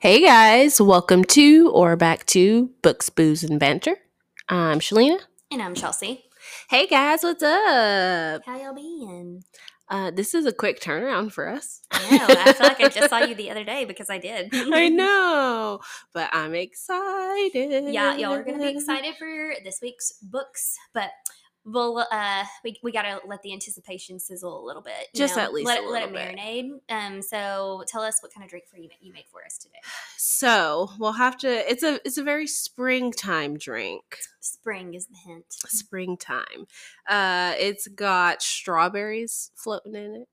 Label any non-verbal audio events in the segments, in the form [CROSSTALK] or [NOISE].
Hey guys, welcome to or back to Books, Booze, and Banter. I'm Shalina. And I'm Chelsea. Hey guys, what's up? How y'all been? Uh, this is a quick turnaround for us. I know. I feel like I just saw you the other day because I did. [LAUGHS] I know, but I'm excited. [LAUGHS] Yeah, y'all are gonna be excited for this week's books, but we'll uh we, we gotta let the anticipation sizzle a little bit. Just know? at least let it let it little bit. marinate. Um, so tell us what kind of drink for you you made for us today. So we'll have to. It's a it's a very springtime drink. Spring is the hint. Springtime. Uh, it's got strawberries floating in it,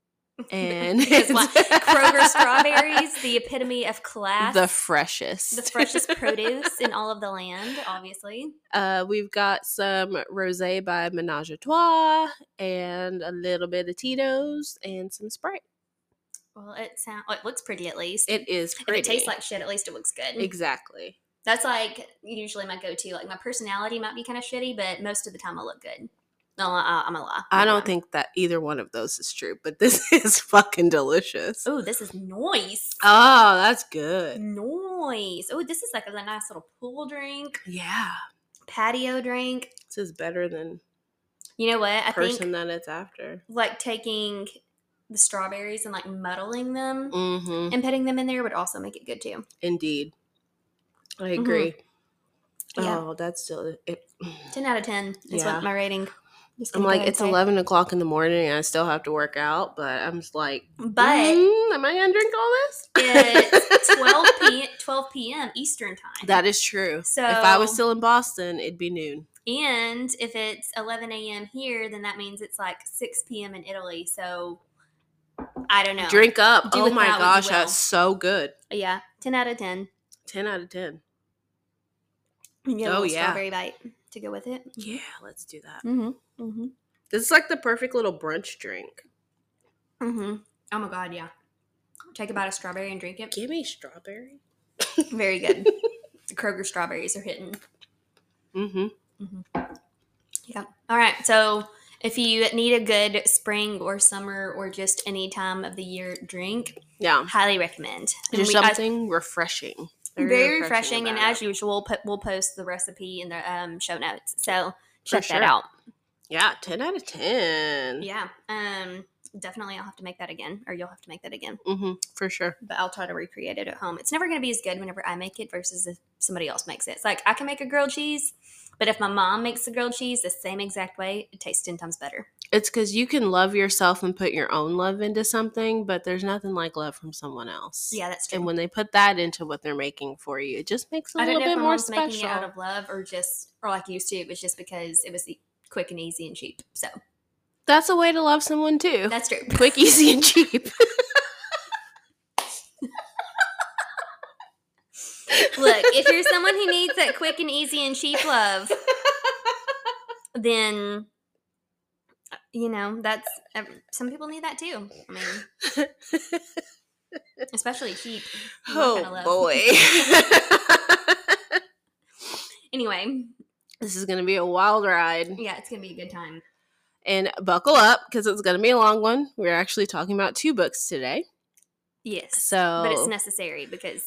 and [LAUGHS] Because what? it's- [LAUGHS] Kroger strawberries, the epitome of class, the freshest, the freshest [LAUGHS] produce in all of the land, obviously. Uh, we've got some rosé by Menage a Trois, and a little bit of Tito's, and some Sprite. Well, it sounds. Well, it looks pretty at least. It is if it tastes like shit, at least it looks good. exactly. That's like usually my go-to. Like my personality might be kind of shitty, but most of the time I look good. No, I, I'm a lie. I don't think that either one of those is true, but [LAUGHS] this is fucking delicious. Oh, this is noise. Oh, that's good. Noise. Oh, this is like a nice little pool drink, Yeah, patio drink. this is better than You know what? I person think that it's after. like taking the strawberries and like muddling them Mm-hmm. and putting them in there would also make it good too. Indeed, I agree. Mm-hmm. Yeah. Oh, that's still it. Ten out of ten is Yeah. what my rating. I'm like, it's say. 11 o'clock in the morning and I still have to work out, but I'm just like, but "Mm, am I going to drink all this? it's [LAUGHS] 12 p 12 p.m. Eastern time. That is true. So if I was still in Boston, it'd be noon. And if it's 11 a.m. here, then that means it's like 6 p.m. in Italy. So I don't know. Drink up. Do oh my that what you gosh, that's so good. Yeah, 10 out of 10. 10 out of 10. And get Oh, yeah. strawberry bite to go with it. Yeah, let's do that. Mm-hmm. Mm-hmm. This is like the perfect little brunch drink. Mm-hmm. Oh my god, yeah. Take a bite of strawberry and drink it. Give me strawberry. Very good. the [LAUGHS] Kroger strawberries are hitting. Mm-hmm. Yeah. All right. So if you need a good spring or summer or just any time of the year drink, Yeah. highly recommend. Just we- I- something refreshing. very, refreshing, and about as usual we'll, put, we'll post the recipe in the um, show notes so check sure. that out Yeah, 10 out of 10. yeah um definitely i'll have to make that again or you'll have to make that again Mm-hmm. For sure. but i'll try to recreate it at home it's never going to be as good whenever i make it versus if somebody else makes it it's like i can make a grilled cheese but if my mom makes the grilled cheese the same exact way it tastes 10 times better It's because you can love yourself and put your own love into something, but there's nothing like love from someone else. yeah that's true And when they put that into what they're making for you, it just makes it a i little know if bit more special. it out of love or just or like used to it was just because it was e- quick and easy and cheap so That's a way to love someone too. that's true Quick, easy, and cheap. [LAUGHS] Look, if you're someone who needs that quick and easy and cheap love, then you know that's some people need that too. I mean, especially cheap. that kind of oh love. boy. [LAUGHS] [LAUGHS] Anyway, this is going to be a wild ride. yeah, it's gonna be a good time. And buckle up because it's going to be a long one. We're actually talking about two books today. Yes, So, but it's necessary because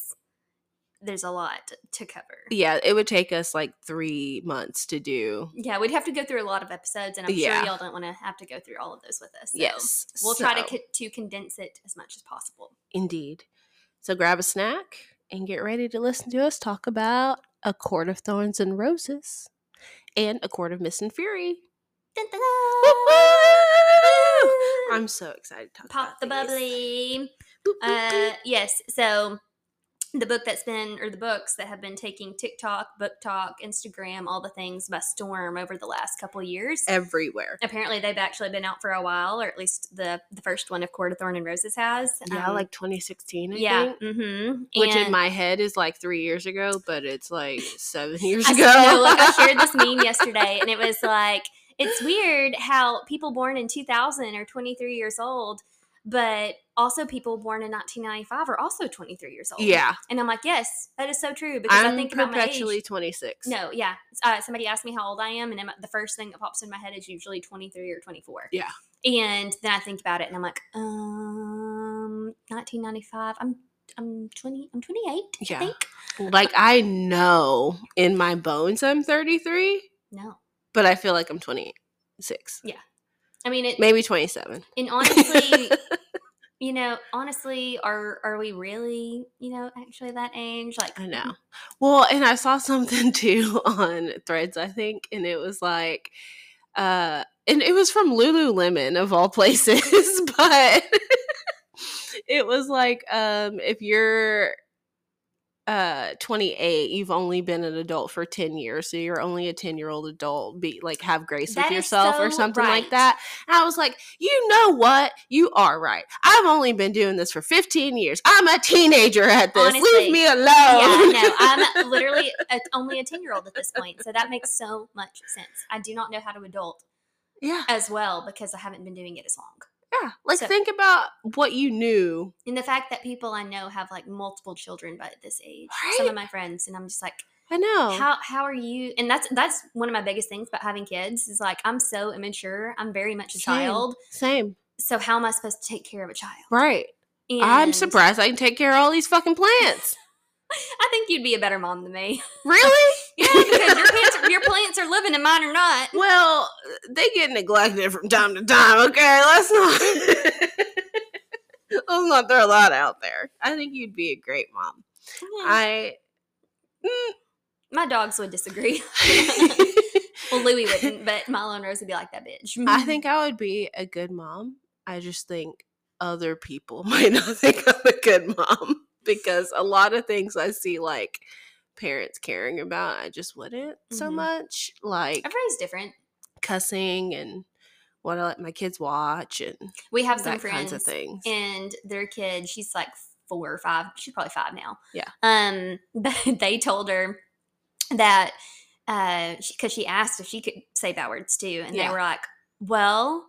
there's a lot to cover. yeah, it would take us like three months to do. Yeah, we'd have to go through a lot of episodes, and I'm Yeah. sure y'all don't want to have to go through all of those with us. So yes. we'll try to co- to condense it as much as possible. Indeed. So grab a snack and get ready to listen to us talk about A Court of Thorns and Roses and A Court of Mist and Fury. Dun, dun, Woo-hoo! dun. I'm so excited to talk pop the bubbly. Boop, boop, Uh, yes. So the book that's been, or the books that have been taking TikTok, BookTok, Instagram, all the things by storm over the last couple years. Everywhere. Apparently, they've actually been out for a while, or at least the the first one of Court of Thorn and Roses has. Yeah, Um, like 2016, I yeah. think. Mm-hmm. Which in my head is like three years ago, but it's like seven [LAUGHS] years I, ago. no, like I shared this [LAUGHS] meme yesterday, and it was like it's weird how people born in 2000 are 23 years old, but also people born in 1995 are also 23 years old. Yeah. and I'm like, yes, that is so true because i I'm think about my perpetually age. 26. No, yeah. Uh, somebody asked me how old I am, and then the first thing that pops in my head is usually 23 or 24. Yeah. And then I think about it, and I'm like, um, 1995. I'm I'm 20. I'm 28. Yeah. I think. Like I know in my bones I'm 33, No. but I feel like I'm 26. Yeah. I mean, it. Maybe 27. And honestly, [LAUGHS] you know, honestly, are are we really, you know, actually that age? Like, I know. Well, and I saw [LAUGHS] something too on Threads, I think, and it was like, uh, and it was from Lululemon of all [LAUGHS] places, [LAUGHS] but it was like, um, if you're uh 28 you've only been an adult for 10 years so you're only a 10 year old adult be like have grace That with yourself or so something like that. And i was like you know what? You are right. I've only been doing this for 15 years. I'm a teenager at this. Honestly, leave me alone. yeah, no, I'm [LAUGHS] literally a, only a 10 year old at this point. So that makes so much sense. I do not know how to adult yeah. as well because I haven't been doing it as long. Yeah like So- think about what you knew And the fact that people I know have like multiple children by this age, some of my friends, and I'm just like, i know how how are you? And that's that's one of my biggest things about having kids is like I'm so immature. I'm very much a Same. child. same So how am I supposed to take care of a child? right i'm surprised i can take care of all these fucking plants I think you'd be a better mom than me. really [LAUGHS] yeah, because your plants, are, [LAUGHS] your plants are living and mine are not. Well, they get neglected from time to time. Okay, let's not [LAUGHS] let's not throw that out there. I think you'd be a great mom. I mm. My dogs would disagree. well, Louie wouldn't, but Milo and Rose would be like that bitch. I think I would be a good mom. I just think other people might not think I'm a good mom because a lot of things I see like parents caring about, I just wouldn't so Mhm. much. Like everybody's different. cussing and what I let my kids watch and We have some friends kinds of things. and their kid, she's like four or five. She's probably five now. Yeah. Um, [LAUGHS] but they told her that uh, because she, asked if she could say bad words too, and Yeah. they were like, "Well,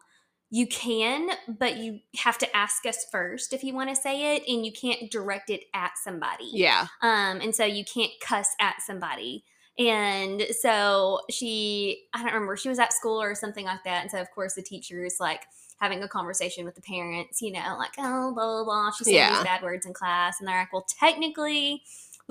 you can, but you have to ask us first if you want to say it, and you can't direct it at somebody." yeah. um and so you can't cuss at somebody and so she i don't remember she was at school or something like that and so of course the teacher is like having a conversation with the parents you know like oh blah blah blah she's saying Yeah. these bad words in class and they're like well technically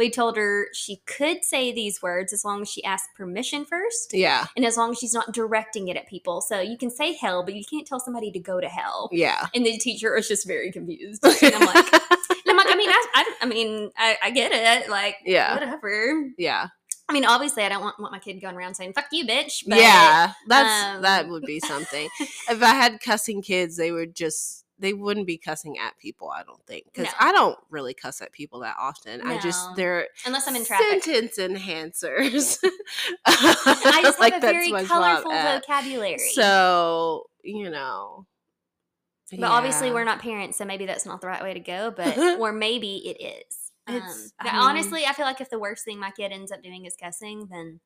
we told her she could say these words as long as she asked permission first Yeah. and as long as she's not directing it at people so you can say hell but you can't tell somebody to go to hell Yeah. and the teacher was just very confused and i'm like [LAUGHS] and I'm like, I mean, I, I, I mean, I, I get it. Like, Yeah. whatever. Yeah. I mean, obviously, I don't want, want my kid going around saying "fuck you, bitch." But, yeah. That's that um, would be something. [LAUGHS] if I had cussing kids, they would just they wouldn't be cussing at people, I don't think. Cuz No. I don't really cuss at people that often. I just they're unless I'm in traffic, sentence enhancers. I just [LAUGHS] Like, have a very colorful vocabulary. So, you know. but obviously, we're not parents, so maybe that's not the right way to go. But [LAUGHS] or maybe it is. Um, but I mean- honestly, I feel like if the worst thing my kid ends up doing is cussing, then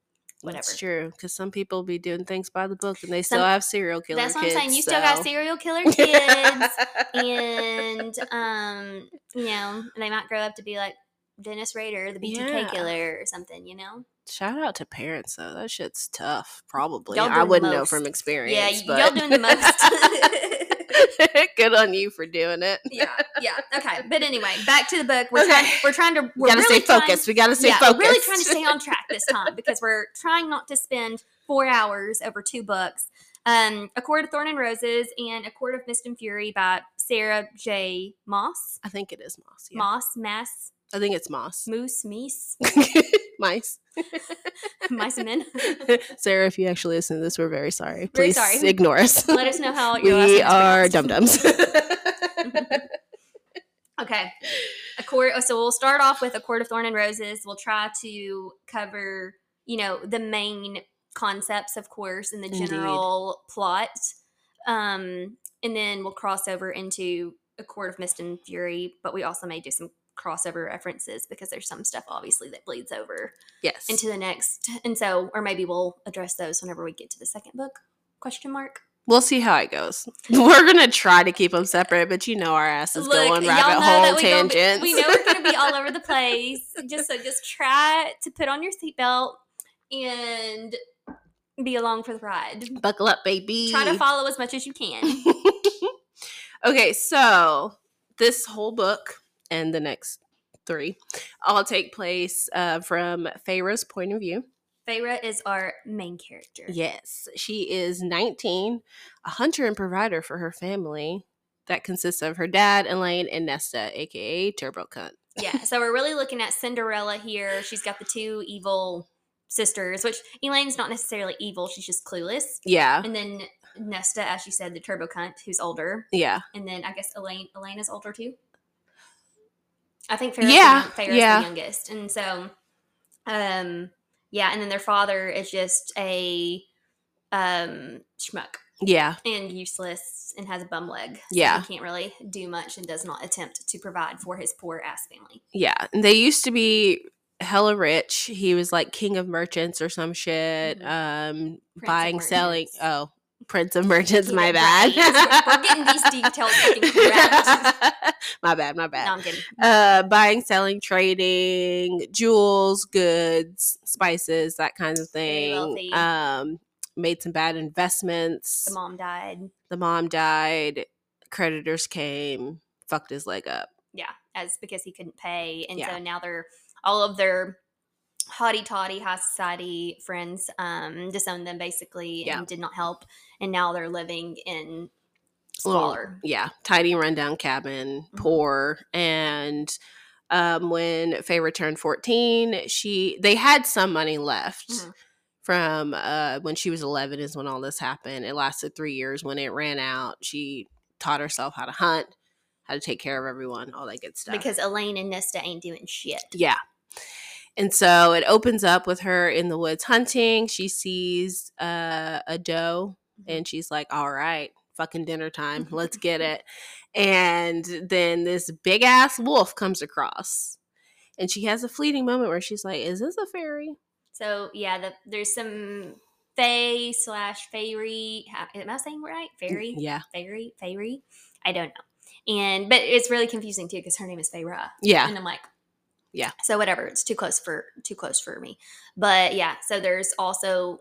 whatever. That's true because some people be doing things by the book and they still Some- have serial killer That's what kids. I'm saying. You still got serial [LAUGHS] killer kids. and [LAUGHS] um, you know, they might grow up to be like Dennis Rader, the BTK Yeah. killer, or something. You know, Shout out to parents though. That shit's tough. Probably. I wouldn't know from experience. yeah, but y'all doing the most. [LAUGHS] [LAUGHS] Good on you for doing it. yeah, yeah. Okay, but anyway, back to the book. We're Okay. trying. We're trying to. We We're gotta really stay trying- focused. We gotta stay yeah, focused. we're really trying to stay on track this time [LAUGHS] because we're trying not to spend four hours over two books. Um, A Court of Thorn and Roses and A Court of Mist and Fury by Sarah J. Moss. I think it is moss. Yeah. Moss, Mass, I think it's moss. Moose, Meese, [LAUGHS] Mice. [LAUGHS] Mice and Men. [LAUGHS] Sarah, if you actually listen to this, we're very sorry. Very Please sorry. ignore us. Let us know how your last we name's are dum dums. Okay. A court so we'll start off with a court of thorn and roses. We'll try to cover, you know, the main concepts, of course, and the Indeed. general plot. Um, and then we'll cross over into a court of mist and fury, but we also may do some crossover references because there's some stuff obviously that bleeds over yes. into the next. And so or maybe we'll address those whenever we get to the second book. Question mark. We'll see how it goes. [LAUGHS] We're gonna try to keep them separate, but you know our asses go on rabbit hole we gonna be- tangents. we know we're going to be all over the [LAUGHS] place. Just so just try to put on your seatbelt and be along for the ride. Buckle up, baby. Try to follow as much as you can. [LAUGHS] okay, so this whole book and the next three, all take place uh, from Feyre's point of view. Feyre is our main character. Yes, she is 19, a hunter and provider for her family. That consists of her dad, Elain, and Nesta, aka Turbo Cunt. Yeah, so we're really looking at Cinderella here. She's got the two evil sisters, which Elain's not necessarily evil, she's just clueless. Yeah, And then Nesta, as you said, the turbo cunt who's older. yeah, And then I guess Elain Elain is older too. I think Feyre's, Yeah, the, Feyre's yeah. the youngest. And so um yeah, and then their father is just a um schmuck yeah, and useless and has a bum leg. So Yeah. He can't really do much and does not attempt to provide for his poor ass family. yeah. And they used to be hella rich. He was like king of merchants or some shit. Mhm. Um, buying, selling. Oh, prince of merchants. My bad. We're getting these [LAUGHS] details correct. [LAUGHS] my bad. My bad. No, I'm kidding. uh buying selling trading jewels goods spices that kind of thing um made some bad investments The mom died. the mom died creditors came fucked his leg up Yeah, as because he couldn't pay, and Yeah. so now they're all of their hotty toddy high society friends um disowned them basically Yeah. and did not help, and now they're living in Little- squalor. yeah tiny rundown cabin Mhm. poor and um when faye returned 14 she they had some money left Mhm. from uh when she was 11 is when all this happened it lasted three years when it ran out she taught herself how to hunt how to take care of everyone all that good stuff Because Elain and Nesta ain't doing shit. yeah and so it opens up with her in the woods hunting she sees uh, a doe and she's like all right fucking dinner time let's get [LAUGHS] it and then this big ass wolf comes across and she has a fleeting moment where she's like is this a fairy So yeah, the, there's some fae slash fairy. Am I saying right? Fairy, yeah fairy, fairy. I don't know. And but it's really confusing too because her name is Feyre. yeah and I'm like, Yeah. So whatever, it's too close for too close for me. But yeah, so there's also.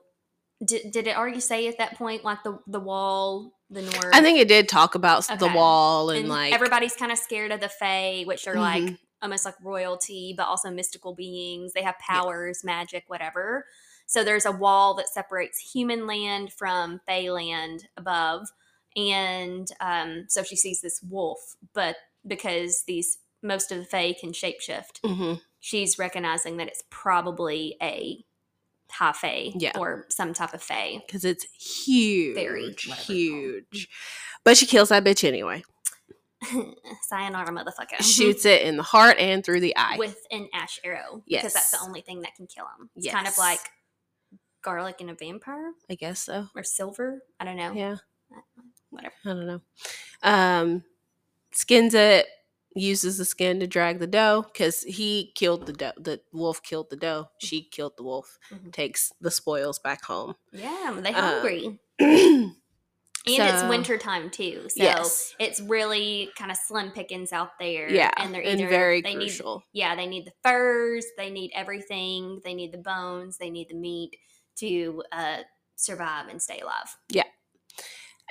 Did, did it already say at that point like the the wall, the north? i think it did talk about the wall and, and like everybody's kind of scared of the Fae, which are like Mhm. almost like royalty, but also mystical beings. They have powers, magic, whatever. So there's a wall that separates human land from Fae land above, and um, so she sees this wolf, but because these most of the Fae can shapeshift, Mhm. she's recognizing that it's probably a high Fae Yeah. or some type of Fae. because it's huge, Fairy, whatever it's called. huge. But she kills that bitch anyway. [LAUGHS] Sayonara, motherfucker. Shoots it in the heart and through the eye. with an ash arrow Yes. because that's the only thing that can kill him. It's kind of like garlic in a vampire I guess so. or silver. I don't know. Yeah, Whatever. I don't know. Um, skins it. Uses the skin to drag the doe because he killed the doe. The wolf killed the doe. She killed the wolf. Mhm. Takes the spoils back home. Yeah, they Uh, hungry. yes. [CLEARS THROAT] and it's so- winter time too. So it's really kind of slim pickings out there. Yeah. And they're and very they need crucial. yeah, they need the furs, they need everything, they need the bones, they need the meat to uh survive and stay alive.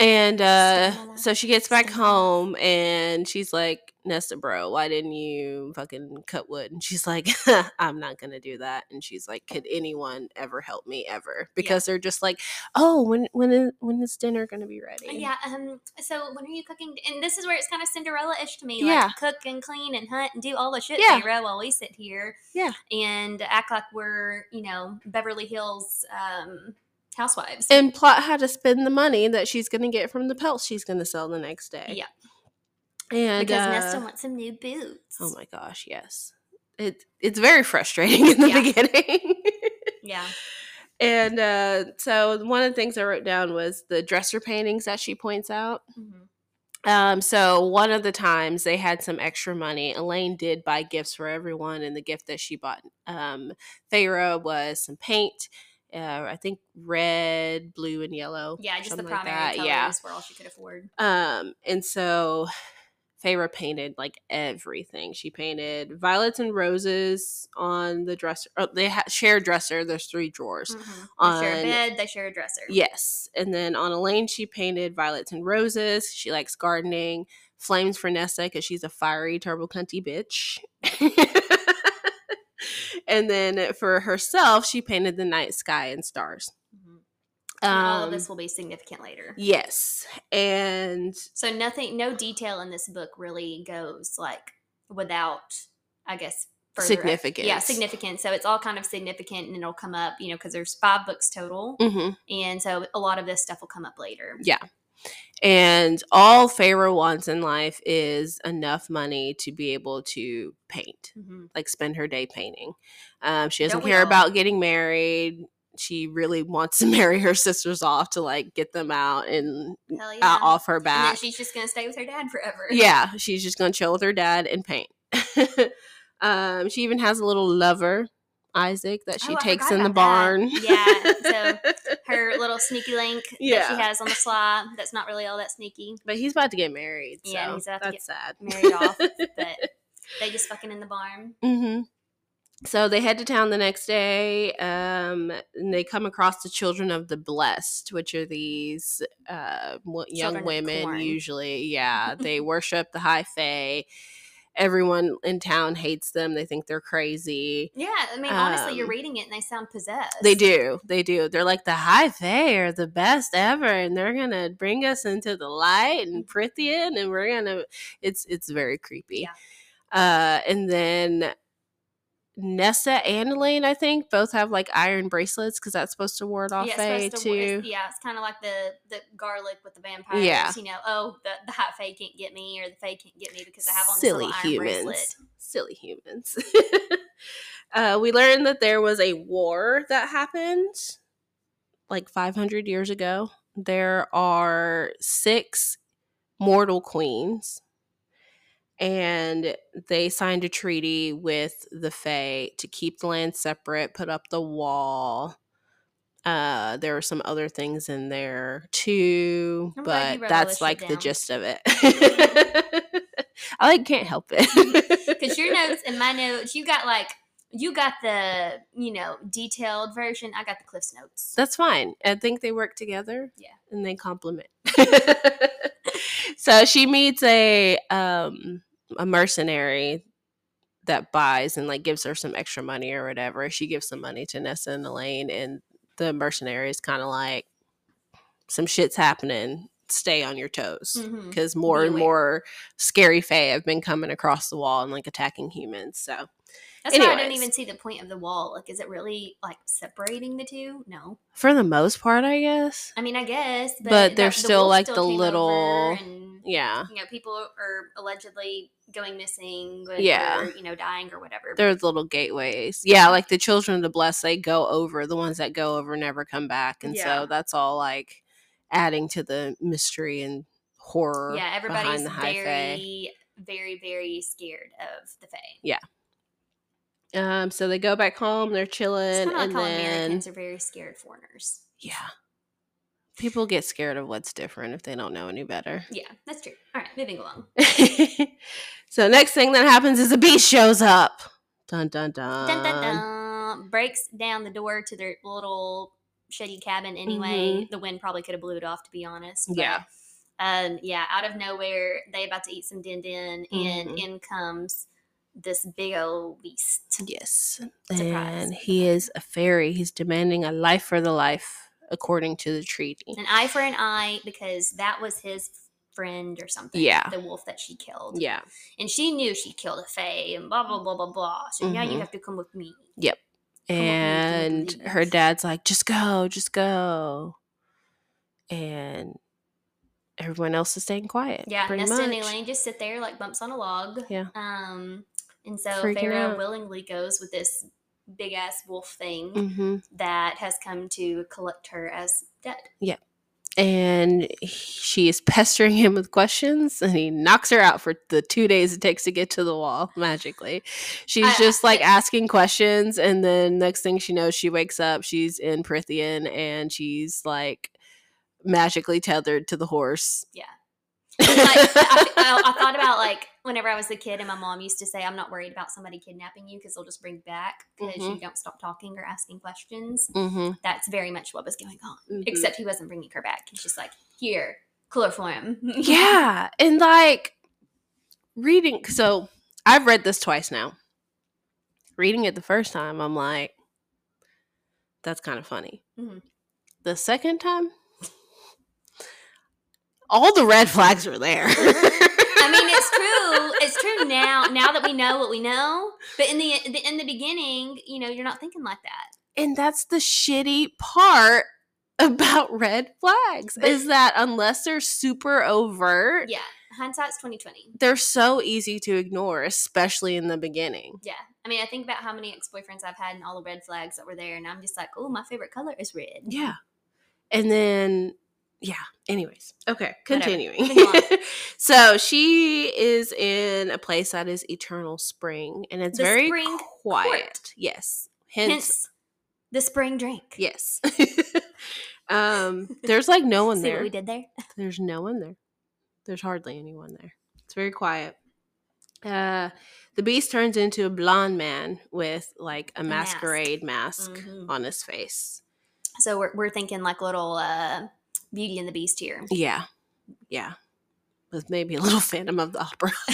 And uh, so she gets back home and she's like, Nesta, bro, why didn't you fucking cut wood? And she's like, [LAUGHS] I'm not going to do that. And she's like, could anyone ever help me ever? Because they're just like, oh, when when is, when is dinner going to be ready? Yeah. Um. So when are you cooking? And this is where it's kind of Cinderella-ish to me. Yeah. Cook and clean and hunt and do all the shit, Yeah. Sarah, while we sit here. Yeah. And act like we're you know Beverly Hills um housewives. And plot how to spend the money that she's going to get from the pelts she's going to sell the next day. Yeah. And because uh, Nesta wants some new boots. oh my gosh, yes. It, it's very frustrating in the Yeah. beginning. [LAUGHS] Yeah. And uh, so one of the things I wrote down was the dresser paintings that she points out. Mhm. Um, so one of the times they had some extra money. Elain did buy gifts for everyone, and the gift that she bought um Feyre was some paint. Uh, I think red, blue, and yellow. Yeah. Just the like primary that. colors Yeah. were all she could afford. Um, and so Feyre painted like everything. She painted violets and roses on the dresser. Oh, they ha- share a dresser. There's three drawers. Mhm. They share a on- bed. They share a dresser. Yes. And then on Elain, she painted violets and roses. She likes gardening. flames for Nesta because she's a fiery turbo cunty bitch. [LAUGHS] and then for herself, she painted the night sky and stars. Mhm. And all of Um, this will be significant later. Yes. And So nothing, no detail in this book really goes like without, I guess, further ex- Yeah, significant. So it's all kind of significant, and it'll come up, you know, because there's five books total, mhm. and so a lot of this stuff will come up later. Yeah. And all Feyre wants in life is enough money to be able to paint, Mhm. like spend her day painting. Um, she doesn't care all? about getting married. She really wants to [LAUGHS] marry her sisters off to like get them out and yeah. out off her back. she's just gonna stay with her dad forever. yeah, she's just gonna chill with her dad and paint. [LAUGHS] um, she even has a little lover, Isaac, that she Oh, takes in the barn. that. Yeah, her little [LAUGHS] sneaky link that Yeah. she has on the sly. That's not really all that sneaky. but he's about to get married. So Yeah, he's about to that's sad. Married off, [LAUGHS] but they just fucking in the barn. hmm So they head to town the next day, um, and they come across the children of the blessed, which are these uh, young Children women. Usually, yeah, [LAUGHS] they worship the high fae. Everyone in town hates them. They think they're crazy. Yeah, I mean, honestly, you're Um, reading it and they sound possessed. They do. They do. They're like the high fae are the best ever, and they're gonna bring us into the light and Prythian, and we're gonna. It's it's very creepy. Uh, and then Nesta and Elain, I think, both have like iron bracelets because that's supposed to ward off Yeah, it's to, too. it's, yeah, it's kind of like the the garlic with the vampires. Yeah. you know, oh, the the hot fae can't get me, or the fae can't get me because I have on this Silly iron humans. bracelet. Silly humans. [LAUGHS] uh, we learned that there was a war that happened like 500 years ago. There are six mortal queens, and they signed a treaty with the Fae to keep the land separate, put up the wall. Uh, there were some other things in there too, I'm but that's like the gist of it. [LAUGHS] I like can't help it [LAUGHS] Because your notes and my [LAUGHS] notes, you got like you got the you know detailed version. I got the Cliff's notes. That's fine. I think they work together. Yeah. And they complement. so she meets a um a mercenary that buys and like gives her some extra money or whatever. She gives some money to Nesta and Elain and the mercenary is kind of like some shit's happening. Stay on your toes. Mm-hmm. Because more Be and more scary fae have been coming across the wall and like attacking humans. So That's why I don't even see the point of the wall. Like, is it really like separating the two? No. for the most part, I guess. I mean, I guess, but, But there's the still, like, the little- and Yeah. you know, people are allegedly going missing, or, Yeah. you know, dying or whatever. there's little gateways. Yeah, like the children of the blessed, they go over. The ones that go over never come back, and Yeah. so that's all like adding to the mystery and horror. yeah, everybody's behind the high fae. very, very, very scared of the Fae. Um, so they go back home. They're chilling, kind of like and then Americans are very scared foreigners. yeah, people get scared of what's different if they don't know any better. Yeah, that's true. All right, moving along. [LAUGHS] so next thing that happens is a beast shows up. Dun dun dun. dun, dun, dun, breaks down the door to their little shitty cabin anyway. The wind probably could have blew it off, to be honest. but, Mm-hmm. Yeah. Um, yeah, out of nowhere, they about to eat some din din, and Mhm. in comes this big old beast. Yes. Surprise. And he is a fairy. He's demanding a life for the life according to the treaty. An eye for an eye, because that was his friend or something. Yeah. The wolf that she killed. Yeah. And she knew she killed a fae and blah, blah, blah, blah, blah. So now you Mhm. have to come with me. Yep. And her dad's like, just go, just go. And everyone else is staying quiet. Yeah, Nesta and. Elain just sit there like bumps on a log. Yeah. Um, and so Freaking Feyre willingly goes with this big ass wolf thing hmm that has come to collect her as dead. Yeah. And he- she is pestering him with questions, and he knocks her out for the two days it takes to get to the wall magically. She's I- just like I- asking questions, and then next thing she knows, she wakes up. She's in Prythian, and she's like magically tethered to the horse. Yeah. Like, I, I thought about like whenever I was a kid and my mom used to say, I'm not worried about somebody kidnapping you because they'll just bring back because you Mhm. don't stop talking or asking questions. mm-hmm. That's very much what was going on. Mhm. Except he wasn't bringing her back. He's just like, here, chloroform. [LAUGHS] yeah and like reading so I've read this twice now. Reading it the first time, I'm like, that's kind of funny. Mhm. The second time, all the red flags were there. [LAUGHS] I mean, it's true. It's true now. Now that we know what we know, but in the, the in the beginning, you know, you're not thinking like that. and that's the shitty part [LAUGHS] about red flags But- is that unless they're super overt, Yeah, hindsight's twenty twenty. they're so easy to ignore, especially in the beginning. Yeah, I mean, I think about how many ex boyfriends I've had and all the red flags that were there, and I'm just like, oh, my favorite color is red. Yeah. And then, yeah. Anyways, okay, continuing. [LAUGHS] So she is in a place that is eternal spring, and it's The very spring quiet. court. Yes. Hence, Hence, the spring drink. yes. [LAUGHS] um, there's like no [LAUGHS] one See there. what we did there? There's no one there. There's hardly anyone there. It's very quiet. Uh, the beast turns into a blonde man with like a, mask. masquerade mask, Mhm. on his face. So we're, we're thinking like little uh, Beauty and the Beast here. Yeah, yeah, with maybe a little Phantom of the Opera. [LAUGHS]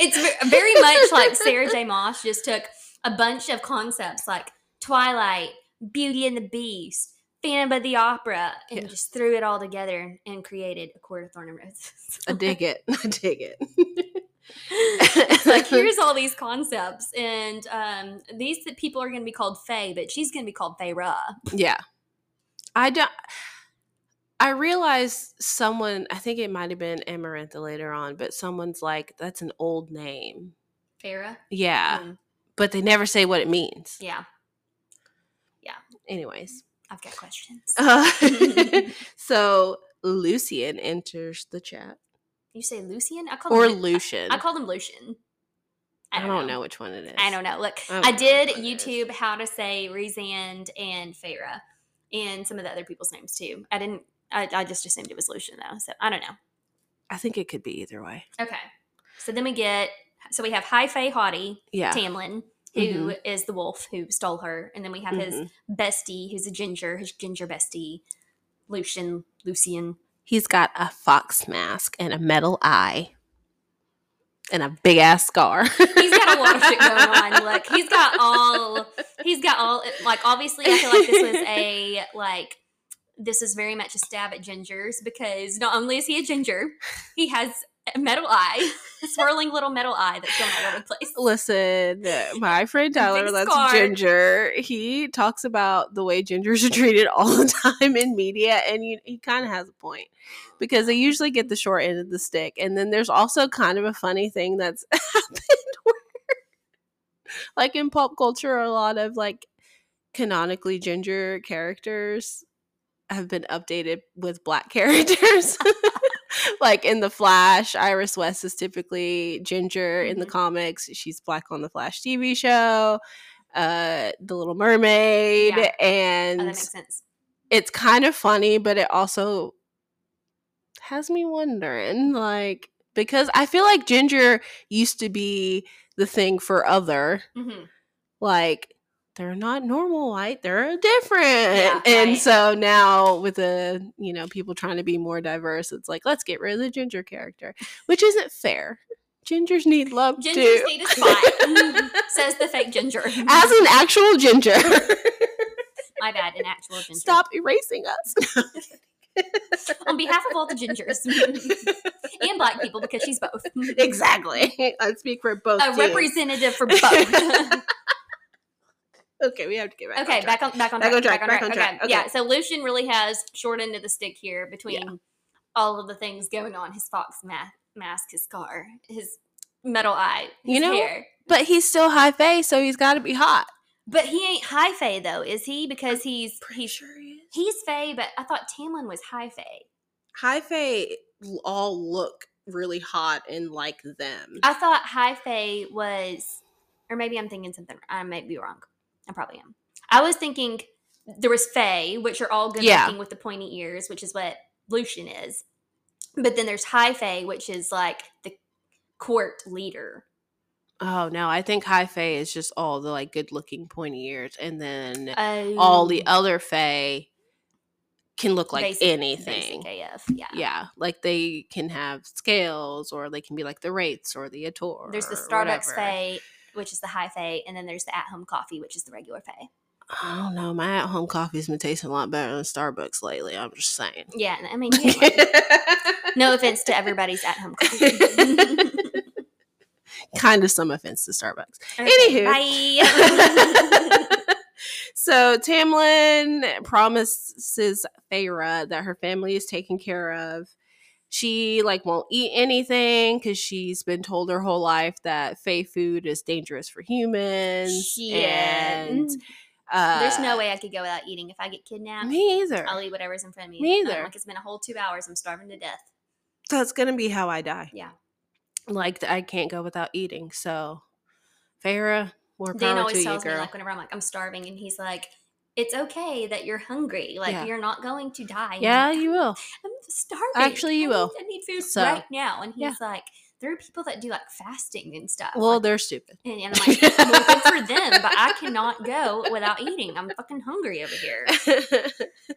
it's very much like Sarah J. Moss just took a bunch of concepts like Twilight, Beauty and the Beast, Phantom of the Opera, and Yeah. just threw it all together and created a Court of Thorn and Roses. I dig it. [LAUGHS] I dig it. [LAUGHS] like here's all these concepts, and um, these th- people are going to be called Fae, but she's going to be called Feyre. yeah, I don't. I realized someone. I think it might have been Amarantha later on, but someone's like, "That's an old name." Feyre. Yeah, Mm, but they never say what it means. yeah, Yeah. Anyways, I've got questions. uh, [LAUGHS] [LAUGHS] so Lucian enters the chat, you say Lucian? I call or him Lucian. I called him Lucian. I don't, know. which one it is. I don't know. Look, I I did which one it is. YouTube how to say Rhysand and Feyre and some of the other people's names too. I didn't. I, I just assumed it was Lucian though, so I don't know. I think it could be either way. Okay, so then we get. So we have High Fae Haughty Yeah. Tamlin, who is the wolf who stole her, and then we have his Mhm. bestie, who's a ginger, his ginger bestie, Lucian. Lucian. He's got a fox mask and a metal eye and a big ass scar. He's got a lot of shit going on. [LAUGHS] Look, he's got all. He's got all. Like obviously, I feel like this was a like. This is very much a stab at gingers because not only is he a ginger, he has a metal eye, a swirling little metal eye that's going all over the place. Listen, uh, my friend Tyler, that's scar. ginger. He talks about the way gingers are treated all the time in media, and you, he kind of has a point because they usually get the short end of the stick. And then there's also kind of a funny thing that's [LAUGHS] happened where, like in pop culture, a lot of like canonically ginger characters have been updated with black [LAUGHS] characters. [LAUGHS] like in the Flash, Iris West is typically ginger in the Mhm. comics. She's black on the Flash TV show. Uh, the Little Mermaid, Yeah. Oh, and sense. it's kind of funny, but it also has me wondering, like, because I feel like ginger used to be the thing for other, hmm like they're not normal white they're different Yeah, and right. so now with the you know people trying to be more diverse it's like let's get rid of the ginger character which isn't fair gingers need love Gingers too need a spot, mm-hmm. [LAUGHS] says the fake ginger. as an actual ginger [LAUGHS] My bad, an actual ginger. stop erasing us [LAUGHS] On behalf of all the gingers and black people, because she's both. exactly i speak for both A teams. representative for both. Okay we have to get back okay, on track. back on back on Back on track. track, back on track. Okay, track, Yeah, so Lucian really has short end of the stick here between all of the things going on. His fox ma- mask, his scar, his metal eye, his You know- hair. but he's still high face so he's got to be hot But he ain't high fae though, is he? Because he's he's sure he is he's fae, but I thought Tamlin was high fae. high fae all look really hot and like them. I thought high fae was, or maybe I'm thinking something. I might be wrong. I probably am. I was thinking there was fae, which are all good Yeah. looking with the pointy ears, which is what Lucian is. But then there's high fae, which is like the court leader. Oh no, I think high fae is just all the like good looking pointy ears, and then Oh, all the oh. other fae can look like Basic- anything. Basic AF. Yeah. Yeah, like they can have scales, or they can be like the Wraiths or the Attor. There's the Starbucks. Fae, which is the high Fae, and then there's the at home coffee, which is the regular Fae. I don't know. My at home coffee's been tasting a lot better than Starbucks lately. I'm just saying. Yeah, I mean, [LAUGHS] no offense to everybody's at home coffee. [LAUGHS] kind of some offense to Starbucks. Okay, Anywho. bye. [LAUGHS] so Tamlin promises Feyre that her family is taken care of. She like won't eat anything because she's been told her whole life that Fey food is dangerous for humans. Yeah. and uh, There's no way I could go without eating. If I get kidnapped, Me either. I'll eat whatever's in front of me. Me Um, like it's been a whole two hours. I'm starving to death. That's gonna be how I die. Yeah. Like I can't go without eating. So, Feyre, more power Dan to always you, tells me like whenever I'm like I'm starving, and he's like, "It's okay that you're hungry. Like Yeah. you're not going to die." Yeah, like, you will. [LAUGHS] I'm starving. Actually, you I will. Need, I need food So, right now. And he's yeah. like, there are people that do like fasting and stuff. Well, like, they're stupid. and, and I'm like, well, good for them, but I cannot go without eating. I'm fucking hungry over here. [LAUGHS]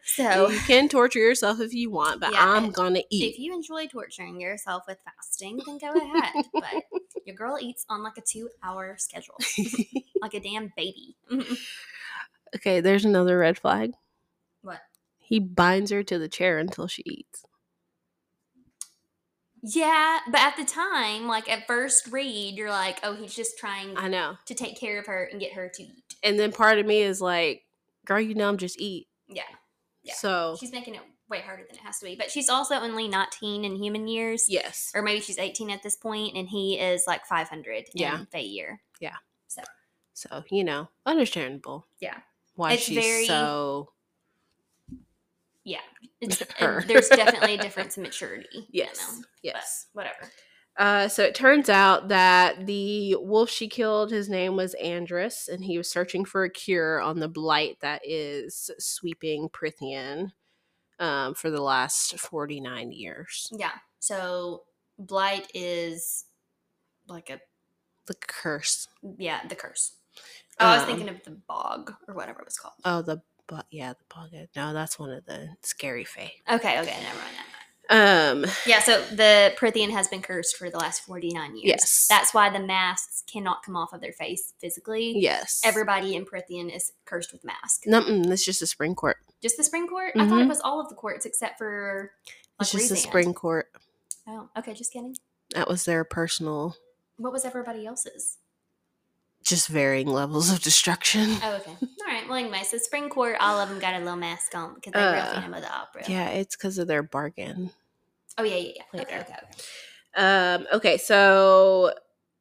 So you can torture yourself if you want, but Yeah, I'm gonna eat. if you enjoy torturing yourself with fasting, then go ahead. [LAUGHS] But your girl eats on like a two hour schedule, like a damn baby. Okay, there's another red flag. What? He binds her to the chair until she eats. Yeah, but at the time, like at first read, you're like, oh, he's just trying I know. to take care of her and get her to eat. And then part of me is like, girl, you numb, just eat. Yeah. Yeah. So She's making it way harder than it has to be. But she's also only 19 in human years. yes. Or maybe she's 18 at this point, and he is like 500 Yeah. in Fae year. Yeah. So, so, you know, understandable. Yeah. Why It's she's very- so Yeah. It's, Her. there's definitely a [LAUGHS] difference in maturity. you Yes. know, Yes. But whatever. Uh, so it turns out that the wolf she killed, his name was Andras, and he was searching for a cure on the blight that is sweeping Prythian um, for the last 49 years. Yeah. So blight is like a The curse. yeah the curse. Oh, I was Um, thinking of the bog or whatever it was called. Oh, the, but yeah, the bog. No, that's one of the scary fae. Okay, okay, never mind that. Um, Yeah, so the Prythian has been cursed for the last 49 years. Yes. That's why the masks cannot come off of their face physically. yes. Everybody in Prythian is cursed with masks. No, mm, it's just the spring court. Just the spring court? I thought it Mhm. was all of the courts except for like It's just Rhysand. spring court. Oh, okay, just kidding. That was their personal, What was everybody else's? Just varying levels of destruction. Oh, okay. [LAUGHS] All right. Well, anyway, so spring court, all of them got a little mask on because they're real Uh, Phantom of the Opera. Yeah, it's because of their bargain. Oh, yeah, yeah, yeah. Okay, Later. okay, okay. Um, okay, so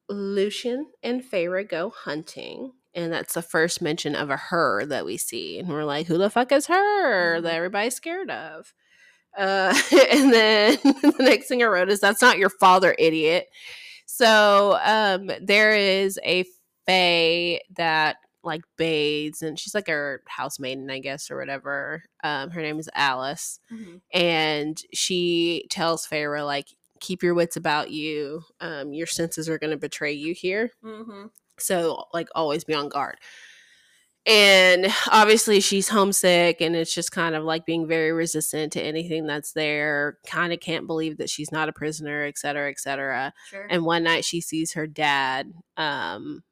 Lucian and Feyre go hunting, and that's the first mention of a her that we see, and we're like, "Who the fuck is her?" That Mhm. everybody's scared of. Uh, [LAUGHS] and then [LAUGHS] the next thing I wrote is, "That's not your father, idiot." So, um, there is a fae that like bathes, and she's like a housemaiden, I guess, or whatever. Um, her name is Alis Mhm. and she tells Feyre like keep your wits about you um your senses are going to betray you here Mhm. so like always be on guard and obviously she's homesick and it's just kind of like being very resistant to anything that's there kind of can't believe that she's not a prisoner et cetera et cetera Sure. and one night she sees her dad um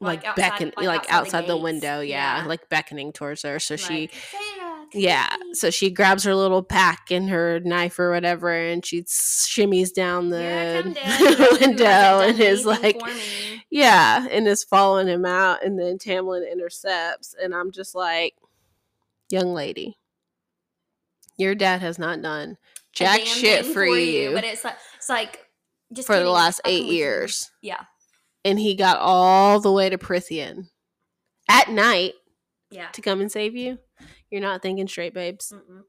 Like like, beckon like like, outside the outside the, window yeah, Yeah. like beckoning towards her so she Like, "Sarah, yeah, me." so she grabs her little pack and her knife or whatever, and she shimmies down the Yeah, [LAUGHS] down. You know, who window and is like, yeah, and is following him out. And then Tamlin intercepts, and I'm just like, young lady, your dad has not done jack shit thing for you But it's like, it's like, just for the last eight years, Yeah. And he got all the way to Prythian at night Yeah. to come and save you. You're not thinking straight, babes. Mm-mm.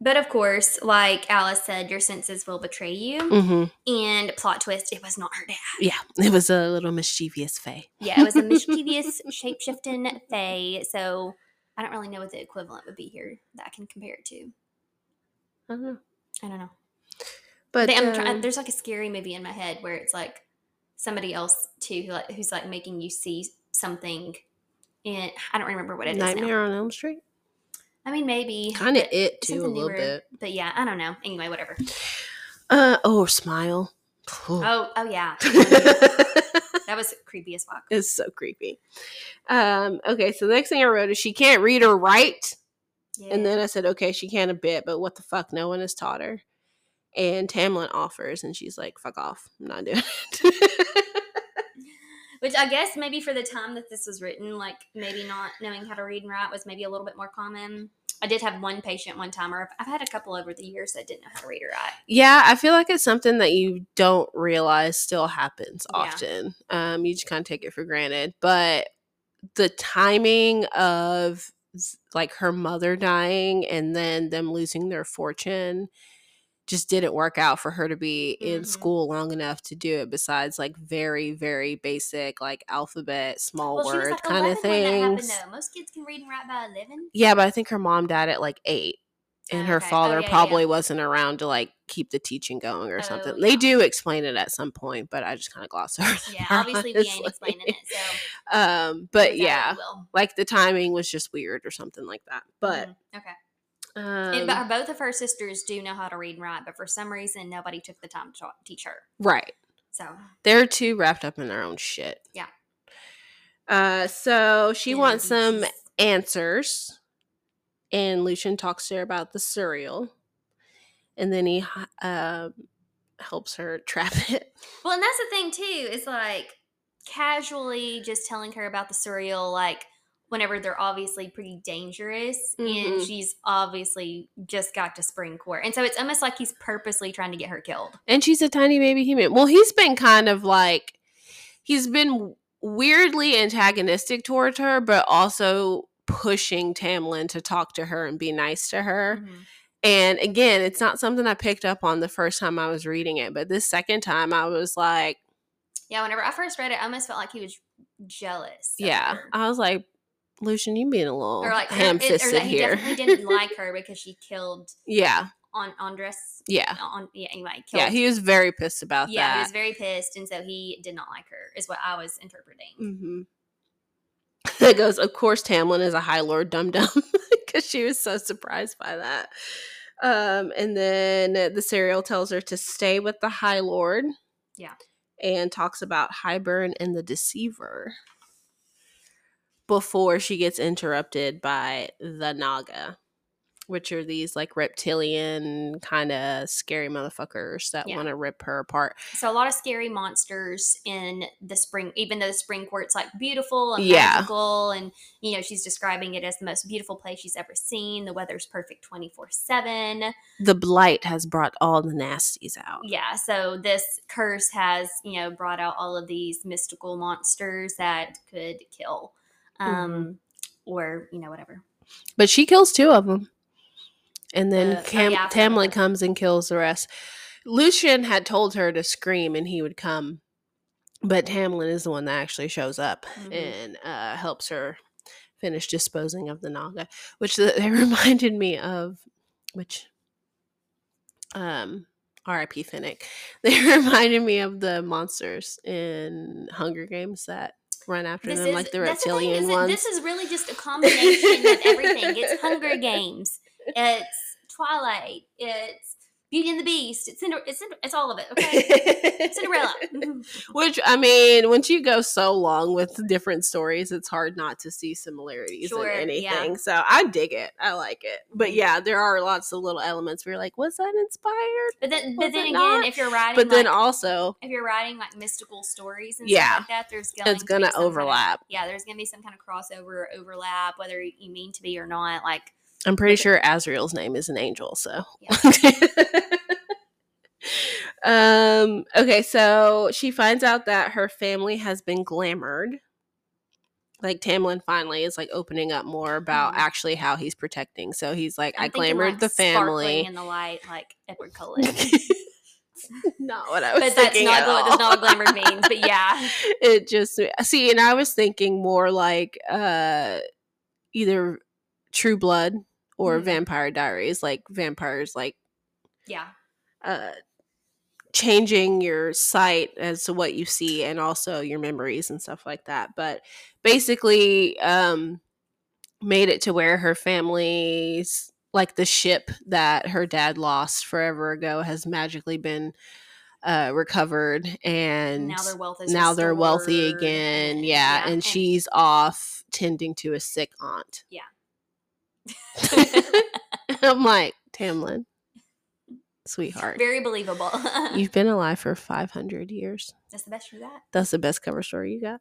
But of course, like Alis said, your senses will betray you. hmm And plot twist, it was not her dad. Yeah, it was a little mischievous fae. Yeah, it was a [LAUGHS] mischievous, shape shifting fae. So I don't really know what the equivalent would be here that I can compare it to. I don't know. I don't know. But They- um, there's like a scary movie in my head where it's like somebody else too, who like who's like making you see something And I don't remember what it is Nightmare on Elm Street. I mean, maybe Kind of it too, a little newer. bit. But yeah, I don't know. Anyway, whatever. Uh oh, Smile. Oh, oh yeah, [LAUGHS] that was creepy as fuck. it's so creepy. Um. Okay, so the next thing I wrote is she can't read or write. Yeah. And then I said, okay, she can a bit, but what the fuck? No one has taught her. And Tamlin offers, and she's like, fuck off. I'm not doing it. Which I guess maybe for the time that this was written, like maybe not knowing how to read and write was maybe a little bit more common. I did have one patient one time, or I've had a couple over the years that didn't know how to read or write. yeah, I feel like it's something that you don't realize still happens Yeah. often. Um, you just kind of take it for granted. But the timing of like her mother dying and then them losing their fortune just didn't work out for her to be in Mhm. school long enough to do it besides like very very basic like alphabet small Well, word like kind of 11 when that happened, things. Most kids can read and write by 11. yeah but i think her mom died at like eight and her Okay. Oh, father yeah, yeah, probably yeah. wasn't around to like keep the teaching going or Oh, something yeah. they do explain it at some point but i just kind of gloss [LAUGHS] over Yeah, obviously we ain't explaining it. So, [LAUGHS] um but yeah as you will. like the timing was just weird or something like that but Mhm. okay. Um, And, but both of her sisters do know how to read and write, but for some reason, nobody took the time to ta- teach her. right So, they're too wrapped up in their own shit Yeah. uh so she yeah, wants some answers and lucien talks to her about the Suriel and then he um helps her [LAUGHS] trap it Well, and that's the thing too. Is like casually just telling her about the Suriel, like whenever they're obviously pretty dangerous, and Mhm. she's obviously just got to spring court, and so it's almost like he's purposely trying to get her killed. and she's a tiny baby human well he's been kind of like he's been weirdly antagonistic towards her but also pushing tamlin to talk to her and be nice to her Mhm. And again, it's not something I picked up on the first time I was reading it, but this second time I was like, Yeah, whenever I first read it, I almost felt like he was jealous. yeah, her. I was like, Lucien, you being a little or like ham fisted he here. definitely didn't [LAUGHS] like her because she killed yeah, on Andras. yeah, On yeah, anyway, killed. yeah. He was very pissed about that. yeah, he was very pissed, and so he did not like her. Is what I was interpreting. hmm [LAUGHS] That goes, of course, Tamlin is a High Lord dum dum because [LAUGHS] she was so surprised by that. Um, and then the Suriel tells her to stay with the High Lord. Yeah. And talks about Hybern and the Deceiver before she gets interrupted by the Naga, which are these like reptilian kind of scary motherfuckers that Yeah. want to rip her apart. So a lot of scary monsters in the spring, even though the spring court's like beautiful and Yeah. magical, and you know she's describing it as the most beautiful place she's ever seen. The weather's perfect twenty four seven. The blight has brought all the nasties out. Yeah, so this curse has you know brought out all of these mystical monsters that could kill, um, Mm-hmm. or you know whatever. But she kills two of them. And then Uh, oh, Cam- yeah, I forgot about Tamlin comes and kills the rest. Lucien had told her to scream and he would come. But Tamlin is the one that actually shows up Mhm. and uh, helps her finish disposing of the Naga, which th- they [LAUGHS] reminded me of, which, um, R.I.P. Finnick. [LAUGHS] They [LAUGHS] reminded me of the monsters in Hunger Games that run after them, like the thing, reptilian is that ones. This is really just a combination of everything. It's [LAUGHS] Hunger Games. It's Twilight. It's Beauty and the Beast. It's Cinder- it's Cinder- it's all of it. Okay, [LAUGHS] Cinderella. [LAUGHS] Which I mean, once you go so long with different stories, it's hard not to see similarities Sure, in yeah. anything. So I dig it. I like it. But Mhm. yeah, there are lots of little elements where you're like, was that inspired? But then, Was but then again, not? if you're writing, But then also, if you're writing like mystical stories and Yeah. stuff like that, there's going it's to gonna be some kind of- overlap. yeah, there's gonna be some kind of crossover overlap, whether you mean to be or not. Like, I'm pretty sure Azriel's name is an angel. So. [LAUGHS] um. Okay. So she finds out that her family has been glamored. Like Tamlin finally is like opening up more about Mhm. actually how he's protecting. So he's like, I'm I glamored like, the family. in the light, like Edward Cullen. [LAUGHS] not what I was but that's thinking not at what that's not what glamour means. But yeah, [LAUGHS] it just see, and I was thinking more like uh either True Blood or Mhm. Vampire Diaries, like vampires like yeah. uh changing your sight as to what you see and also your memories and stuff like that. But basically, um, made it to where her family's like the ship that her dad lost forever ago has magically been uh, recovered and now their wealth is now they're wealthy again and- yeah, and, and- she's off tending to a sick aunt [LAUGHS] [LAUGHS] i'm like tamlin sweetheart very believable. [LAUGHS] you've been alive for 500 years That's the best you got. that's the best cover story you got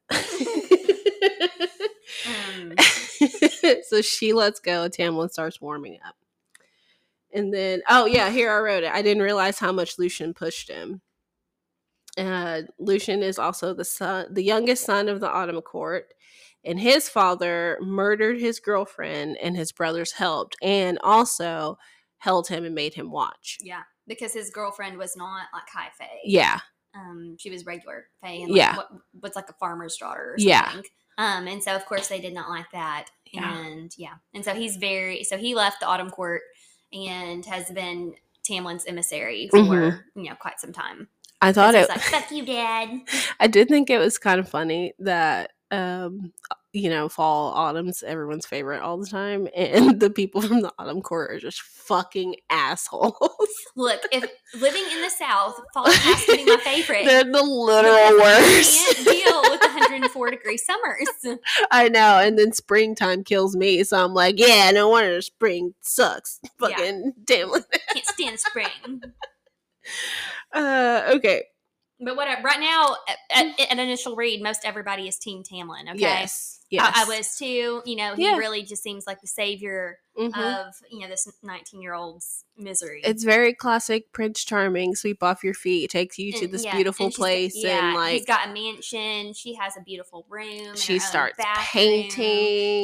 Um, so she lets go. Tamlin starts warming up. And then, oh yeah, here I wrote it. I didn't realize how much Lucien pushed him. Uh, Lucien is also the son, the youngest son of the Autumn Court, and his father murdered his girlfriend, and his brothers helped, and also held him and made him watch. yeah, because his girlfriend was not like high fae. Yeah, Um, she was regular fae and like Yeah. what, what's like a farmer's daughter or Yeah. Um, and so of course they did not like that. Yeah. And yeah. And so he's very so he left the Autumn Court and has been Tamlin's emissary for, Mhm. you know, quite some time. I thought it. like, fuck you, Dad. [LAUGHS] I did think it was kind of funny that um you know fall autumn's everyone's favorite all the time and [LAUGHS] the people from the autumn court are just fucking assholes [LAUGHS] Look, if living in the South, fall has to be my [LAUGHS] favorite. they're the literal worst can't deal with 104 degree summers. i know and then springtime kills me so i'm like yeah no wonder spring sucks Yeah. fucking damn it Can't stand spring. uh okay But whatever. Right now, at, mm. at an initial read, most everybody is Team Tamlin. Okay. yes yes I, I was too. You know, he Yeah. really just seems like the savior Mhm. of you know this 19 year old's misery. it's very classic prince charming sweep off your feet takes you to this yeah, beautiful place yeah, and like he's got a mansion. She has a beautiful room. she starts painting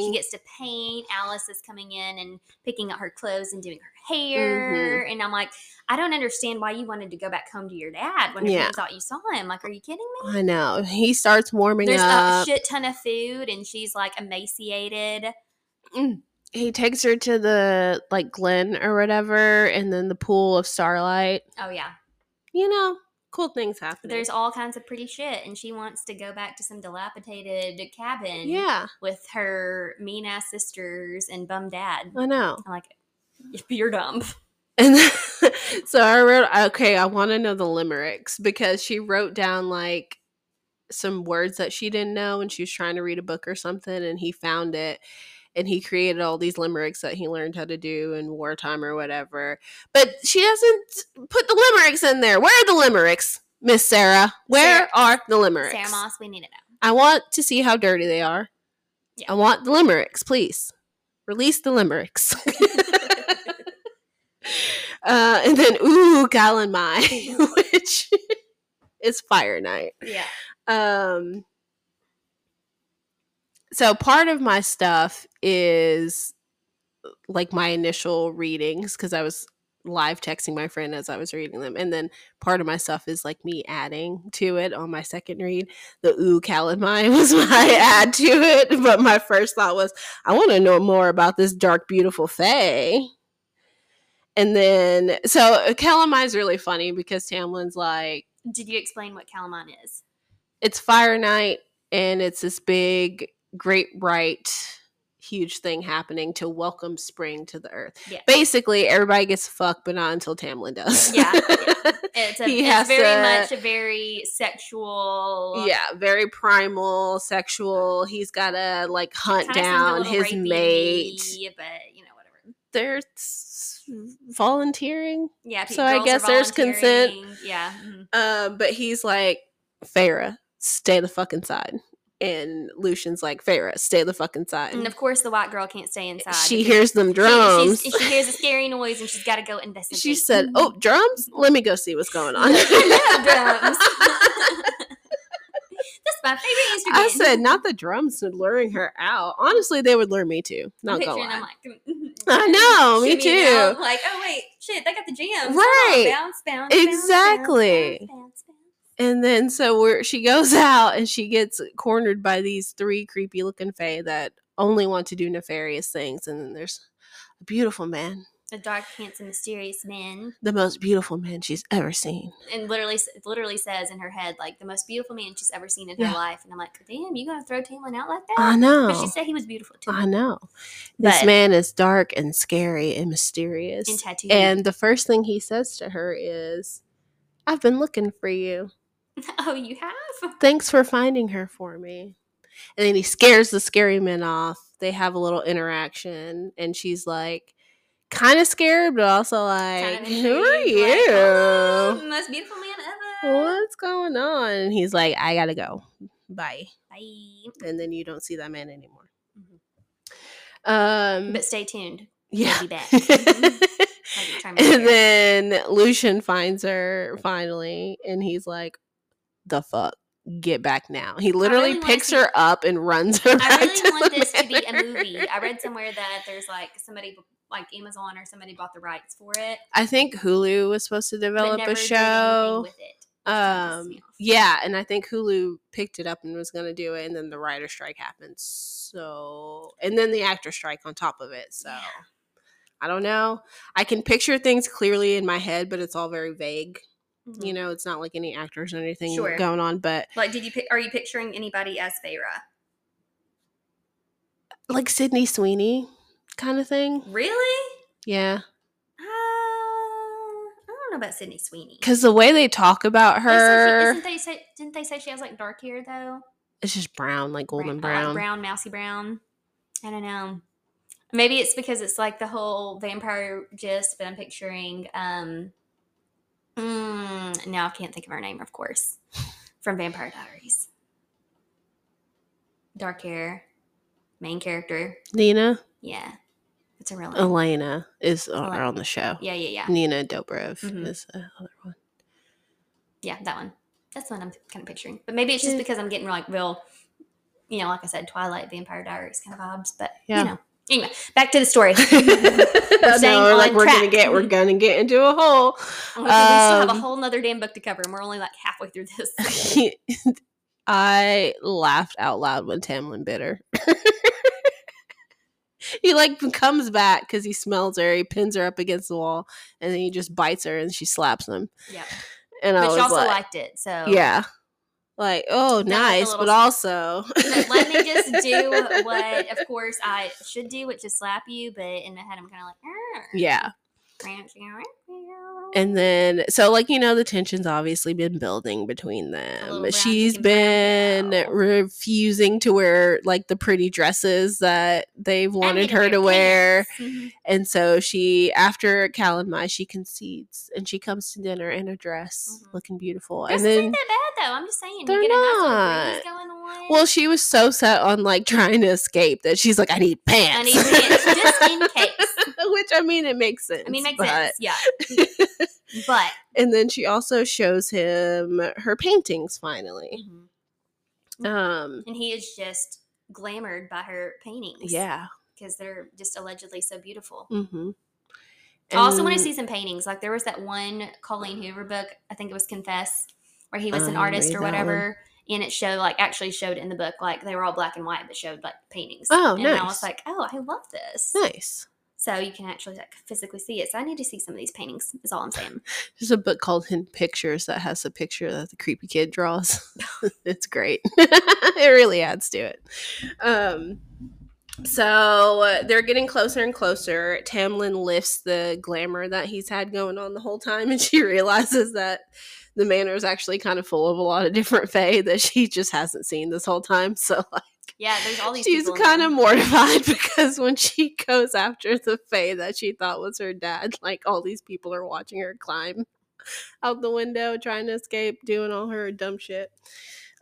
She gets to paint. Alis is coming in and picking out her clothes and doing her hair. Mm-hmm. And I'm like, I don't understand why you wanted to go back home to your dad when Yeah. you thought you saw him. Like, are you kidding me? I know. He starts warming up. There's a shit ton of food, and she's like emaciated. Mm. he takes her to the like Glen or whatever, and then the pool of starlight. Oh yeah, You know, cool things happen. there's all kinds of pretty shit, and she wants to go back to some dilapidated cabin. yeah, with her mean ass sisters and bum dad. I know. I'm like, [LAUGHS] you're dumb. And then, [LAUGHS] so I wrote, okay, I want to know the limericks because she wrote down like some words that she didn't know and she was trying to read a book or something, and he found it. And he created all these limericks that he learned how to do in wartime or whatever. But she doesn't put the limericks in there. Where are the limericks, Miss Sarah? Where Sarah- are the limericks? Sarah Maas, we need to know. I want to see how dirty they are. Yeah. I want the limericks, please. Release the limericks. [LAUGHS] uh, and then, ooh, Calanmai, [LAUGHS] [LAUGHS] which is Fire Night. Yeah. Um, so part of my stuff is like my initial readings because I was live texting my friend as I was reading them, and then part of my stuff is like me adding to it on my second read. The ooh Calanmai [LAUGHS] was my add to it, but my first thought was I want to know more about this dark, beautiful Fae. And then, so Calanmai is really funny because Tamlin's like, Did you explain what Calanmai is? It's Fire Night, and it's this big, great, right, huge thing happening to welcome spring to the earth. Yeah. Basically, everybody gets fucked, but not until Tamlin does. Yeah, yeah. [LAUGHS] It's, a, it's very to- much a very sexual. yeah, very primal, sexual. He's got to like hunt kinda seems a down his rapey, mate. But you know, whatever. There's volunteering, Yeah. So I guess there's consent. Yeah. mhm. uh, but he's like, Feyre, stay the fuck inside. And Lucien's like, Feyre, stay the fuck inside. And of course, the white girl can't stay inside. she hears them drums. she's- she hears a scary [LAUGHS] noise and she's got to go investigate. She said, "Oh, drums! Let me go see what's going on." [LAUGHS] I drums. [LAUGHS] That's my favorite instrument. I said, "Not the drums luring her out. Honestly, they would lure me too. Not gonna I'm like, mm, I know, me too. Like, oh wait, shit, they got the on, Right. bounce, bounce, Exactly. bounce, bounce, And then so where she goes [LAUGHS] out and she gets cornered by these three creepy looking fae that only want to do nefarious things. And then there's a beautiful man A dark, handsome, mysterious man, the most beautiful man she's ever seen. and literally, literally says in her head like the most beautiful man she's ever seen in her life. And I'm like, damn, you gonna throw Tamlin out like that? I know. But she said he was beautiful too. I know. This But- man is dark and scary and mysterious. And tattooed. And the first thing he says to her is, I've been looking for you. [LAUGHS] oh, you have? Thanks for finding her for me. And then he scares the scary man off. They have a little interaction, and she's like, kind of scared, but also like, Kind of Who are intrigued, like, oh, you? most beautiful man ever. What's going on? And he's like, I gotta go. Bye. Bye. And then you don't see that man anymore. Mhm. Um, But stay tuned. yeah. be back. [LAUGHS] Mhm. My and then Lucien finds her finally, and he's like, "The fuck, get back now!" He literally really picks her up and runs her. [LAUGHS] I really want this to be a movie. I read somewhere that there's like somebody like Amazon or somebody bought the rights for it. I think Hulu was supposed to develop a show. with it. which kinda pisses Um, yeah, and I think Hulu picked it up and was going to do it, and then the writer strike happened. So, and then the actor strike on top of it. So, Yeah. I don't know. I can picture things clearly in my head, but it's all very vague. Mhm. You know, it's not like any actors or anything Sure. going on, but Like, did you are you picturing anybody as Feyre? like Sydney Sweeney kind of thing. Really? Yeah. Uh, I don't know about Sydney Sweeney. Because the way they talk about They said she- her, isn't they say, didn't they say she has like dark hair though? it's just brown, like golden Brown- brown. brown, mousy brown. I don't know. Maybe it's because it's like the whole vampire gist, but I'm picturing. um mm, Now I can't think of her name, of course, from Vampire Diaries. Dark hair, main character. Nina, Yeah, it's a real name. Elena is on, Elena. on the show. Yeah, yeah, yeah, Nina Dobrev Mhm. is the other one. yeah. That one. That's the one I'm kind of picturing. But maybe it's just because I'm getting like real, you know, like I said, Twilight, Vampire Diaries kind of vibes. But Yeah. you know, anyway, back to the story. I staying know, like we're gonna get, we're gonna get into a hole. Oh, okay, we still have a Um, whole nother damn book to cover, and we're only like halfway through this. [LAUGHS] I laughed out loud when Tamlin bit her. [LAUGHS] he like comes back because he smells her. He pins her up against the wall, and then he just bites her, and she slaps him. yeah, And I but was she also like, liked it, so yeah, like oh, nice, but also Let me just [LAUGHS] do what, of course, I should do, which is slap you. But in my head, I'm kind of like, "Arr." yeah. And then, so like you know, the tension's obviously been building between them. She's been refusing to wear like the pretty dresses that they've wanted her to wear. Mhm. And so she, after Calanmai, she concedes and she comes to dinner in a dress, Mhm. looking beautiful. And then, that bad though. I'm just saying, They're you get a nice little not. breeze going on. well, she was so set on like trying to escape that she's like, I need pants. I need pants just in [LAUGHS] case. [LAUGHS] Which I mean, it makes sense. I mean, it makes but- sense. Yeah, but [LAUGHS] And then she also shows him her paintings finally. Um, and he is just glamored by her paintings. yeah. because they're just allegedly so beautiful. Mm-hmm. I also want to see some paintings. Like there was that one Colleen Hoover book, I think it was Confess, where he was an artist or whatever. And it showed like actually showed in the book like they were all black and white, but showed like paintings. Oh, and I was like, oh, I love this. Nice. So you can actually like physically see it. So I need to see some of these paintings. Is all I'm saying. [LAUGHS] There's a book called Hidden Pictures that has a picture that the creepy kid draws. [LAUGHS] [LAUGHS] it's great. it really adds to it. Um, so uh, they're getting closer and closer. Tamlin lifts the glamour that he's had going on the whole time, and she realizes that the manor is actually kind of full of a lot of different fae that she just hasn't seen this whole time. So like, Yeah, there's all these. she's kind of mortified [LAUGHS] because when she goes after the fae that she thought was her dad, like all these people are watching her climb out the window trying to escape, doing all her dumb shit.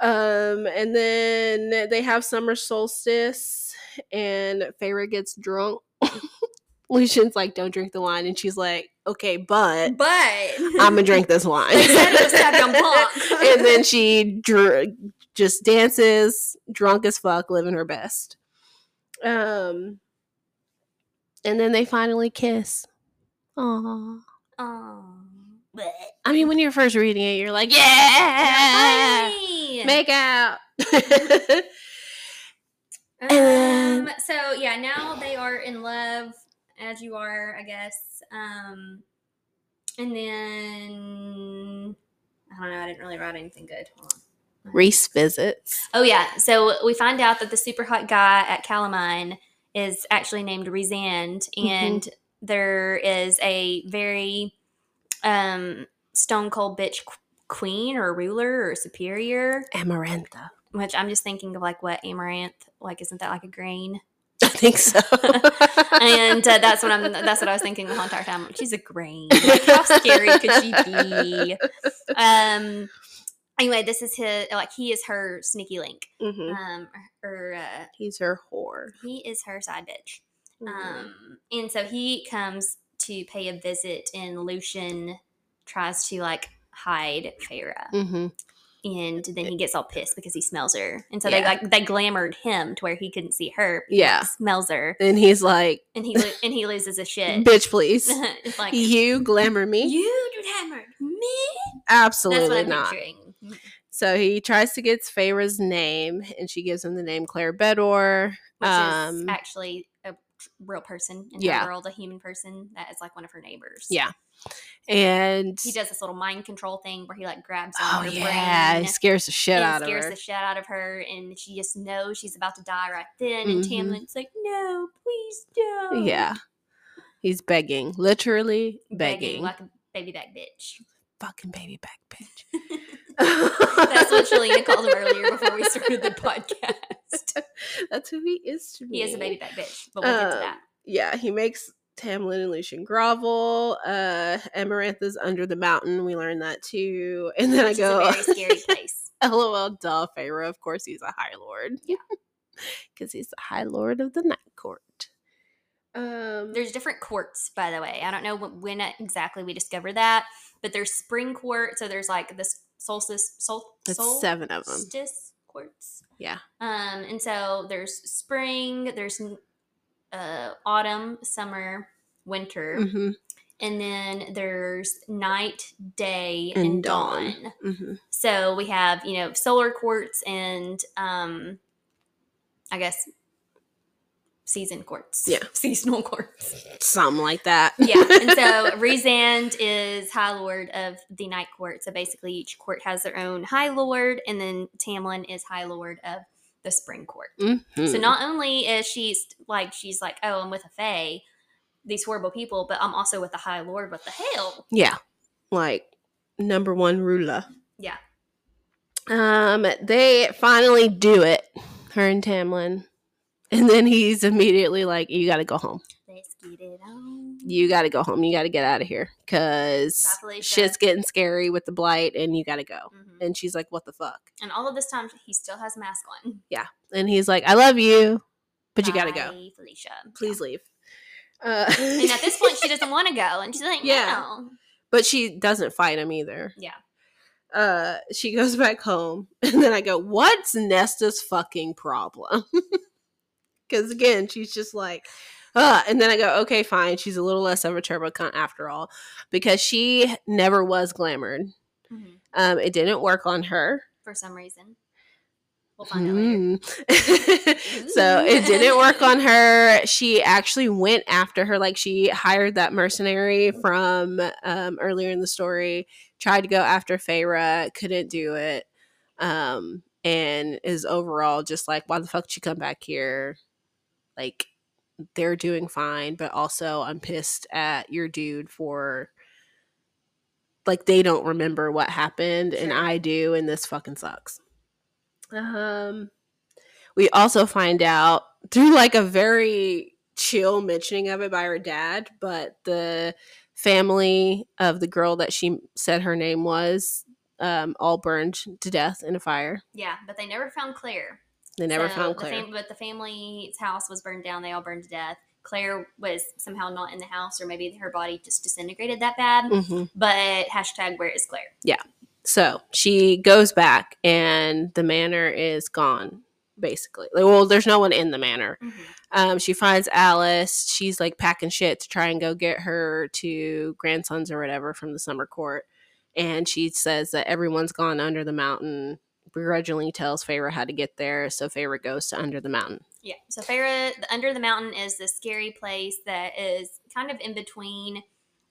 Um, and then they have summer solstice, and Feyre gets drunk. [LAUGHS] Lucien's like, "Don't drink the wine," and she's like, "Okay, but But I'm gonna drink this [LAUGHS] wine." They said it was Sauvignon Blanc. and then she dr- just dances, drunk as fuck, living her best. Um, and then they finally kiss. Aww. But I mean, when you're first reading it, you're like, yeah, Finally! make out. [LAUGHS] Um, so yeah, now they are in love, as you are, I guess. Um, and then I don't know. I didn't really write anything good. Hold on. Rhys visits. Oh yeah. So we find out that the super hot guy at Calanmai is actually named Rhysand, Mhm. and there is a very um, stone cold bitch qu- queen or ruler or superior, Amarantha. which I'm just thinking of like what amaranth, like isn't that like a grain? [LAUGHS] I think so. [LAUGHS] and uh, that's what I'm. That's what I was thinking the whole entire time. She's a grain. Like, how scary could she be? [LAUGHS] Um. Anyway, this is his. Like he is her sneaky link. Mhm. Um. Or uh, He's her whore. he is her side bitch. Mhm. Um. And so he comes to pay a visit, and Lucien tries to like hide Feyre, Mhm. and then he gets all pissed because he smells her, and so Yeah. they like they glamored him to where he couldn't see her. Yeah. he smells her, And he's like, and he lo- and he loses his shit. [LAUGHS] bitch, please. [LAUGHS] like you glamour me? you glamour me. Absolutely That's what I'm not. picturing. So he tries to get Feyre's name, and she gives him the name Clare Beddor. Which is Um, actually a real person in Yeah. her world, a human person that is like one of her neighbors. Yeah. And He does this little mind control thing where he like grabs oh her yeah, brain. he scares the shit and out of her. scares the shit out of her, and she just knows she's about to die right then. And Mhm. Tamlin's like, "No, please don't." yeah, he's begging, literally begging. like a baby back bitch. Fucking baby back bitch. [LAUGHS] That's what Shalina called him earlier before we started the podcast. [LAUGHS] That's who he is to me. He is a baby back bitch, but we'll get to Um, that. yeah, he makes Tamlin and Lucien grovel. Uh Amarantha's under the mountain. We learned that too. [LAUGHS] And then Which I go, is a very [LAUGHS] scary place. LOL, duh, Feyre. Of course he's a High Lord. Yeah. Because he's the High Lord of the Night Court. Um, There's different quartz, by the way. I don't know wh- when exactly we discovered that, but there's spring quartz. So there's like this solstice, sol, It's seven of 'em. solstice quartz. Yeah. Um, and so there's spring, there's uh, autumn, summer, winter, mhm, and then there's night, day, And and, dawn. dawn. mhm. So we have you know solar quartz and um, I guess season courts. Yeah. [LAUGHS] seasonal courts. Something like that. yeah, and so [LAUGHS] Rhysand is High Lord of the Night Court. So basically, each court has their own High Lord, and then Tamlin is High Lord of the Spring Court. Mhm. So not only is she's like she's like, oh, I'm with a Fae, these horrible people, but I'm also with the High Lord. What the hell? Yeah. Like number one ruler. Yeah. Um, they finally do it, her and Tamlin. And then he's immediately like, You gotta go home. Let's get it on. You gotta go home. You gotta get out of here. Cause shit's getting scary with the blight and you gotta go. Mhm. And she's like, What the fuck? And all of this time, he still has mask on. Yeah. And he's like, I love you, but you gotta go. Felicia. Please leave. Uh, And at this point, she doesn't want to go, and she's like, Yeah. no. but she doesn't fight him either. Yeah. Uh, she goes back home, [LAUGHS] and then I go, "What's Nesta's fucking problem?" [LAUGHS] Because again, she's just like, uh, and then I go, "Okay, fine." She's a little less of a turbo cunt after all, because she never was glamored. Mhm. Um, it didn't work on her. For some reason, we'll find out later. Mm. [LAUGHS] so it didn't work on [LAUGHS] her. She actually went after her. Like she hired that mercenary from um, earlier in the story, tried to go after Feyre, couldn't do it. Um, and is overall just like, why the fuck did you come back here? Like they're doing fine, but also I'm pissed at your dude for like they don't remember what happened and I do and this fucking sucks. Um we also find out through like a very chill mentioning of it by her dad, but the family of the girl that she said her name was um, all burned to death in a fire. Yeah, but they never found Clare. They never So found the Clare. fam- but the family's house was burned down. They all burned to death. Clare was somehow not in the house, or maybe her body just disintegrated that bad. hmm But hashtag where is Clare? Yeah. So she goes back, and the manor is gone. Basically, Like, well, there's no one in the manor. Um, she finds Alis. She's like packing shit to try and go get her to grandsons or whatever from the summer court. And she says that everyone's gone under the mountain. Begrudgingly tells Feyre how to get there. So Feyre goes to Under the Mountain. Yeah. So Feyre, the Under the Mountain is this scary place that is kind of in between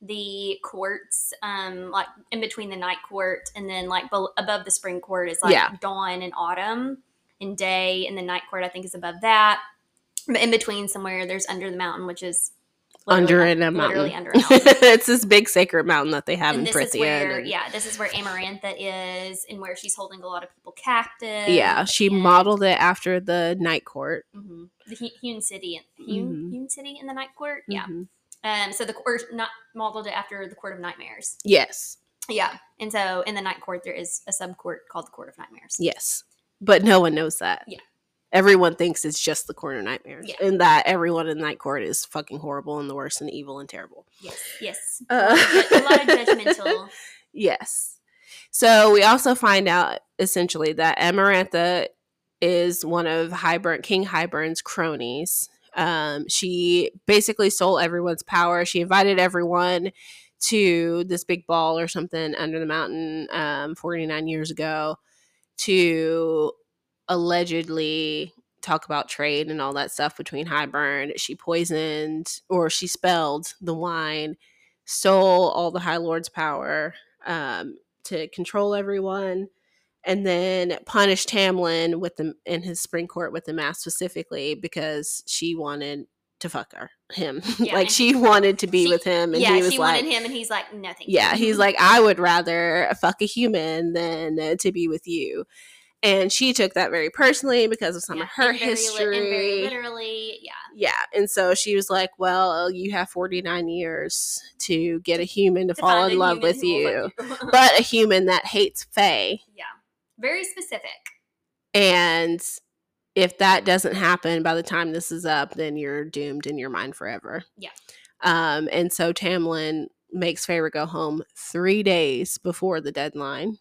the courts, um, like in between the night court and then like bel above the spring court is like Yeah. dawn and autumn and day, and the night court I think is above that. But in between somewhere there's Under the Mountain, which is Under in a mountain. literally under a mountain. [LAUGHS] it's this big sacred mountain that they have and in this Prythian. is where, and- yeah, this is where Amarantha is, and where she's holding a lot of people captive. yeah, she and- modeled it after the night court. Mhm. the Hewn City, Hewn, Mhm. Hewn City in the Night Court. Yeah. Mhm. Um. So the court not modeled it after the Court of Nightmares. Yes. Yeah. And so in the Night Court there is a sub court called the Court of Nightmares. Yes. But no one knows that. Yeah. Everyone thinks it's just the Court of Nightmares. Yeah. And that everyone in night court is fucking horrible and the worst and evil and terrible. Yes. Yes. [LAUGHS] Uh, a lot of judgmental. [LAUGHS] Yes. So we also find out essentially that Amarantha is one of Hybern, King Hybern's cronies. Um, she basically stole everyone's power. She invited everyone to this big ball or something under the mountain um, 49 years ago to allegedly talk about trade and all that stuff between Hybern. She poisoned or she spelled the wine, stole all the High Lord's power um, to control everyone, and then punished Tamlin with the in his spring court with the mask specifically because she wanted to fuck her him [LAUGHS] Yeah, like she wanted to be she- with him and yeah. he was she like wanted him, and he's like, no, thank yeah he's like i would rather fuck a human than uh, to be with you and she took that very personally because of some Yeah, of her li- history and very literally, yeah. yeah and so she was like well you have 49 years to get a human to, To fall in love with you you. [LAUGHS] but a human that hates Fae." yeah, very specific. and if that doesn't happen by the time this is up then you're doomed in your mind forever Yeah. um and so tamlin makes Feyre go home three days before the deadline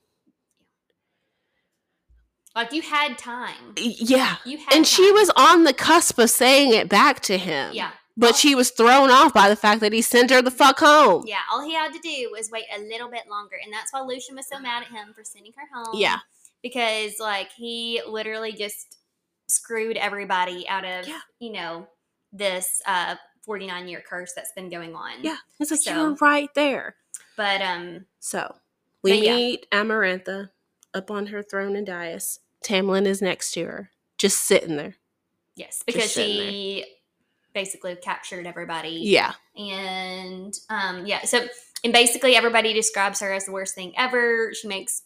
Like you had time. Yeah You had. and she was on the cusp of saying it back to him Yeah. but All- she was thrown off by the fact that he sent her the fuck home Yeah, all he had to do was wait a little bit longer, and that's why Lucien was so mad at him for sending her home. Yeah. because like he literally just screwed everybody out of Yeah. you know this uh 49 year curse that's been going on. yeah it's like So- you're right there but um, So we But yeah. meet Amarantha up on her throne and dais. Tamlin is next to her, just sitting there. yes, because she basically captured everybody. Yeah. and um, yeah, so and basically everybody describes her as the worst thing ever. She makes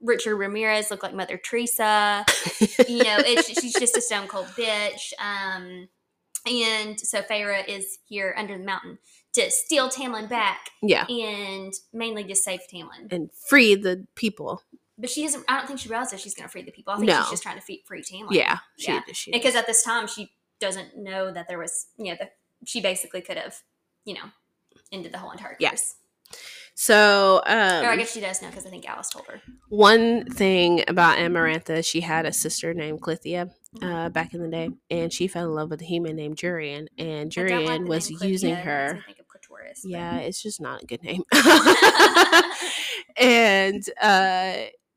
Richard Ramirez look like Mother Teresa. [LAUGHS] you know, it's, she's just a stone cold bitch. Um, and so Feyre is here under the mountain to steal Tamlin back yeah. and mainly just save Tamlin. And free the people. But she doesn't. I don't think she realizes she's going to free the people. I think No. she's just trying to free, free Tamlin. Yeah. She, Yeah. she because at this time she doesn't know that there was, you know, that she basically could have, you know, ended the whole entire Yeah. curse. so or I um, guess she does know because I think Alis told her. one thing about Amarantha, she had a sister named Clythia uh, back in the day, and she fell in love with a human named Jurian, and don't like Jurian was Clythia, using it makes me her. think of clitoris, but- Yeah, it's just not a good name. [LAUGHS] [LAUGHS] and uh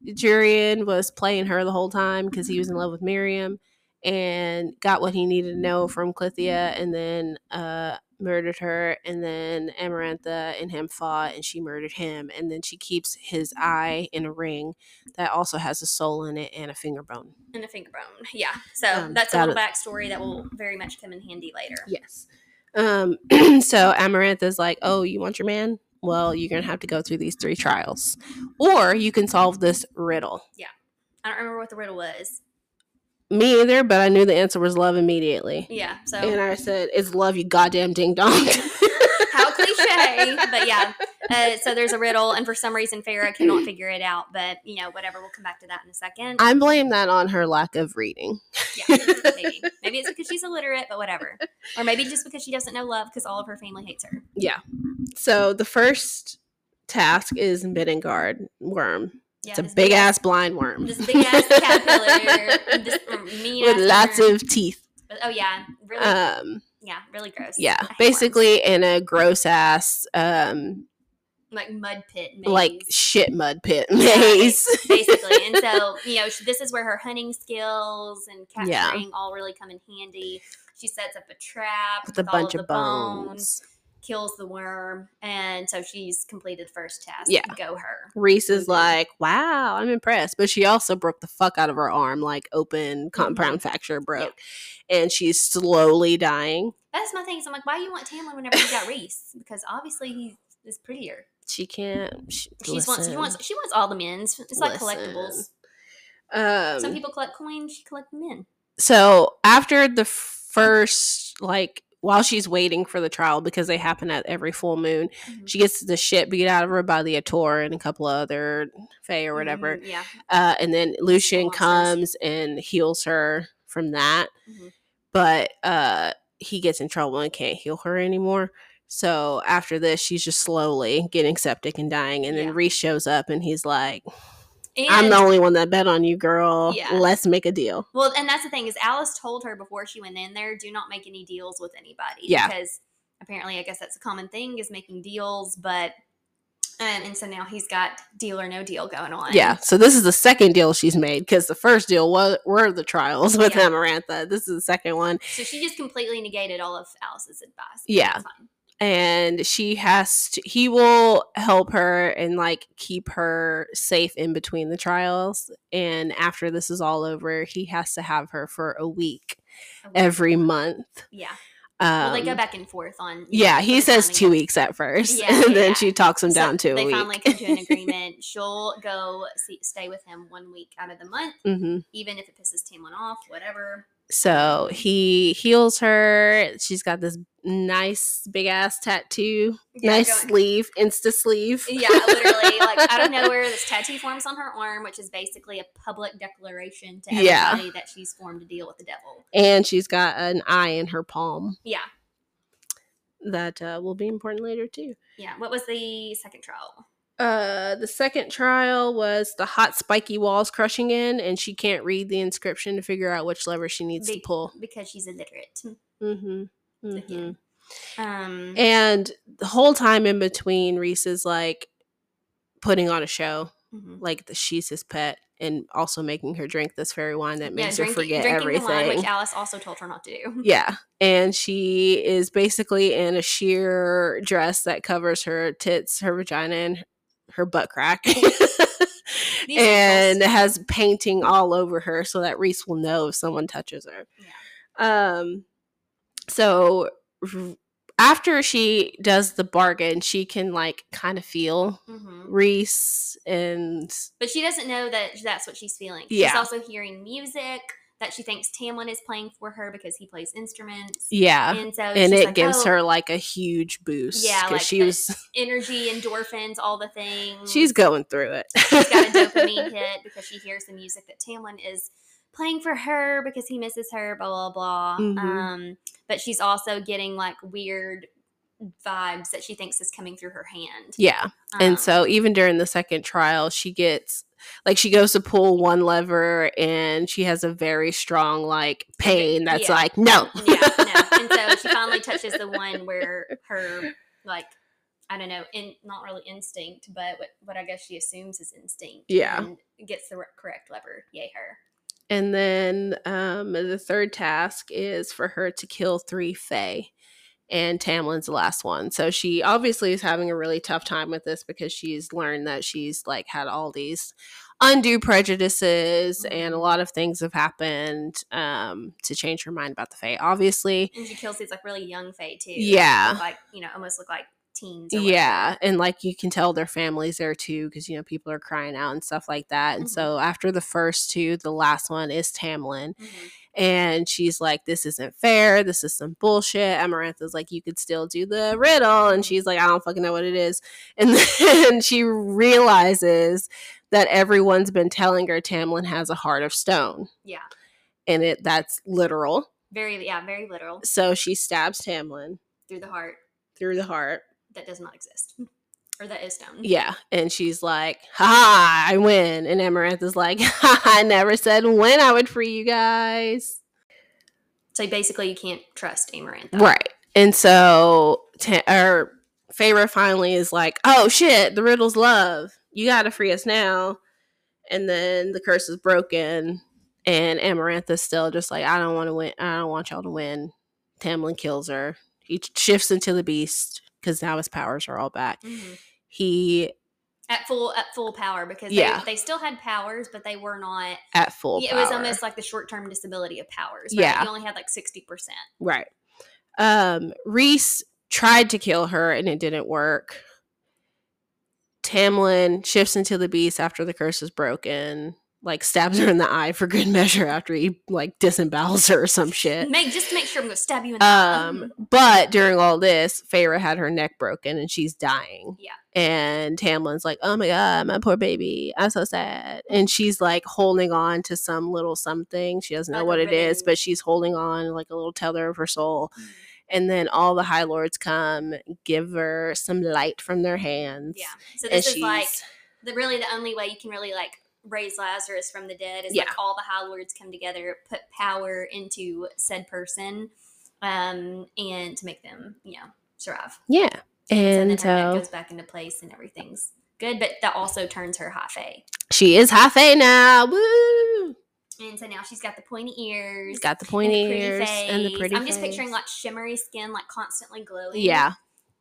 Jurian was playing her the whole time because he was in love with Miryam and got what he needed to know from Clythia and then uh murdered her and then Amarantha and him fought and she murdered him and then she keeps his eye in a ring that also has a soul in it and a finger bone. and a finger bone. Yeah. So Um, that's a little backstory that will very much come in handy later. Yes. Um [CLEARS THROAT] so Amarantha's like, "Oh, you want your man? Well, you're going to have to go through these three trials. Or you can solve this riddle." Yeah. I don't remember what the riddle was. Me either, but I knew the answer was love immediately. Yeah. So And I said, "It's love, you goddamn ding dong." how cliche, but yeah. [LAUGHS] Uh, so there's a riddle, and for some reason Feyre cannot figure it out. But you know, whatever. We'll come back to that in a second. I blame that on her lack of reading. yeah, maybe. Maybe it's because she's illiterate, but whatever. Or maybe just because she doesn't know love because all of her family hates her. Yeah. So the first task is Midgard worm. Yeah, It's a this big ass blind worm this big ass [LAUGHS] caterpillar, this mean with lots worm. of teeth. Oh yeah, really. Um, yeah, really gross. Yeah, hate worms. basically in a gross ass um, like mud pit maze. like shit mud pit Yeah, maze. [LAUGHS] basically. And so, you know, this is where her hunting skills and Yeah. capturing all really come in handy. She sets up a trap with a bunch of bones. kills the worm, and so she's completed the first task. Yeah. Go her. Rhys is like, "Wow, I'm impressed," but she also broke the fuck out of her arm, like open mm-hmm. compound fracture broke, and she's slowly dying. That's my thing. So I'm like, why you want Tamlin whenever you got Rhys? Because obviously he is prettier. She can't. She, She wants. She wants. She wants all the men's. It's like Listen. collectibles. Um, Some people collect coins. She collect men. so after the first like while she's waiting for the trial because they happen at every full moon Mhm. she gets the shit beat out of her by the Attor and a couple of other Fae or whatever. Mhm, Yeah. Uh, and then Lucien comes and heals her from that. Mhm. But uh, he gets in trouble and can't heal her anymore. So after this, she's just slowly getting septic and dying. And Yeah. then Rhys shows up and he's like, And, I'm the only one that bet on you, girl. Yeah. Let's make a deal. Well, and that's the thing is Alis told her before she went in there, do not make any deals with anybody. Yeah. Because apparently, I guess that's a common thing is making deals, but um, and so now he's got deal or no deal going on. Yeah. So this is the second deal she's made because the first deal was were the trials [LAUGHS] with Yeah. Amarantha. This is the second one. So she just completely negated all of Alis's advice. Yeah. And she has to he will help her and like keep her safe in between the trials and after this is all over he has to have her for a week A every month Yeah. um, Well, they go back and forth on. yeah know, he says two weeks at first Yeah, and yeah, then yeah. she talks him So down to a they week finally come to an [LAUGHS] agreement. She'll go see, stay with him one week out of the month, hmm even if it pisses Tamlin off, whatever. So he heals her she's got this nice big ass tattoo Yeah, nice sleeve insta sleeve Yeah, literally, like out of nowhere, [LAUGHS] this tattoo forms on her arm, which is basically a public declaration to Yeah. everybody that she's formed a deal with the devil. and she's got an eye in her palm Yeah, that uh, will be important later too. yeah. What was the second trial? Uh, the second trial was the hot spiky walls crushing in, and she can't read the inscription to figure out which lever she needs Be- to pull. Because she's illiterate. Mm-hmm. Yeah. hmm Um, And the whole time in between, Rhys is like putting on a show, mhm. like the, she's his pet, and also making her drink this fairy wine that Yeah, makes her forget drinking everything. Wine, which Alis also told her not to do. [LAUGHS] Yeah. And she is basically in a sheer dress that covers her tits, her vagina, and her butt crack. [LAUGHS] [LAUGHS] And has painting all over her so that Rhys will know if someone touches her. Um so after she does the bargain, she can like kind of feel hmm Rhys and But she doesn't know that that's what she's feeling. She's Yeah. also hearing music that she thinks Tamlin is playing for her because he plays instruments. yeah. And so And it like, gives "Oh, her like a huge boost. Yeah, 'cause like she was [LAUGHS] energy, endorphins, all the things. she's going through it. She's got a [LAUGHS] dopamine hit because she hears the music that Tamlin is playing for her because he misses her, blah blah blah. Mhm. Um, but she's also getting like weird vibes that she thinks is coming through her hand. Yeah. and Um, so even during the second trial, she gets like she goes to pull one lever and she has a very strong like pain that's yeah. like no. yeah, no. And so [LAUGHS] she finally touches the one where her like I don't know, in not really instinct, but what, what I guess she assumes is instinct. Yeah. and gets the re- correct lever. Yay her. And then um the third task is for her to kill three Fae. And Tamlin's the last one. So she obviously is having a really tough time with this because she's learned that she's like had all these undue prejudices and a Mhm. lot of things have happened um to change her mind about the Fae. Obviously, And she kills these like really young Fae too. Yeah. Like you know, almost look like teens. Yeah whatever. and like you can tell their families there too because you know people are crying out and stuff like that and Mhm. so after the first two the last one is tamlin Mhm. and she's like this isn't fair this is some bullshit amarantha's like you could still do the riddle and she's like i don't fucking know what it is and then [LAUGHS] she realizes that everyone's been telling her tamlin has a heart of stone Yeah. and it that's literal Very yeah, very literal so she stabs tamlin through the heart through the heart that does not exist. Or that is stone. Yeah. And she's like, ha, I win. And Amarantha's like, [LAUGHS] ha, I never said when I would free you guys. So basically, you can't trust Amarantha. Right. And so, ta- or Feyre finally is like, "Oh shit, the riddle's love. You got to free us now." And then the curse is broken, and Amarantha's still just like, "I don't want to win. I don't want y'all to win." Tamlin kills her. He shifts into the beast because now his powers are all back. hmm He At full at full power because Yeah. they, they still had powers, but they were not. at full. Yeah, it was almost like the short term disability of powers. Right? Yeah. you only had like sixty percent. Right. Um, Rhys tried to kill her and it didn't work. Tamlin shifts into the beast after the curse is broken, like stabs her in the eye for good [LAUGHS] measure after he like disembowels her or some shit. Make just to make sure I'm gonna stab you in the eye. Um, but during all this, Feyre had her neck broken and she's dying. Yeah. And Tamlin's like, "Oh my god, my poor baby, I'm so sad." And she's like holding on to some little something. She doesn't know Like what it is, but she's holding on like a little tether of her soul. Mhm. And then all the High Lords come, give her some light from their hands. Yeah. So this is like the really the only way you can really like raise Lazarus from the dead is Yeah. like all the High Lords come together, put power into said person, um, and to make them, you know, survive. yeah. And, And so then so goes back into place and everything's good, but that also turns her high fae. she is half a now. Woo! And so now she's got the pointy ears. Got the and pointy pretty ears and the pretty. I'm just picturing like shimmery skin, like constantly glowing. Yeah,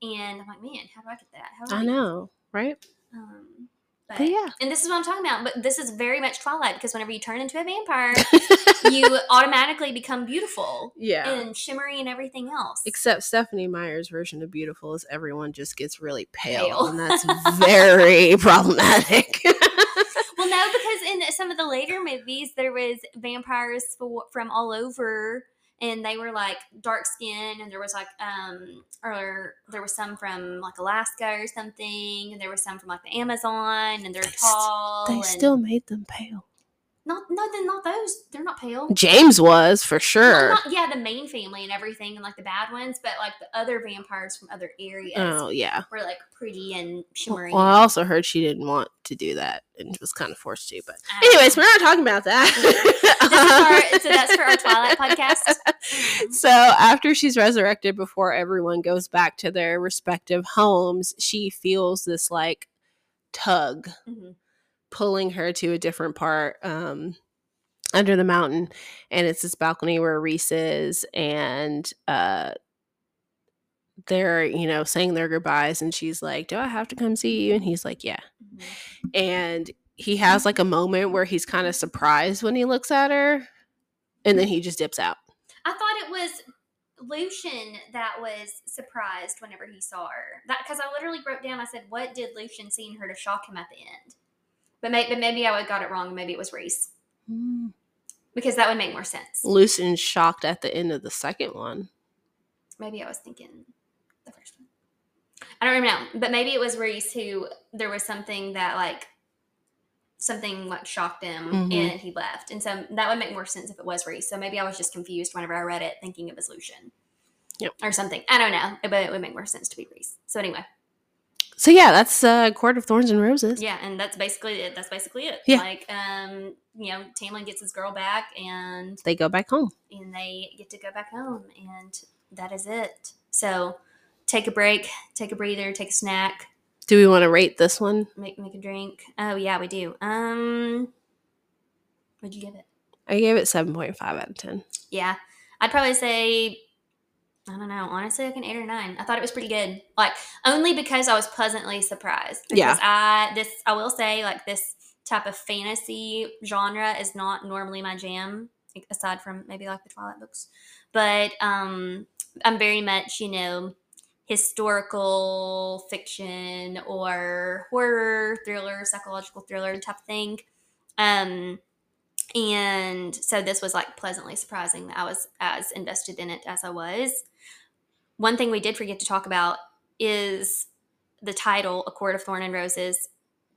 And I'm like, man, how do I get that? How do I that? know, right? Um, but, But yeah. and this is what I'm talking about. But this is very much Twilight because whenever you turn into a vampire, [LAUGHS] you automatically become beautiful yeah. and shimmery and everything else. Except Stephenie Meyer's version of beautiful is everyone just gets really pale, Pale. and that's very [LAUGHS] problematic. [LAUGHS] well, no, because in some of the later movies, there was vampires for, from all over, and they were like dark skin, and there was like um, or there was some from like Alaska or something, and there was some from like the Amazon, and they're They st- tall. they and still made them pale. Not no, then not those. They're not pale. James was for sure. not- yeah, the main family and everything, and like the bad ones, but like the other vampires from other areas Oh yeah. were like pretty and shimmery. Well, I also heard she didn't want to do that and was kind of forced to. But don't anyways, we're not talking about that. Our- so that's for our [LAUGHS] Twilight podcast. [LAUGHS] So after she's resurrected, before everyone goes back to their respective homes, she feels this like tug Mhm. Pulling her to a different part um, under the mountain, and it's this balcony where Rhys is, and uh, they're you know saying their goodbyes, and she's like, "Do I have to come see you?" And he's like, "Yeah," Mhm. and he has like a moment where he's kind of surprised when he looks at her, and then he just dips out. I thought it was Lucien that was surprised whenever he saw her. That because I literally wrote down. I said, "What did Lucien see in her to shock him at the end?" But, may, but maybe I got it wrong. Maybe it was Rhys because that would make more sense. Lucien's shocked at the end of the second one. Maybe I was thinking the first one. I don't remember now, but maybe it was Rhys who there was something that like something like shocked him Mhm. and he left, and so that would make more sense if it was Rhys. So maybe I was just confused whenever I read it, thinking it was Lucien. Yep. Or something. I don't know, but it would make more sense to be Rhys. So anyway, So yeah, that's uh, Court of Thorns and Roses. yeah, and that's basically it. That's basically it. Yeah. Like, um, you know, Tamlin gets his girl back, and They go back home. and they get to go back home and that is it so take a break take a breather take a snack Do we want to rate this one? make make a drink oh yeah we do um what'd you give it I gave it seven point five out of ten. yeah i'd probably say i don't know honestly like an eight or nine. I thought it was pretty good like only because i was pleasantly surprised because Yeah. i this i will say like this type of fantasy genre is not normally my jam aside from maybe like the twilight books. But um i'm very much you know historical fiction or horror thriller psychological thriller type thing. Um and so this was like pleasantly surprising that i was as invested in it as i was one thing we did forget to talk about is the title a court of thorn and roses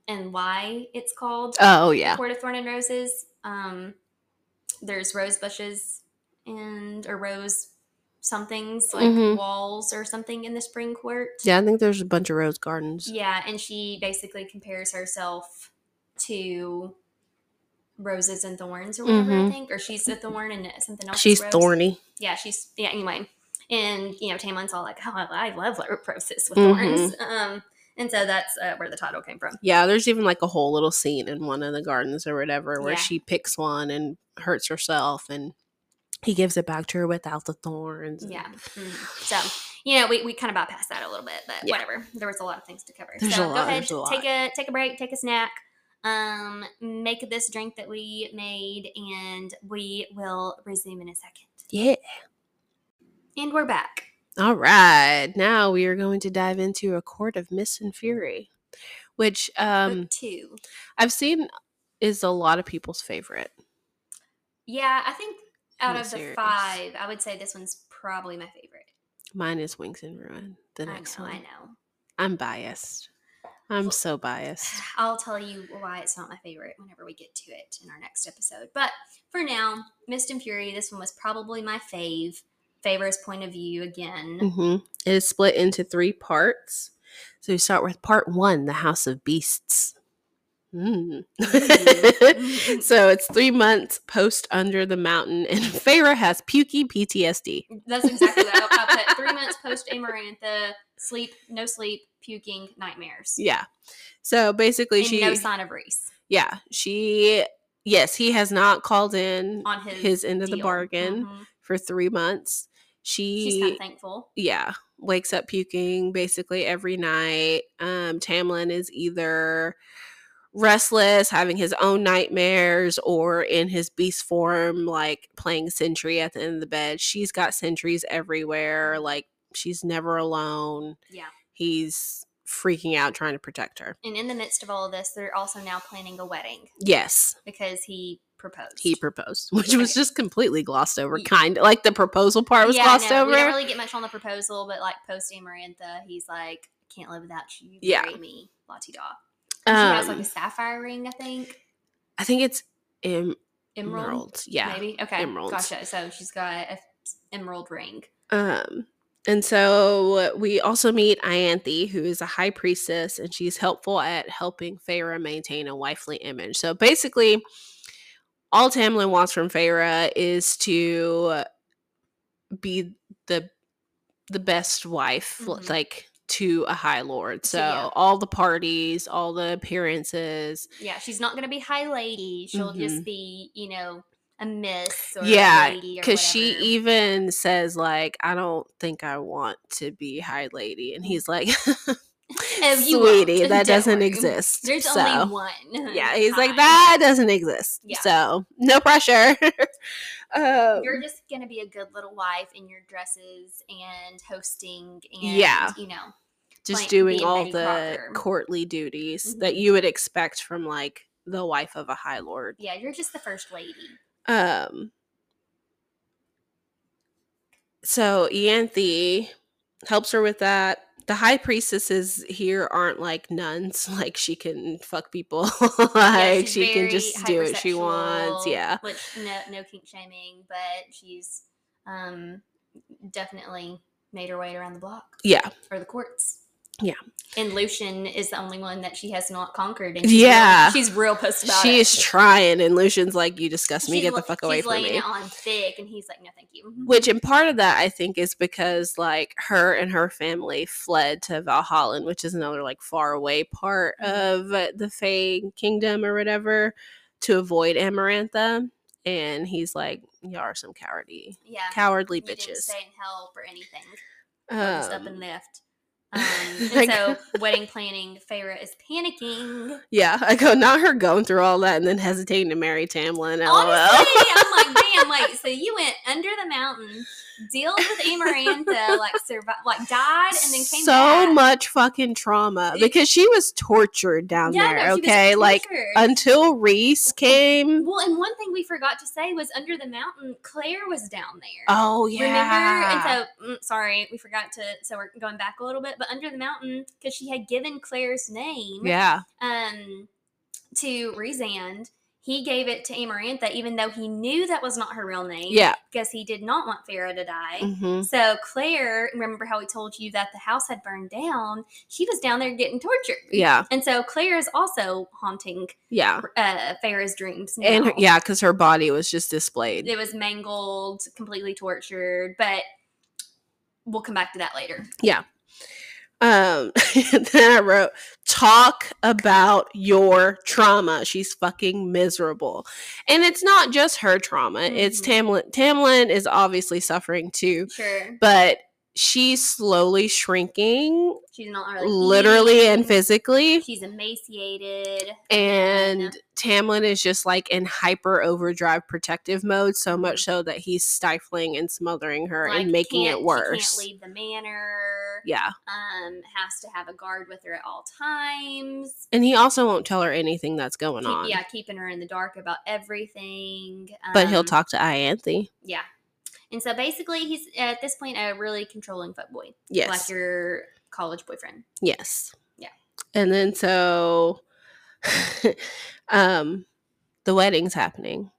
and why it's called Oh yeah. Court of Thorn and Roses. Um, there's rose bushes and or rose somethings like Mhm. walls or something in the spring court. Yeah, I think there's a bunch of rose gardens. Yeah, and she basically compares herself to roses and thorns or whatever I Mhm. think, or she's a thorn and something else. She's thorny. Yeah, she's yeah. Anyway, And you know, Tamlin's all like, "Oh, I love roses with Mhm. thorns." Um, and so that's uh, where the title came from. Yeah, there's even like a whole little scene in one of the gardens or whatever where Yeah. she picks one and hurts herself and he gives it back to her without the thorns. and- Yeah. Mhm. So you know, we, we kind of bypassed that a little bit, but Yeah. whatever. There was a lot of things to cover. There's so go ahead, a take a take a break, take a snack. Um, make this drink that we made, and we will resume in a second. Yeah. And we're back. All right. Now we are going to dive into A Court of Mist and Fury, which um Book two. I've seen is a lot of people's favorite. Yeah, I think out of the five, I would say this one's probably my favorite. Mine is Wings and Ruin, the next I know, one. I know. I'm biased. I'm so biased. [SIGHS] I'll tell you why it's not my favorite whenever we get to it in our next episode. But for now, Mist and Fury, this one was probably my fave. Feyre's point of view again. hmm It is split into three parts. So we start with part one, The House of Beasts. Mm. [LAUGHS] Mm. so it's three months post Under the Mountain, and [LAUGHS] Feyre has pukey PTSD. That's exactly what I, put. Three months post Amarantha, sleep, no sleep, puking, nightmares. Yeah. So basically, And she, no sign of Rhys yeah, she, yes, he has not called in on his his end of the bargain Mhm. for three months. She's She, kind of thankful. yeah, wakes up puking basically every night. Um, Tamlin is either restless, having his own nightmares, or in his beast form, like playing sentry at the end of the bed. She's got sentries everywhere. Like she's never alone. Yeah. He's freaking out trying to protect her. And in the midst of all of this, they're also now planning a wedding Yes, because he proposed. he proposed, [LAUGHS] which was just completely glossed over. Kind of like the proposal part was yeah, glossed no, over. We don't really get much on the proposal, but like post Amarantha, he's like, "Can't live without you." Yeah. Marry me, la ti da. She has like Um, a sapphire ring, I think. I think it's em- Emerald, emeralds. Yeah. maybe. Okay, emeralds. gotcha. So she's got a emerald ring. Um, and so we also meet Ianthe, who is a high priestess, and she's helpful at helping Feyre maintain a wifely image. So basically, all Tamlin wants from Feyre is to be the the best wife, Mhm. like to a high lord. So So, yeah. all the parties, all the appearances, Yeah, she's not going to be high lady. She'll Mhm. just be, you know, a miss or yeah a lady or because she even says like i don't think i want to be high lady and he's like [LAUGHS] [LAUGHS] Sweetie that doesn't worry. exist There's so only one. yeah he's like that doesn't exist Yeah. so no pressure [LAUGHS] um, You're just gonna be a good little wife in your dresses and hosting and Yeah. you know. just like doing all Betty the Crocker. courtly duties that Mhm. you would expect from like the wife of a high lord Yeah, you're just the first lady. Um. So Ianthe helps her with that. The high priestesses here aren't like nuns; [LAUGHS] like she can fuck people, like she's she can just do what she wants. Yeah, Which no no kink shaming, but she's um definitely made her way around the block yeah, or the courts. Yeah. And Lucien is the only one that she has not conquered. And she's Yeah. real, she's real pissed about she it. is trying, and Lucien's like, "You disgust me. She's Get the fuck away from me." on thick, and he's like, "No, thank you." Which, and part of that, I think, is because like her and her family fled to Valhalla, which is another like far away part Mhm. of the Fae kingdom or whatever, to avoid Amarantha. And he's like, "Y'all are some cowardly, Yeah, cowardly you didn't bitches." stay and help or anything. Just up Um, and left. Um, [LAUGHS] and so [LAUGHS] wedding planning, Feyre is panicking. yeah, I go, not her going through all that and then hesitating to marry Tamlin. LOL. Honestly, I'm like, [LAUGHS] damn, wait, so you went under the mountain, dealt with Amarantha, like survived, like died, and then came so back. much fucking trauma because she was tortured down Yeah, there. was okay, like until Rhys came. well, and one thing we forgot to say was under the mountain, Clare was down there. Oh yeah. Remember? And so, mm, sorry, we forgot to. So we're going back a little bit, but under the mountain, because she had given Clare's name, yeah. um, to Rhysand, he gave it to Amarantha, even though he knew that was not her real name. Yeah. because he did not want Feyre to die. hmm So Clare, remember how we told you that the house had burned down? She was down there getting tortured. Yeah. And so Clare is also haunting Yeah. uh, Feyre's dreams. Now. And her, yeah, because her body was just displayed. it was mangled, completely tortured. But we'll come back to that later. Yeah. Um, [LAUGHS] then I wrote, talk about your trauma. She's fucking miserable. And it's not just her trauma, it's Mhm. Tamlin. Tamlin is obviously suffering too, Sure. but she's slowly shrinking, She's not really literally and physically. She's emaciated. And Tamlin is just like in hyper overdrive protective mode, so much so that he's stifling and smothering her like, and making it She worse. can't leave the manor. Yeah. Um, has to have a guard with her at all times. And he also won't tell her anything that's going Keep- on. yeah, keeping her in the dark about everything. But he'll Um, talk to Ianthe. Yeah. And so basically, he's at this point a really controlling fuckboy, Yes. like your college boyfriend. Yes. Yeah. And then so [LAUGHS] um the wedding's happening.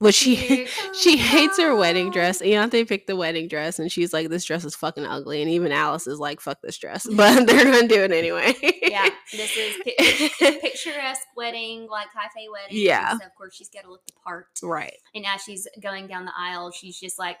Well, she [LAUGHS] she hates her wedding dress. Ianthe picked the wedding dress and she's like, This dress is fucking ugly. And even Alis is like, fuck this dress. [LAUGHS] But they're gonna do it anyway. Yeah, this is pi- picturesque wedding, like high fae wedding. Yeah. So of course she's got to look the part. right. And as she's going down the aisle, she's just like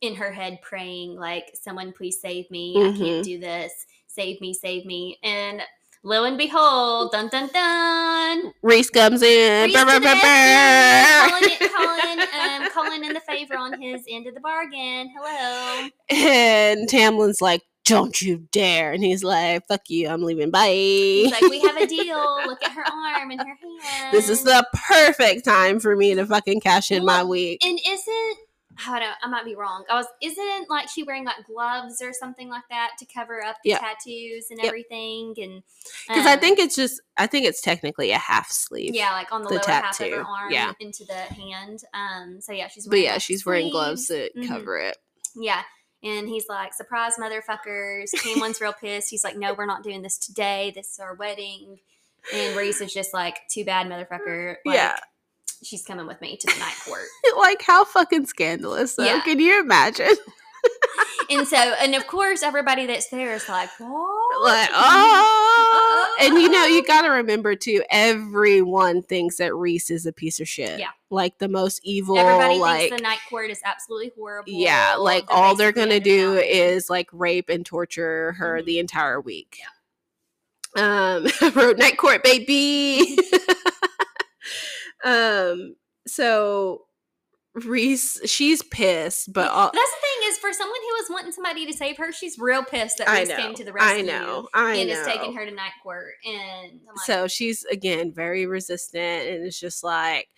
in her head praying, like, "Someone please save me! I Mhm. can't do this. Save me! Save me!" And lo and behold, dun dun dun, Rhys comes in. Rhys Brr, brr, brr, calling, it, calling, um, [LAUGHS] calling in the favor on his end of the bargain. Hello. And Tamlin's like, Don't you dare. And he's like, Fuck you, I'm leaving. Bye. He's like, "We have a deal. [LAUGHS] Look at her arm and her hand." this is the perfect time for me to fucking cash in my week. And isn't I don't I might be wrong. I was isn't like she wearing like gloves or something like that to cover up the Yep. tattoos and Yep. everything and Because I um, think it's just, I think it's technically a half sleeve. yeah, like on the, the lower half of tattoo, her arm yeah. into the hand. Um so yeah, she's But wearing yeah, like, she's wearing gloves sleeves. to Mhm. cover it. Yeah. And he's like, surprise motherfuckers. Tamlin's real pissed. He's like, no, we're not doing this today. This is our wedding. And Rhys is just like, too bad, motherfucker. Like, Yeah. She's coming with me to the night court. [LAUGHS] like, how fucking scandalous, though. Yeah. Can you imagine? [LAUGHS] and so, and of course, everybody that's there is like, what? like, [LAUGHS] oh. And you know, you got to remember, too, everyone thinks that Rhys is a piece of shit. Yeah. Like, the most evil, Everybody like, thinks the night court is absolutely horrible. yeah, like, They're all they're going to do is, like, rape and torture her Mhm. the entire week. Um, I wrote Night Court, baby. Um, so Rhys, she's pissed, but all, That's the thing is, for someone who was wanting somebody to save her, she's real pissed that I Rhys came to the rescue. I know, I and know. is taking her to night court. And like, so she's again very resistant, and it's just like.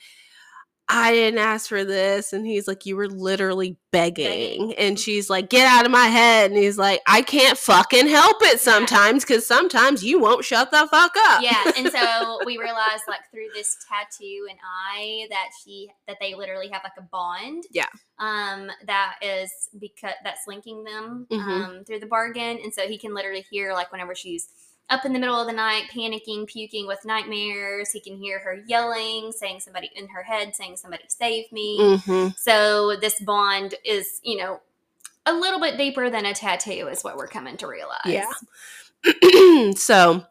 I didn't ask for this. And he's like, You were literally begging. And she's like, Get out of my head. And he's like, I can't fucking help it sometimes because sometimes you won't shut the fuck up. yeah and so [LAUGHS] we realized like through this tattoo and eye that she that they literally have like a bond Yeah. um that is because that's linking them Mhm. um through the bargain and so he can literally hear like whenever she's up in the middle of the night panicking puking with nightmares he can hear her yelling saying somebody in her head saying somebody save me Mhm. so this bond is you know a little bit deeper than a tattoo is what we're coming to realize Yeah. [CLEARS THROAT] so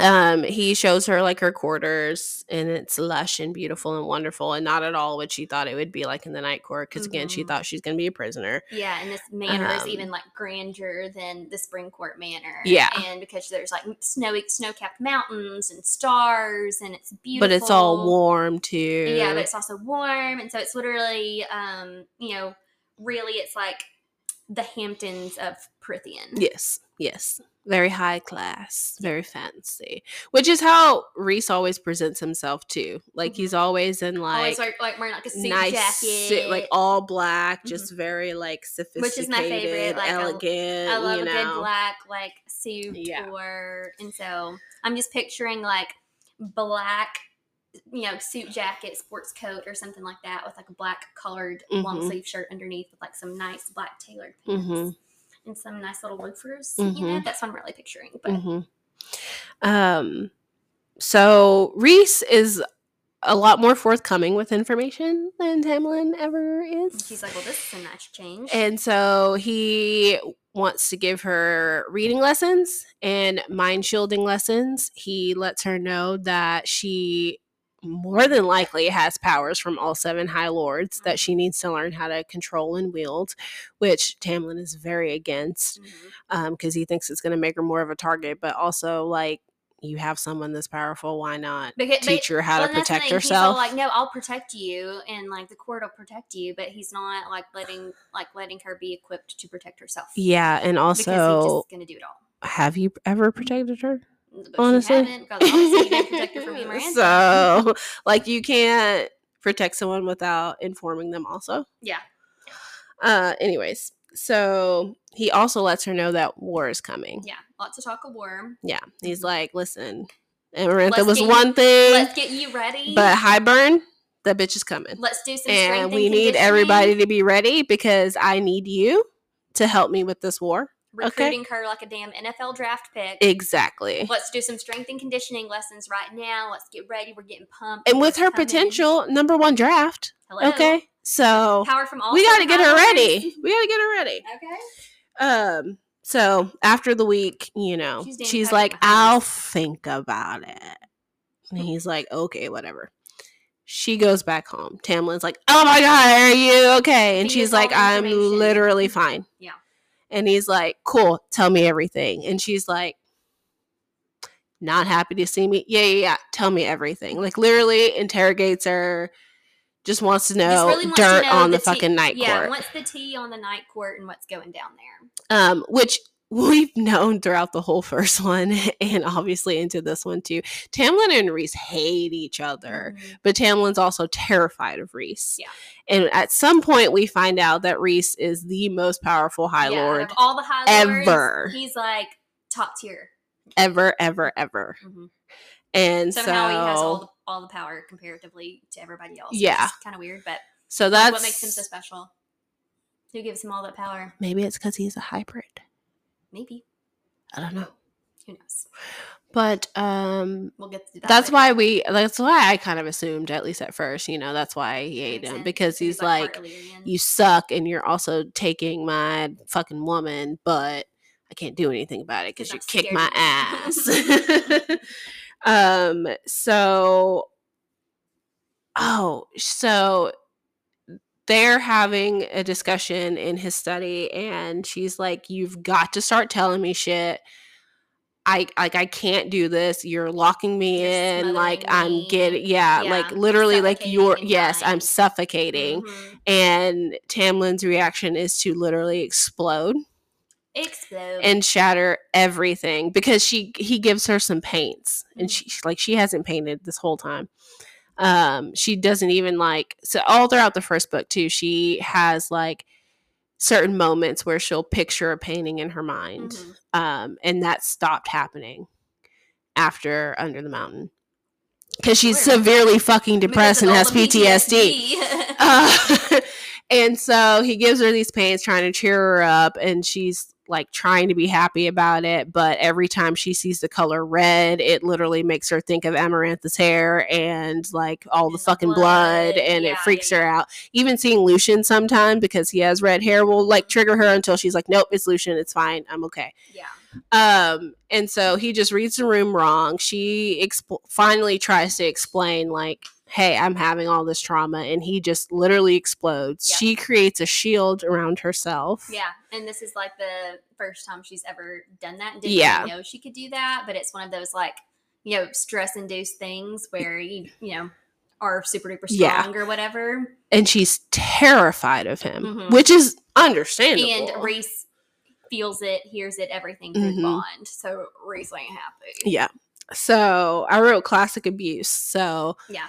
um he shows her like her quarters and it's lush and beautiful and wonderful and not at all what she thought it would be like in the night court because again she Mhm. thought she's gonna be a prisoner Yeah, and this manor is Um, even like grander than the spring court Manor. Yeah. and because there's like snowy, snow-capped mountains and stars, and it's beautiful. but it's all warm too Yeah, but it's also warm, and so it's literally, um, you know, really, it's like the Hamptons of Prythian. yes yes very high class very fancy which is how rhys always presents himself too like he's always in like Always like, like wearing like a suit nice jacket, suit, like all black just very like sophisticated Which is my favorite, like, I- elegant I love you a know good black like suit Yeah. or and so I'm just picturing like black you know suit jacket sports coat or something like that with like a black colored long Mhm. sleeve shirt underneath with like some nice black tailored pants Mhm. And some nice little loafers you know Mhm. that's what I'm really picturing but hmm Um, so Rhys is a lot more forthcoming with information than Tamlin ever is. she's like well this is a nice change and so he wants to give her reading lessons and mind shielding lessons. He lets her know that she more than likely has powers from all seven High Lords that she needs to learn how to control and wield, which Tamlin is very against mm-hmm. um, because he thinks it's going to make her more of a target. But also, like, you have someone this powerful, why not Because, but- teach her how well, to and that's the protect herself? like, no, I'll protect you, and like the court will protect you, but he's not like letting like letting her be equipped to protect herself. yeah, and because he's also, just gonna do it all. have you ever protected her? But honestly. haven't, 'cause obviously you didn't protect her from you, [LAUGHS] Miranda. so, like, you can't protect someone without informing them. Also, yeah, uh, anyways, so he also lets her know that war is coming. yeah, lots of talk of war. Yeah, he's like, listen, Amarantha was one thing, Let's get you ready. but Hybern, that bitch is coming, let's do some and we need everybody to be ready because I need you to help me with this war. Recruiting her like a damn NFL draft pick. Exactly. Let's do some strength and conditioning lessons right now. Let's get ready. We're getting pumped. And with her potential number one draft. Hello. Okay, so Power from all. we got to get her ready. [LAUGHS] We got to get her ready. Okay. Um. So after the week, you know, She's she's, like, "I'll think about it," and he's like, "Okay, whatever." She goes back home. Tamlin's like, "Oh my god, are you okay?" And she's like, "I'm literally fine." Yeah. And he's like, "Cool, tell me everything." And she's like, "Not happy to see me." Yeah, yeah, yeah. Tell me everything. Like literally interrogates her. Just wants to know really wants to dirt know on the, tea- fucking night yeah, court. Yeah, what's the tea on the night court and what's going down there? um, which we've known throughout the whole first one [LAUGHS] and obviously into this one too. Tamlin and Rhys hate each other, Mhm. but Tamlin's also terrified of Rhys. Yeah. And at some point, we find out that Rhys is the most powerful High Yeah, Lord of all the high lords, ever. he's like top tier. ever, ever, ever. Mhm. And Somehow he has all the, all the power comparatively to everybody else. Yeah. kind of weird, but so that's that's what makes him so special. Who gives him all that power? maybe it's because he's a hybrid. Maybe. I don't know. Who knows? But um, We'll get to that. that's later. why we. That's why I kind of assumed, at least at first, you know, that's why he ate him because he's part like, Illyrian. you suck and you're also taking my fucking woman, but I can't do anything about it because you kick my ass. [LAUGHS] [LAUGHS] um, so, oh, so they're having a discussion in his study, and she's like, You've got to start telling me shit. I like I can't do this. You're locking me You're in. Like smothering I'm me. getting yeah, Yeah, like literally like you're yes, I'm suffocating. Mhm. And Tamlin's reaction is to literally explode Explode. and shatter everything because she he gives her some paints and Mhm. she like she hasn't painted this whole time. Um she doesn't even like so all throughout the first book too she has like certain moments where she'll picture a painting in her mind. Mhm. Um and that stopped happening after Under the Mountain. Cuz she's severely fucking depressed and has the PTSD. [LAUGHS] Uh, [LAUGHS] and so he gives her these paints trying to cheer her up and she's like trying to be happy about it but every time she sees the color red it literally makes her think of amarantha's hair and like all the the fucking blood, blood. and Yeah, it freaks yeah, her out. Even seeing lucien sometime because he has red hair will like trigger her until she's like nope it's lucien it's fine i'm okay. Yeah. um and so he just reads the room wrong. She exp- finally tries to explain like hey i'm having all this trauma and he just literally explodes Yeah. she creates a shield around herself Yeah, and this is like the first time she's ever done that. And didn't Yeah. know she could do that, but it's one of those like you know stress induced things where you you know are super duper Yeah. strong or whatever. and she's terrified of him Mhm. which is understandable And Rhys feels it, hears it, everything through Mhm. the bond. So Rhys ain't happy. yeah so i wrote classic abuse so Yeah.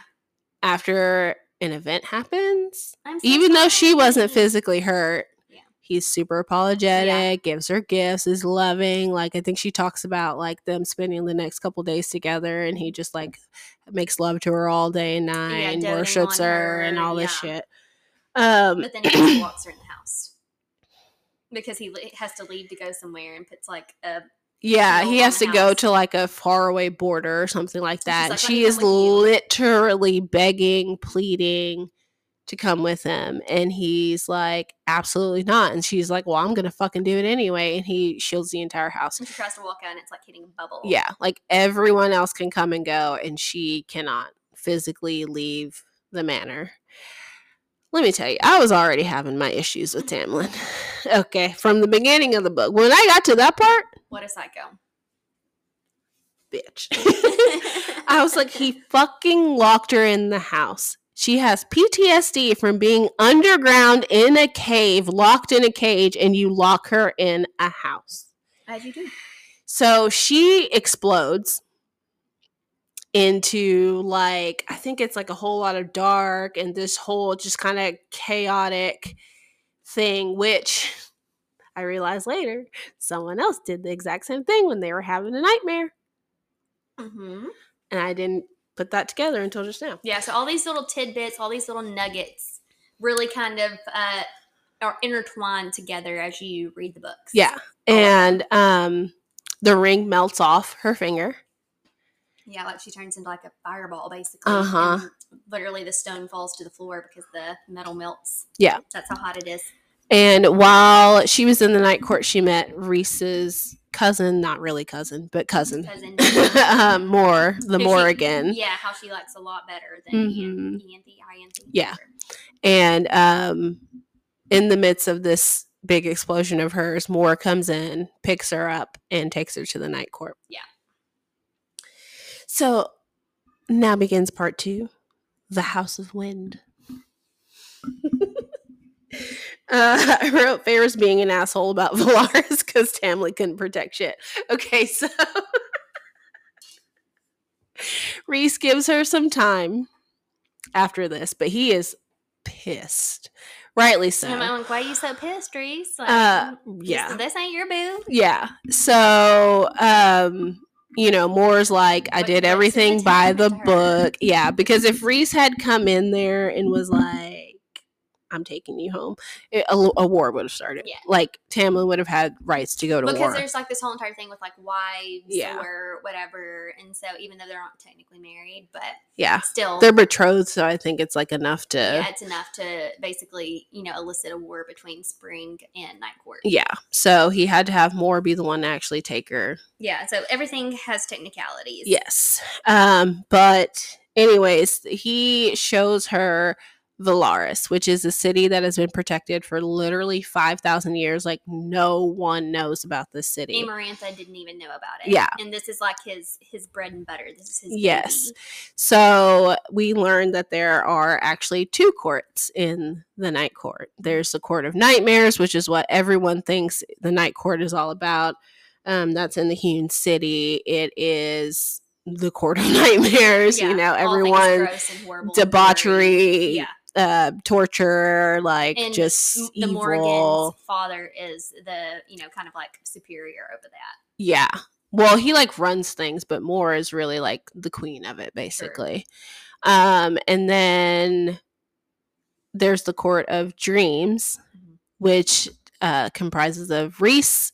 After an event happens so even though she wasn't physically hurt Yeah. he's super apologetic gives her gifts is loving like i think she talks about like them spending the next couple days together and he just like makes love to her all day and night and worships on her, and her, all this shit. Um But then he [CLEARS THROAT] walks her in the house because he has to leave to go somewhere and puts like a yeah he has to go to like a faraway border or something like that like, she is come with you." literally begging pleading to come with him and he's like absolutely not and she's like well i'm gonna fucking do it anyway and he shields the entire house and she tries to walk out and it's like hitting a bubble. yeah like everyone else can come and go and she cannot physically leave the manor. Let me tell you, I was already having my issues with Tamlin. [SIGHS] okay, from the beginning of the book. When I got to that part, What a psycho. bitch. [LAUGHS] I was like, he fucking locked her in the house. She has PTSD from being underground in a cave, locked in a cage, and you lock her in a house. As you do. So she explodes into like, I think it's like a whole lot of dark and this whole just kind of chaotic thing, which I realized later someone else did the exact same thing when they were having a nightmare. Mm-hmm. And I didn't put that together until just now. Yeah, so all these little tidbits, all these little nuggets really kind of uh, are intertwined together as you read the books. Yeah. And um the ring melts off her finger. Yeah, like she turns into like a fireball basically. Uh-huh. Literally the stone falls to the floor because the metal melts. Yeah. That's how hot it is. And while she was in the night court, she met Rhys's cousin, not really cousin, but cousin. Cousin. [LAUGHS] um, Mor, the she- Morrigan. Yeah, how she likes a lot better than Mhm. Ianthe, Yeah. And um, in the midst of this big explosion of hers, Mor comes in, picks her up, and takes her to the night court. Yeah. So now begins part two The House of Wind. [LAUGHS] Uh, [LAUGHS] I wrote Ferris being an asshole about [LAUGHS] Velaris because Tamlin couldn't protect shit. Okay, so [LAUGHS] Rhys gives her some time after this, but he is pissed. Rightly so. I'm like, why are you so pissed, Rhys? Like, Uh, yeah. This ain't your boo. Yeah. So, um, you know, Mor's like, I did everything by the attaching to her. book. Yeah, because if Rhys had come in there and was like, I'm taking you home, it, a, a war would have started. Yeah. Like Tamlin would have had rights to go to because war. there's like this whole entire thing with like wives Yeah. or whatever and so even though they're not technically married but Yeah. still They're betrothed, so I think it's like enough to. yeah it's enough to basically you know elicit a war between spring and night court Yeah. So he had to have Mor be the one to actually take her yeah so everything has technicalities Yes. Um, but anyways, he shows her Velaris, which is a city that has been protected for literally 5,000 years. Like, no one knows about this city. Amarantha didn't even know about it. Yeah. And this is like his his bread and butter. This is his Yes. baby. So we learned that there are actually two courts in the Night Court. There's the Court of Nightmares, which is what everyone thinks the Night Court is all about. Um, that's in the Hewn City. It is the Court of [LAUGHS] Nightmares. Yeah, You know, everyone gross and horrible and debauchery, Yeah. Uh, torture, like And just the evil. Morrigan's father is the, you know, kind of like superior over that. Yeah. Well, he like runs things, but Mor is really like the queen of it, basically. Um, and then there's the Court of Dreams, Mhm. which uh, comprises of Rhys,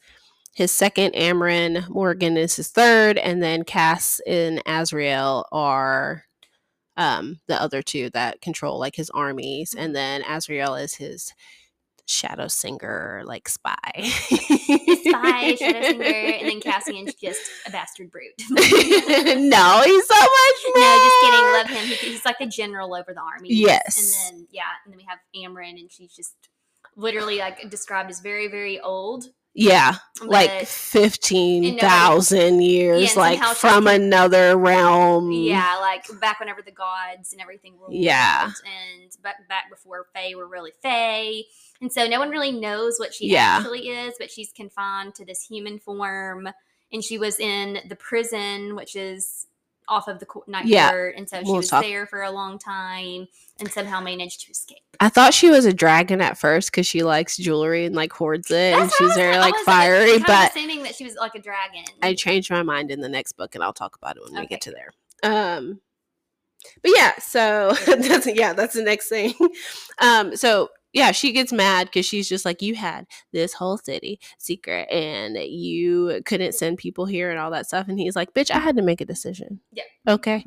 his second, Amren, Morgan is his third, and then Cass and Azriel are um, the other two that control like his armies, and then Azriel is his shadow singer, like spy. Spy, Shadow Singer, and then [LAUGHS] Cassian's just a bastard brute. [LAUGHS] no, he's so much more. [LAUGHS] No, just kidding. Love him. He, he's like a general over the army. Yes. And then yeah, and then we have Amren, and she's just literally like described as very, very old. Yeah, like but- fifteen thousand years, and like from another realm. yeah, like back whenever the gods and everything ruled. Yeah. And back back before Fae were really Fae. And so no one really knows what she Yeah. actually is, but she's confined to this human form. And she was in the prison, which is off of the night Yeah. court. And so she We'll was talk- there for a long time and somehow managed to escape. I thought she was a dragon at first because she likes jewelry and like hoards it, and That's I she's was- very like fiery. of But assuming that she was like a dragon. I changed my mind in the next book, and I'll talk about it when we get to there. Um, but yeah, so [LAUGHS] that's yeah, that's the next thing. [LAUGHS] Um, so yeah, she gets mad because she's just like, you had this whole city secret, and you couldn't send people here and all that stuff. And he's like, bitch, I had to make a decision. Yeah. Okay.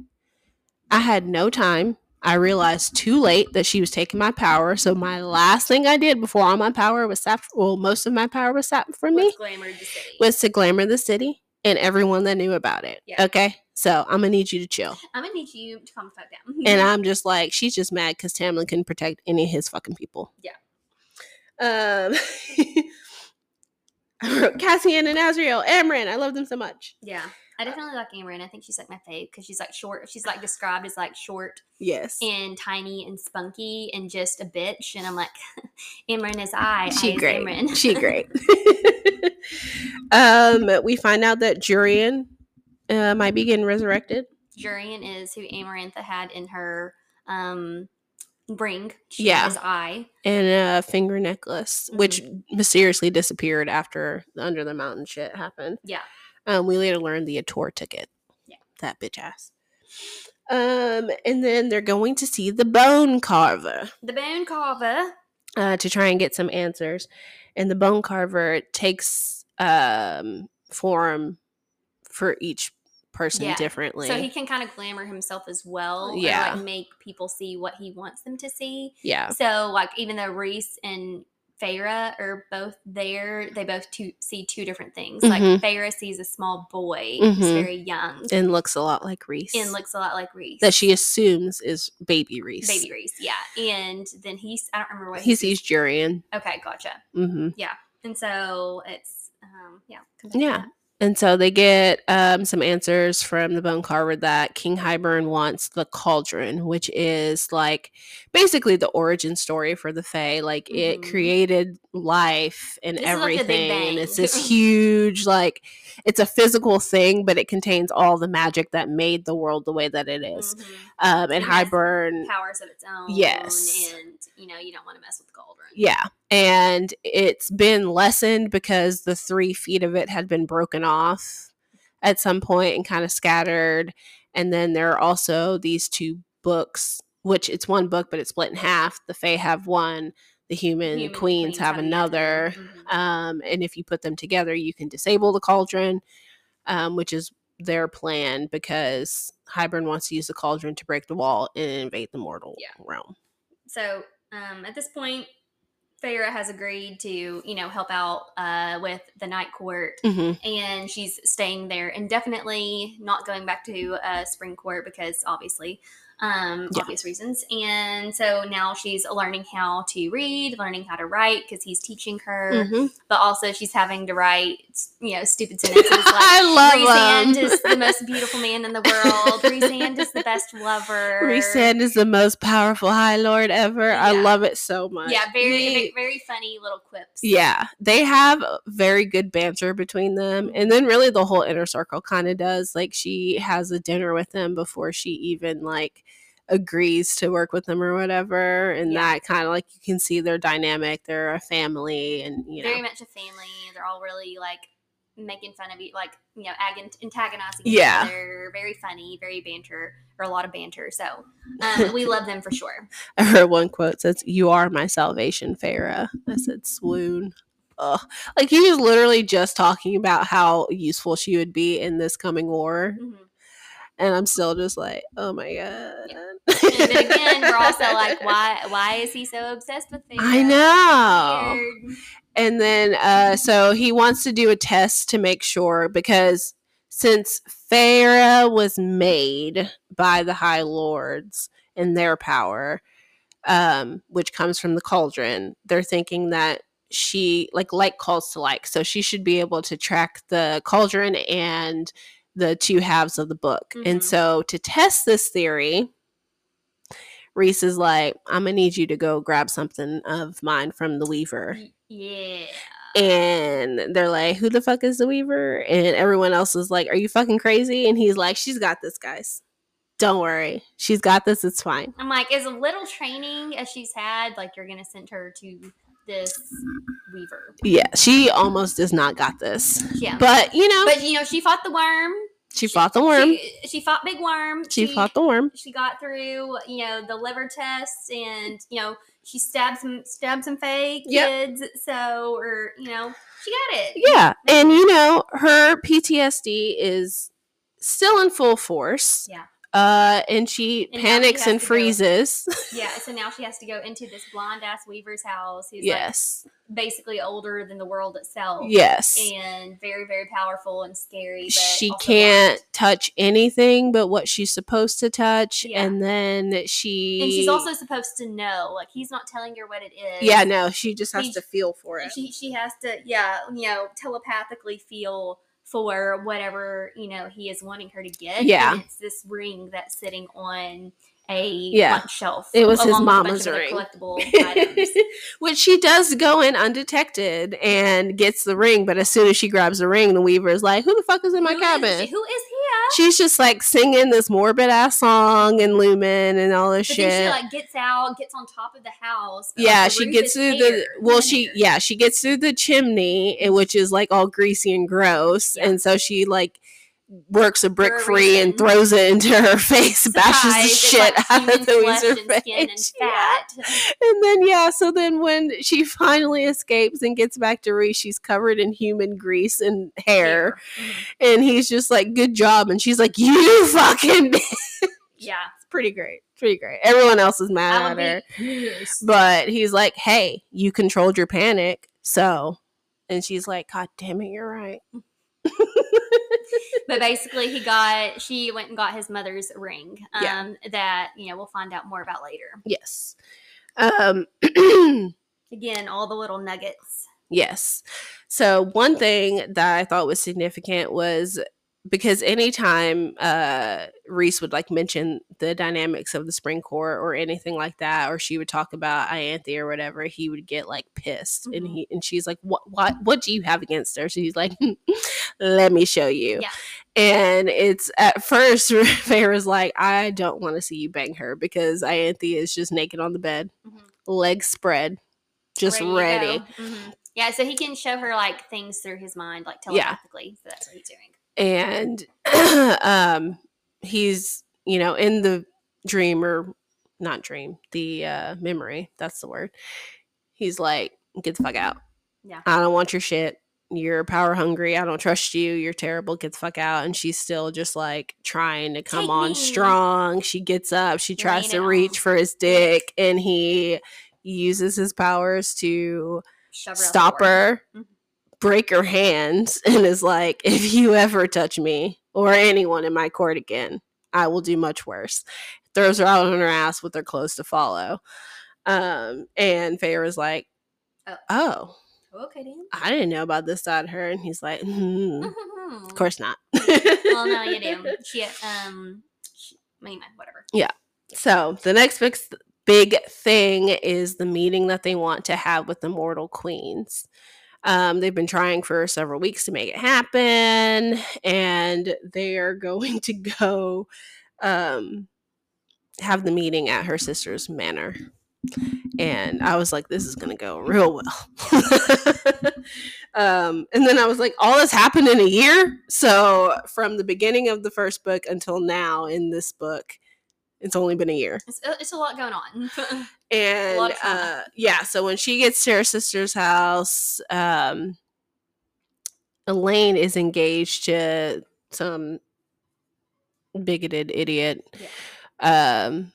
I had no time. I realized too late that she was taking my power. So my last thing I did before all my power was sapped, well, most of my power was sapped from me was city. was to glamour the city and everyone that knew about it. Yeah. Okay. So I'm gonna need you to chill. I'm gonna need you to calm the fuck down. [LAUGHS] And I'm just like, she's just mad because Tamlin couldn't protect any of his fucking people. Yeah. Um [LAUGHS] I wrote Cassian and Azriel, Amren. I love them so much. yeah, I definitely like Amren. I think she's like my fave because she's like short. She's like described as like short Yes. and tiny and spunky and just a bitch. And I'm like, [LAUGHS] Amren is I. I she is great. Amren. She great. um, we find out that Jurian uh, might be getting resurrected. Jurian is who Amarantha had in her um ring. She Yeah. is I. and a finger necklace, which mysteriously disappeared after the Under the Mountain shit happened. Yeah. Um, we later learned the Attor took it. Yeah. That bitch ass. Um, and then they're going to see the Bone Carver The bone carver. uh, to try and get some answers. And the Bone Carver takes um form for each person Yeah. differently. So he can kind of glamour himself as well. or, Yeah. like make people see what he wants them to see. yeah. So like even though Rhys and Feyre are both there, they both two, see two different things. Mhm. Like Feyre sees a small boy who's Mhm. very young And looks a lot like Rhys. and looks a lot like Rhys. that she assumes is baby Rhys. baby Rhys, yeah. And then he's I don't remember what He sees Jurian. Okay, gotcha. hmm Yeah. And so it's um yeah. Yeah. And so they get um, some answers from the Bone Carver that King Hybern wants the cauldron, which is like basically the origin story for the Fae. Like it Mhm. created life and This is like everything. and it's this [LAUGHS] huge, like, it's a physical thing, but it contains all the magic that made the world the way that it is. Mhm. Um, and It Hybern powers of its own. Yes. And you know, you don't want to mess with the cauldron. Yeah. And it's been lessened because the three feet of it had been broken off at some point and kind of scattered. And then there are also these two books, which it's one book, but it's split in half. The Fae have one, the human, Human queens, have, the other. another. Mhm. Um, and if you put them together, you can disable the cauldron, um, which is their plan because Hybern wants to use the cauldron to break the wall and invade the mortal Yeah. realm. So um, at this point, Feyre has agreed to, you know, help out uh, with the night court, hmm and she's staying there indefinitely, not going back to uh, spring court because obviously, um, Yeah. obvious reasons. And so now she's learning how to read, learning how to write because he's teaching her. hmm But also, she's having to write, you know, stupid sentences [LAUGHS] like. I love them. is the most [LAUGHS] beautiful man in the world. Rhysand is the best lover. Rhysand is the most powerful High Lord ever. I love it so much. Yeah, very, very funny little quips. yeah, they have very good banter between them, and then really the whole inner circle kind of does. Like she has a dinner with them before she even like agrees to work with them or whatever, and Yeah. that kind of like you can see their dynamic. They're a family, and you know, very much a family. They're all really like making fun of you, like you know, ag- antagonizing Yeah. each other. Very funny, very banter, or a lot of banter. So um, we love them for [LAUGHS] sure. I heard one quote says, "You are my salvation, Feyre." I said, "Swoon." Ugh. Like he was literally just talking about how useful she would be in this coming war, Mhm. And I'm still just like, "Oh my god!" And then again, we're also like, [LAUGHS] why? Why is he so obsessed with Feyre? I know. Weird. And then, uh, so he wants to do a test to make sure because since Feyre was made by the High Lords in their power, um, which comes from the cauldron, they're thinking that she, like, like calls to like. So she should be able to track the cauldron and the two halves of the book. And Mhm. so to test this theory, Rhys is like, I'm gonna need you to go grab something of mine from the Weaver. Yeah. And they're like, Who the fuck is the Weaver? And everyone else is like, Are you fucking crazy? And he's like, She's got this, guys. Don't worry. She's got this. It's fine. I'm like, as a little training as she's had, like you're gonna send her to this weaver. Yeah, she almost does not got this. Yeah. But, you know, But you know, she fought the worm. she fought the worm. She, she fought Big Worm. She fought the worm. She got through, you know, the liver tests and you know, she stabbed some stabbed some fake Yep. kids. So, or you know, she got it. Yeah. And, you know, her PTSD is still in full force. Yeah. Uh, and she And she panics and to go- freezes. Yeah, [LAUGHS] so now she has to go into this blonde ass weaver's house who's yes. like basically older than the world itself. Yes. And very, very powerful and scary. But she can't blind. touch anything but what she's supposed to touch Yeah. and then she And she's also supposed to know. Like he's not telling her what it is. yeah no she just has He- to feel for it She she has to yeah, you know, telepathically feel for whatever, you know, he is wanting her to get. Yeah. And it's this ring that's sitting on a Yeah. shelf. It was his along with a bunch mama's ring. collectible [LAUGHS] items. which she does go in undetected and gets the ring but as soon as she grabs the ring the weaver is like who the fuck is in my Who is- cabin who is? She's just like singing this morbid ass song and lumen and all this But shit then she like gets out, gets on top of the house. yeah like, the she gets through the well she hair. yeah she gets through the chimney eh, which is like all greasy and gross Yeah. and so she like works a brick free and throws it into her [LAUGHS] face bashes the shit out of the flesh weaser and face [LAUGHS] Yeah. and then yeah so then when she finally escapes and gets back to Rhys she's covered in human grease and hair Mhm. and he's just like good job and she's like you [LAUGHS] fucking bitch. Yeah. it's pretty great pretty great everyone else is mad at her pissed. but he's like, "Hey, you controlled your panic." So, and she's like, "God damn it, you're right." [LAUGHS] But basically, he got she went and got his mother's ring. Um, Yeah. that you know we'll find out more about later. Yes. Um [CLEARS THROAT] Again, all the little nuggets. yes. So, one thing that I thought was significant was because anytime uh Rhys would like mention the dynamics of the spring court or anything like that or she would talk about Ianthe or whatever he would get like pissed and Mhm. he and she's like what what what do you have against her so he's like [LAUGHS] let me show you Yeah. and it's at first [LAUGHS] Feyre's like I don't want to see you bang her because Ianthe is just naked on the bed Mhm. legs spread just ready, go. Mhm. Yeah, so he can show her like things through his mind, like Yeah. telepathically. So that's what he's doing. And [CLEARS THROAT] um he's you know in the dream or not dream the uh memory that's the word. He's like get the fuck out. Yeah. i don't want your shit. You're power hungry. I don't trust you. You're terrible. Get the fuck out. And she's still just like trying to come Take on me. strong. She gets up. She tries to reach for his dick and he uses his powers to her stop her, Mhm. Break her hands, [LAUGHS] and is like, if you ever touch me or anyone in my court again, I will do much worse. Throws her out on her ass with her clothes to follow. Um, and Feyre's like, Oh. oh, Okay, then. I didn't know about this side of her. And he's like, "Hmm, of of course not. well, no, you do. [LAUGHS] She, um, she, anyway, whatever. Yeah. So the next big, big thing is the meeting that they want to have with the mortal queens. Um, they've been trying for several weeks to make it happen, and they are going to [LAUGHS] go um, have the meeting at her sister's manor. And I was like, this is going to go real well. [LAUGHS] um, and then I was like, all this happened in a year. So from the beginning of the first book until now in this book, it's only been a year. It's, uh, it's a lot going on. [LAUGHS] And lot of trauma. uh, yeah, so when she gets to her sister's house, um, Elain is engaged to some bigoted idiot. Um,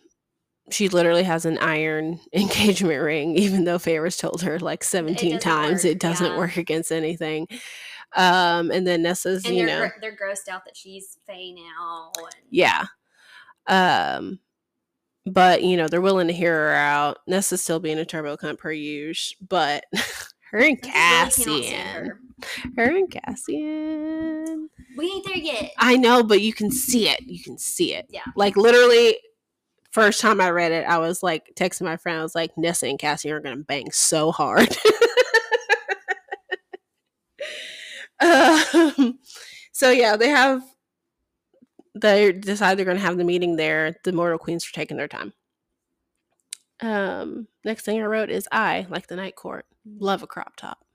she literally has an iron [LAUGHS] engagement ring, even though Favors told her like 17 doesn't times work, it doesn't yeah. work against anything. Um, and then Nesta's, and you they're, know, gr- they're grossed out that she's Fae now. And yeah. Um, but you know they're willing to hear her out. Nesta's still being a turbo cunt per use, but [LAUGHS] her and I just really cannot stand Cassian, her. her and Cassian. We ain't there yet. I know, but you can see it. You can see it. Yeah. Like literally, first time I read it, I was like texting my friend. I was like, Nessa and Cassian are gonna bang so hard. [LAUGHS] um, so yeah, they have. They decide they're gonna have the meeting there. The Mortal Queens are taking their time. Um, next thing I wrote is I like the Night Court. Love a crop top. [LAUGHS]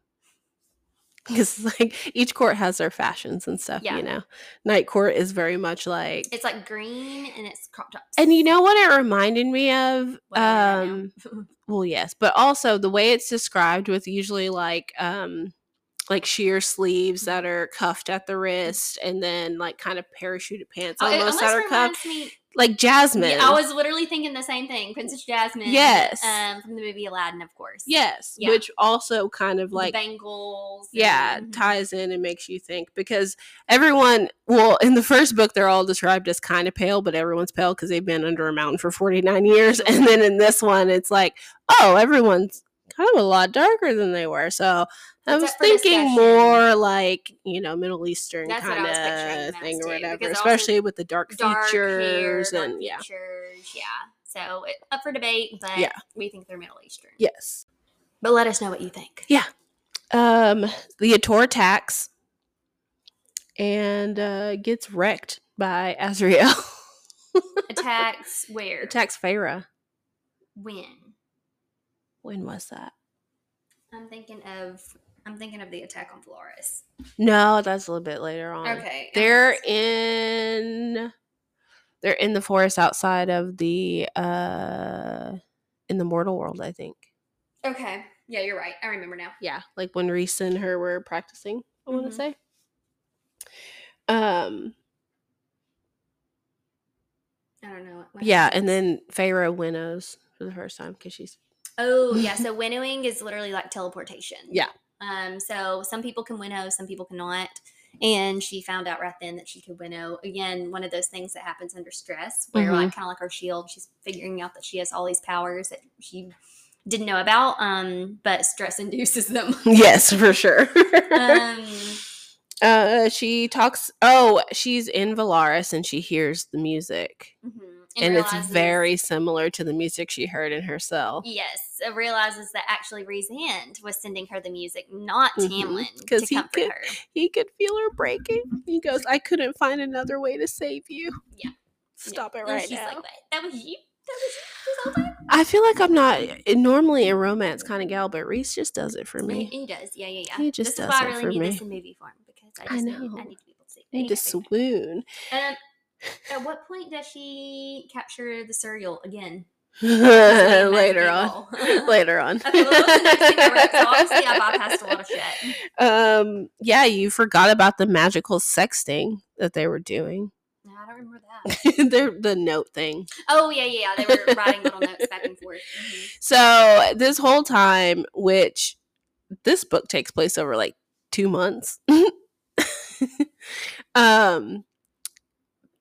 Because like each court has their fashions and stuff, Yeah. you know. Night Court is very much like It's like green and it's crop tops. and you know what it reminded me of? What Um well yes, but also the way it's described with usually like um like sheer sleeves Mm-hmm. that are cuffed at the wrist and then like kind of parachuted pants Oh, almost that are cuffed. me. like Jasmine. Yeah, I was literally thinking the same thing. Princess Jasmine. Yes. Um, from the movie Aladdin, of course. yes, Yeah. which also kind of like the bangles. yeah and- ties in and makes you think because everyone well in the first book they're all described as kind of pale but everyone's pale because they've been under a mountain for 49 years [LAUGHS] and then in this one it's like oh everyone's kind of a lot darker than they were so i was thinking more like you know middle eastern That's kind I was picturing of thing or whatever especially with the dark, dark hair, features dark and yeah features, yeah. So it, up for debate, but Yeah. we think they're Middle Eastern. yes But let us know what you think. Yeah, um the Attor attacks and uh gets wrecked by Azriel Attacks [LAUGHS] where? attacks Feyre. when? When was that? I'm thinking of I'm thinking of the attack on Flores. No, that's a little bit later on. Okay. They're in they're in the forest outside of the uh in the mortal world, I think. Okay. Yeah, you're right. I remember now. Yeah, like when Rhys and her were practicing, I want Mhm. to say. Um I don't know. yeah, and then Feyre winnows for the first time because she's Oh yeah, [LAUGHS] so winnowing is literally like teleportation. Yeah. Um, so some people can winnow, some people cannot. And she found out right then that she could winnow. Again, one of those things that happens under stress, where Mhm. like kind of like her shield, she's figuring out that she has all these powers that she didn't know about. Um, but stress induces them. [LAUGHS] Yes, for sure. um, [LAUGHS] uh she talks oh, she's in Velaris and she hears the music. mhm. And it's very similar to the music she heard in her cell. Yes, it realizes that actually Rhysand was sending her the music, not Mhm. Tamlin, 'Cause to he could- her. He could feel her breaking. He goes, "I couldn't find another way to save you." Yeah. stop it And right she's now. like, "What? That was you? That was you this whole time?" I feel like I'm not eh, normally a romance kind of gal, but Rhys just does it for me. he does, yeah, yeah, yeah. He just this is does why I it really for need me. this in movie form because I I just need, know. I need people to see. I need to swoon Um, at what point does she capture the Suriel again? [LAUGHS] Later on. [LAUGHS] later on. Okay, well, what's the next thing I wrote? Obviously I bypassed a lot of shit. [LAUGHS] um, yeah, you forgot about the magical sexting that they were doing. No, I don't remember that. They're the note thing. Oh yeah, yeah, yeah. They were writing little notes back and forth. Mhm. So this whole time, which this book takes place over like two months. um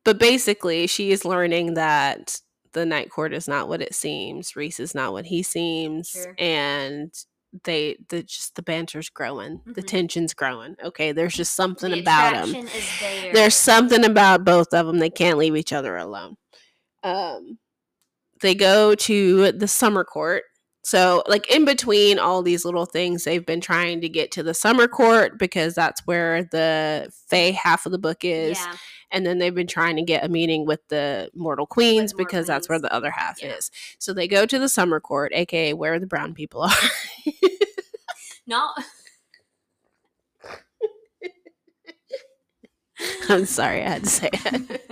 but basically she is learning that the night court is not what it seems. Rhys is not what he seems. Sure. And they the just the banter's growing. The Mhm. tension's growing. Okay. There's just something The about them there. there's something about both of them they can't leave each other alone um they go to the summer court so like in between all these little things they've been trying to get to the summer court because that's where the fey half of the book is yeah. and then they've been trying to get a meeting with the mortal queens Mortal because that's where the other half Yeah. is so they go to the summer court aka where the brown people are [LAUGHS] Not. [LAUGHS] i'm sorry i had to say it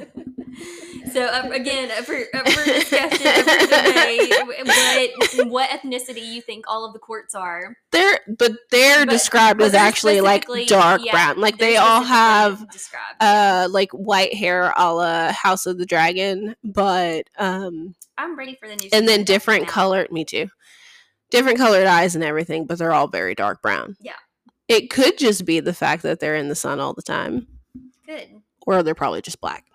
So uh, again, up for, up for discussion, up for debate, what what ethnicity you think all of the courts are? they're but they're But- described but as they're actually like dark yeah, brown like they're all have described. uh like white hair a la house of the dragon but um I'm ready for the new. and then different color me too different colored eyes and everything but they're all very dark brown Yeah. it could just be the fact that they're in the sun all the time Good. or they're probably just black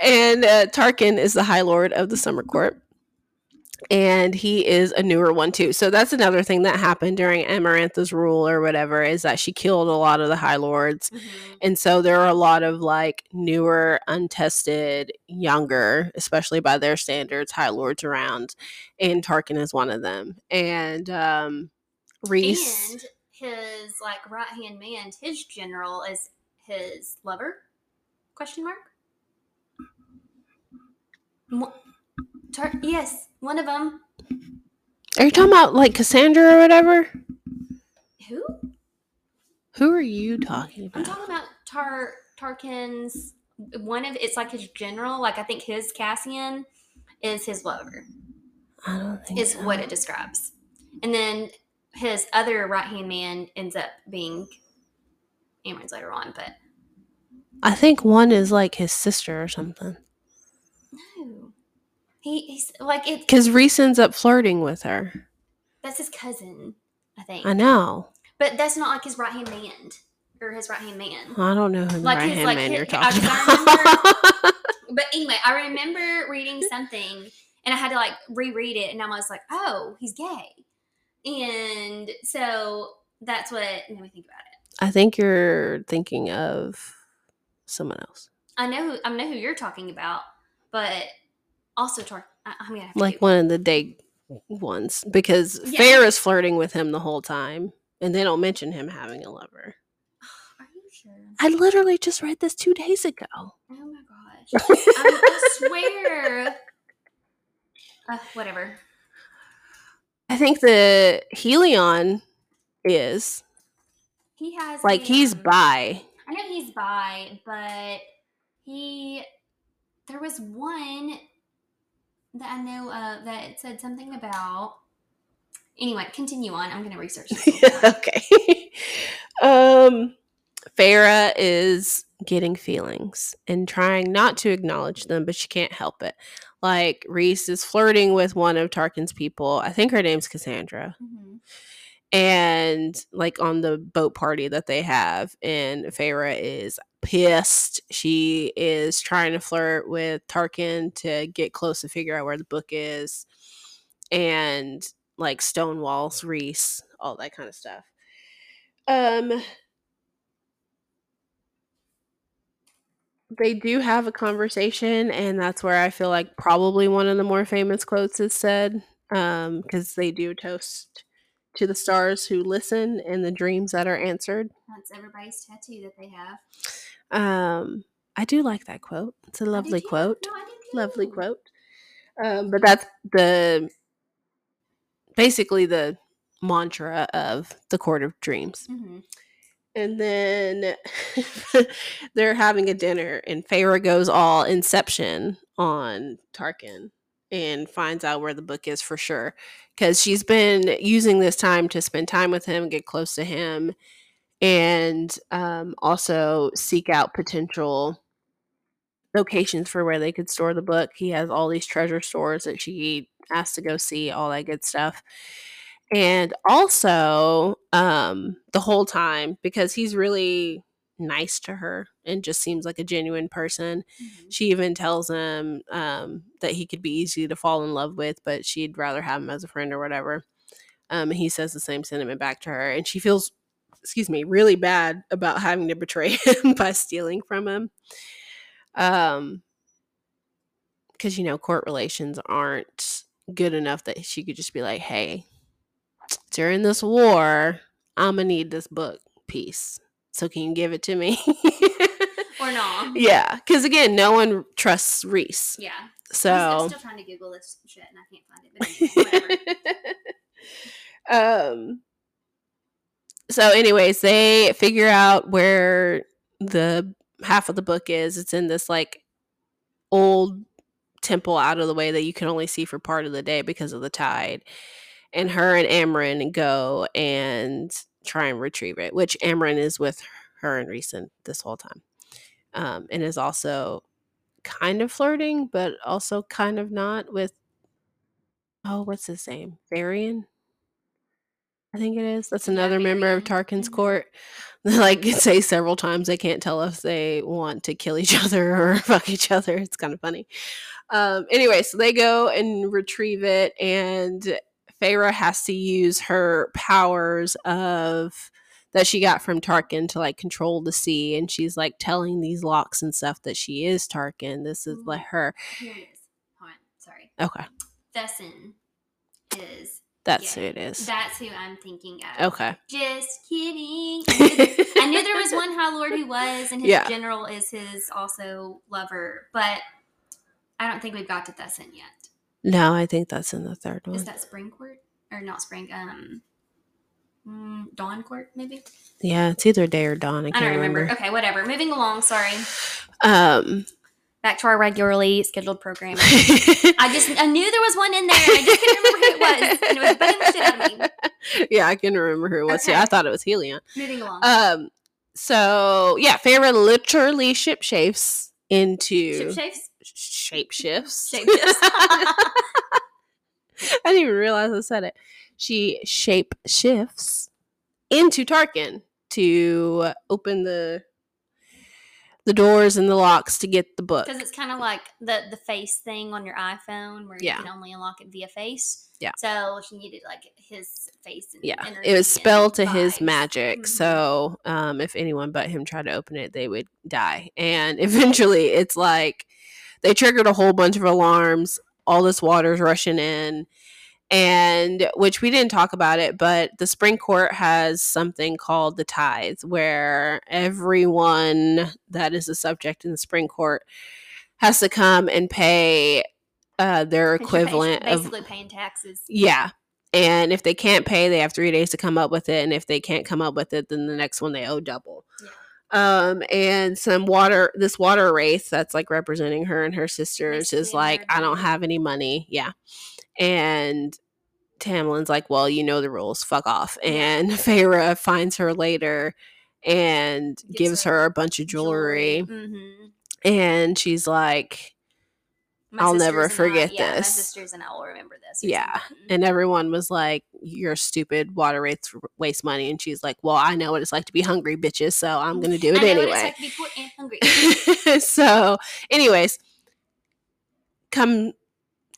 and uh, Tarquin is the High Lord of the Summer Court. And he is a newer one too. So that's another thing that happened during Amarantha's rule or whatever is that she killed a lot of the High Lords. Mhm. And so there are a lot of like newer, untested, younger, especially by their standards, High Lords around. And Tarquin is one of them. And um Rhys. And his like right hand man, his general, is his lover? Question mark. Mo- Tar- yes, one of them. Are you talking about like Cassandra or whatever? Who? Who are you talking about? I'm talking about Tar Tarquin's one of it's like his general. Like I think his Cassian is his lover. I don't think Is so. what it describes, and then his other right hand man ends up being Amren's later on, but I think one is like his sister or something. No. He, he's like it. Because Rhys ends up flirting with her. That's his cousin, I think. I know. But that's not like his right hand man or his right hand man. I don't know who Like right hand like man his- you're I- talking I about. [LAUGHS] But anyway, I remember reading something and I had to like reread it, and I was like, oh, he's gay. And so that's what made me think about it. I think you're thinking of someone else. I know who, I know who you're talking about, but also Tar- I, I'm gonna Like one of the day ones. Because Yeah. Feyre is flirting with him the whole time. And they don't mention him having a lover. [SIGHS] Are you sure? I literally just read this two days ago. Oh my gosh! I, I swear. [LAUGHS] Uh, whatever. I think the Helion is He has like he's by. I know he's by, but he there was one that I know uh, that said something about. Anyway, continue on. I'm going to research. This [LAUGHS] okay. [LAUGHS] um Feyre is getting feelings and trying not to acknowledge them, but she can't help it. Like Rhys is flirting with one of Tarquin's people. I think her name's Cassandra. Mhm. And like on the boat party that they have, and Feyre is pissed. She is trying to flirt with Tarquin to get close to figure out where the book is. And like stonewalls Rhys, all that kind of stuff. Um they do have a conversation and that's where I feel like probably one of the more famous quotes is said um because they do toast to the stars who listen and the dreams that are answered. That's everybody's tattoo that they have. Um I do like that quote. It's a lovely quote. No, I. Lovely quote. Um but that's the basically the mantra of the court of dreams. Mhm. And then [LAUGHS] they're having a dinner, and Feyre goes all Inception on Tarquin and finds out where the book is for sure. Because she's been using this time to spend time with him, get close to him, and um, also seek out potential locations for where they could store the book. He has all these treasure stores that she asked to go see, all that good stuff and also um the whole time because he's really nice to her and just seems like a genuine person Mhm. she even tells him um that he could be easy to fall in love with but she'd rather have him as a friend or whatever um he says the same sentiment back to her and she feels excuse me really bad about having to betray [LAUGHS] him by stealing from him um because you know court relations aren't good enough that she could just be like hey during this war, I'm gonna need this book piece. So can you give it to me? [LAUGHS] Or no. yeah, because again, no one trusts Rhys. Yeah. So I'm still trying to Google this shit and I can't find it. But anyway, [LAUGHS] um so anyways, they figure out where the half of the book is. It's in this like old temple out of the way that you can only see for part of the day because of the tide. And her and Amren go and try and retrieve it, which Amren is with her and Rhysand this whole time. Um, and is also kind of flirting, but also kind of not with oh, what's his name? Varian? I think it is. That's Yeah, another member of Tarquin's Mhm. court. [LAUGHS] They like [LAUGHS] say several times they can't tell if they want to kill each [LAUGHS] other or fuck each other. It's kind of funny. Um, anyway, so they go and retrieve it, and Feyre has to use her powers of that she got from Tarquin to like control the sea, and she's like telling these locks and stuff that she is Tarquin. This is mm-hmm. like her. Here it is. Hold on. Sorry. Okay, Thesan is. that's Yeah, who it is. That's who I'm thinking of. Okay. Just kidding. [LAUGHS] I knew there was one High Lord who was, and his Yeah. general is his also lover, but I don't think we've got to Thesan yet. No, I think that's in the third one. Is that Spring Court or not Spring? Um, mm, Dawn Court maybe. yeah, it's either day or dawn. I I can't don't remember. remember. Okay, whatever. Moving along. Sorry. Um, Back to our regularly scheduled programming. [LAUGHS] I just I knew there was one in there. I just couldn't remember who it was, and it was bugging the shit out of me. [LAUGHS] yeah, I can remember who it was. Okay. I thought it was Helion. Moving along. Um, so yeah, Feyre literally ship shapes into Ship shapes. Shape shifts. Shape shifts. [LAUGHS] I didn't even realize I said it. She shape shifts into Tarquin to open the the doors and the locks to get the book. Because it's kind of like the the face thing on your iPhone where you can only unlock it via face. Yeah. So she needed like his face. Yeah, it was spelled to his vibes. magic. Mhm. So, um, if anyone but him tried to open it, they would die. And [LAUGHS] eventually, it's like they triggered a whole bunch of alarms. All this water's rushing in, and which we didn't talk about it, but the spring court has something called the tithe, where everyone that is a subject in the spring court has to come and pay uh, their 'Cause you're basi- equivalent of basically paying taxes. yeah. And if they can't pay, they have three days to come up with it. And if they can't come up with it, then the next one they owe double. Um, and some water, this water race that's like representing her and her sisters is like, I don't have any money. Yeah. And Tamlin's like, well, you know the rules, fuck off. And [LAUGHS] Feyre finds her later and Gives gives her her a bunch of jewelry. hmm And she's like, I'll never forget yeah, My this. sisters and I will remember this. Yeah, something. and everyone was like, "You're stupid. Water rates waste money." And she's like, "Well, I know what it's like to be hungry, bitches. So I'm gonna do it I anyway." like to be poor and hungry. [LAUGHS] so, anyways, come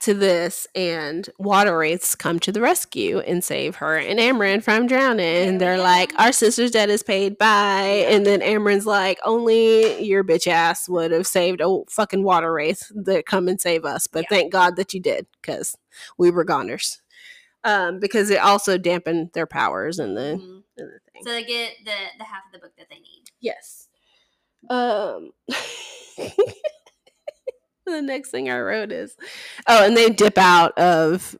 to this, and water wraiths come to the rescue and save her and Amren from drowning. And they're like, "Our sister's debt is paid by." And then Amren's like, "Only your bitch ass would have saved a fucking water wraith that come and save us, but Yeah. thank God that you did, because we were goners." Um, because it also dampened their powers and the, Mhm. in the thing. So they get the the half of the book that they need. Yes. Um [LAUGHS] [LAUGHS] the next thing I wrote is oh, and they dip out of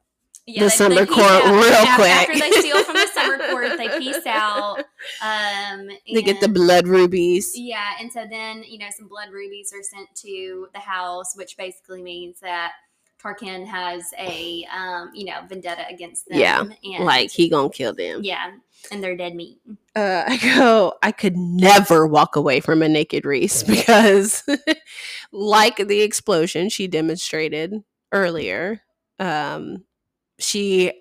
Yeah, The they- summer they court out. real After- quick. After they steal from the summer [LAUGHS] court, they peace out. Um, [LAUGHS] they get the blood rubies. Yeah, and so then you know some blood rubies are sent to the house, which basically means that Tarquin has a um, you know vendetta against them. Yeah, and, Like he gonna kill them. yeah, and they're dead meat. Uh, [LAUGHS] I go. I could never walk away from a naked Rhys because, [LAUGHS] like the explosion she demonstrated earlier, um, she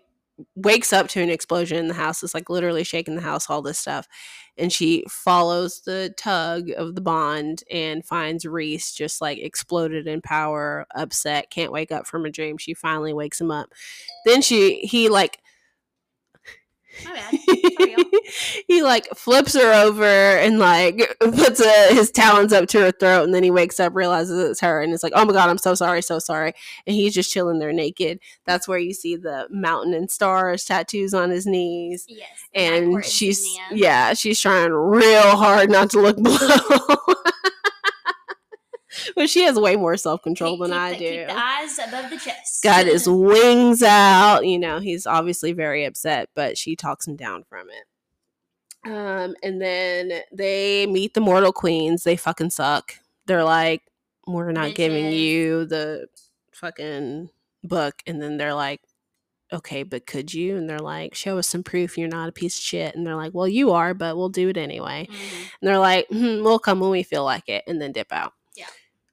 wakes up to an explosion in the house. It's like literally shaking the house, all this stuff. And she follows the tug of the bond and finds Rhys just like exploded in power, upset, can't wake up from a dream. She finally wakes him up. Then she, he like, My bad. [LAUGHS] He like flips her over and like [LAUGHS] puts uh his talons up to her throat and then he wakes up realizes it's her and it's like oh my god i'm so sorry so sorry. And he's just chilling there naked. That's where you see the mountain and stars tattoos on his knees. Yes, and she's yeah she's trying real hard not to look [LAUGHS] below [LAUGHS] but she has way more self-control Keep- than keep i the, do Keep the eyes above the chest. got his [LAUGHS] wings out. You know, he's obviously very upset, but she talks him down from it. Um, and then they meet the mortal queens. They fucking suck. They're like, we're not giving you the fucking book. And then they're like, okay, but could you? And they're like, show us some proof you're not a piece of shit. And they're like, well, you are, but we'll do it anyway. Mhm. And they're like, hmm, we'll come when we feel like it, and then dip out.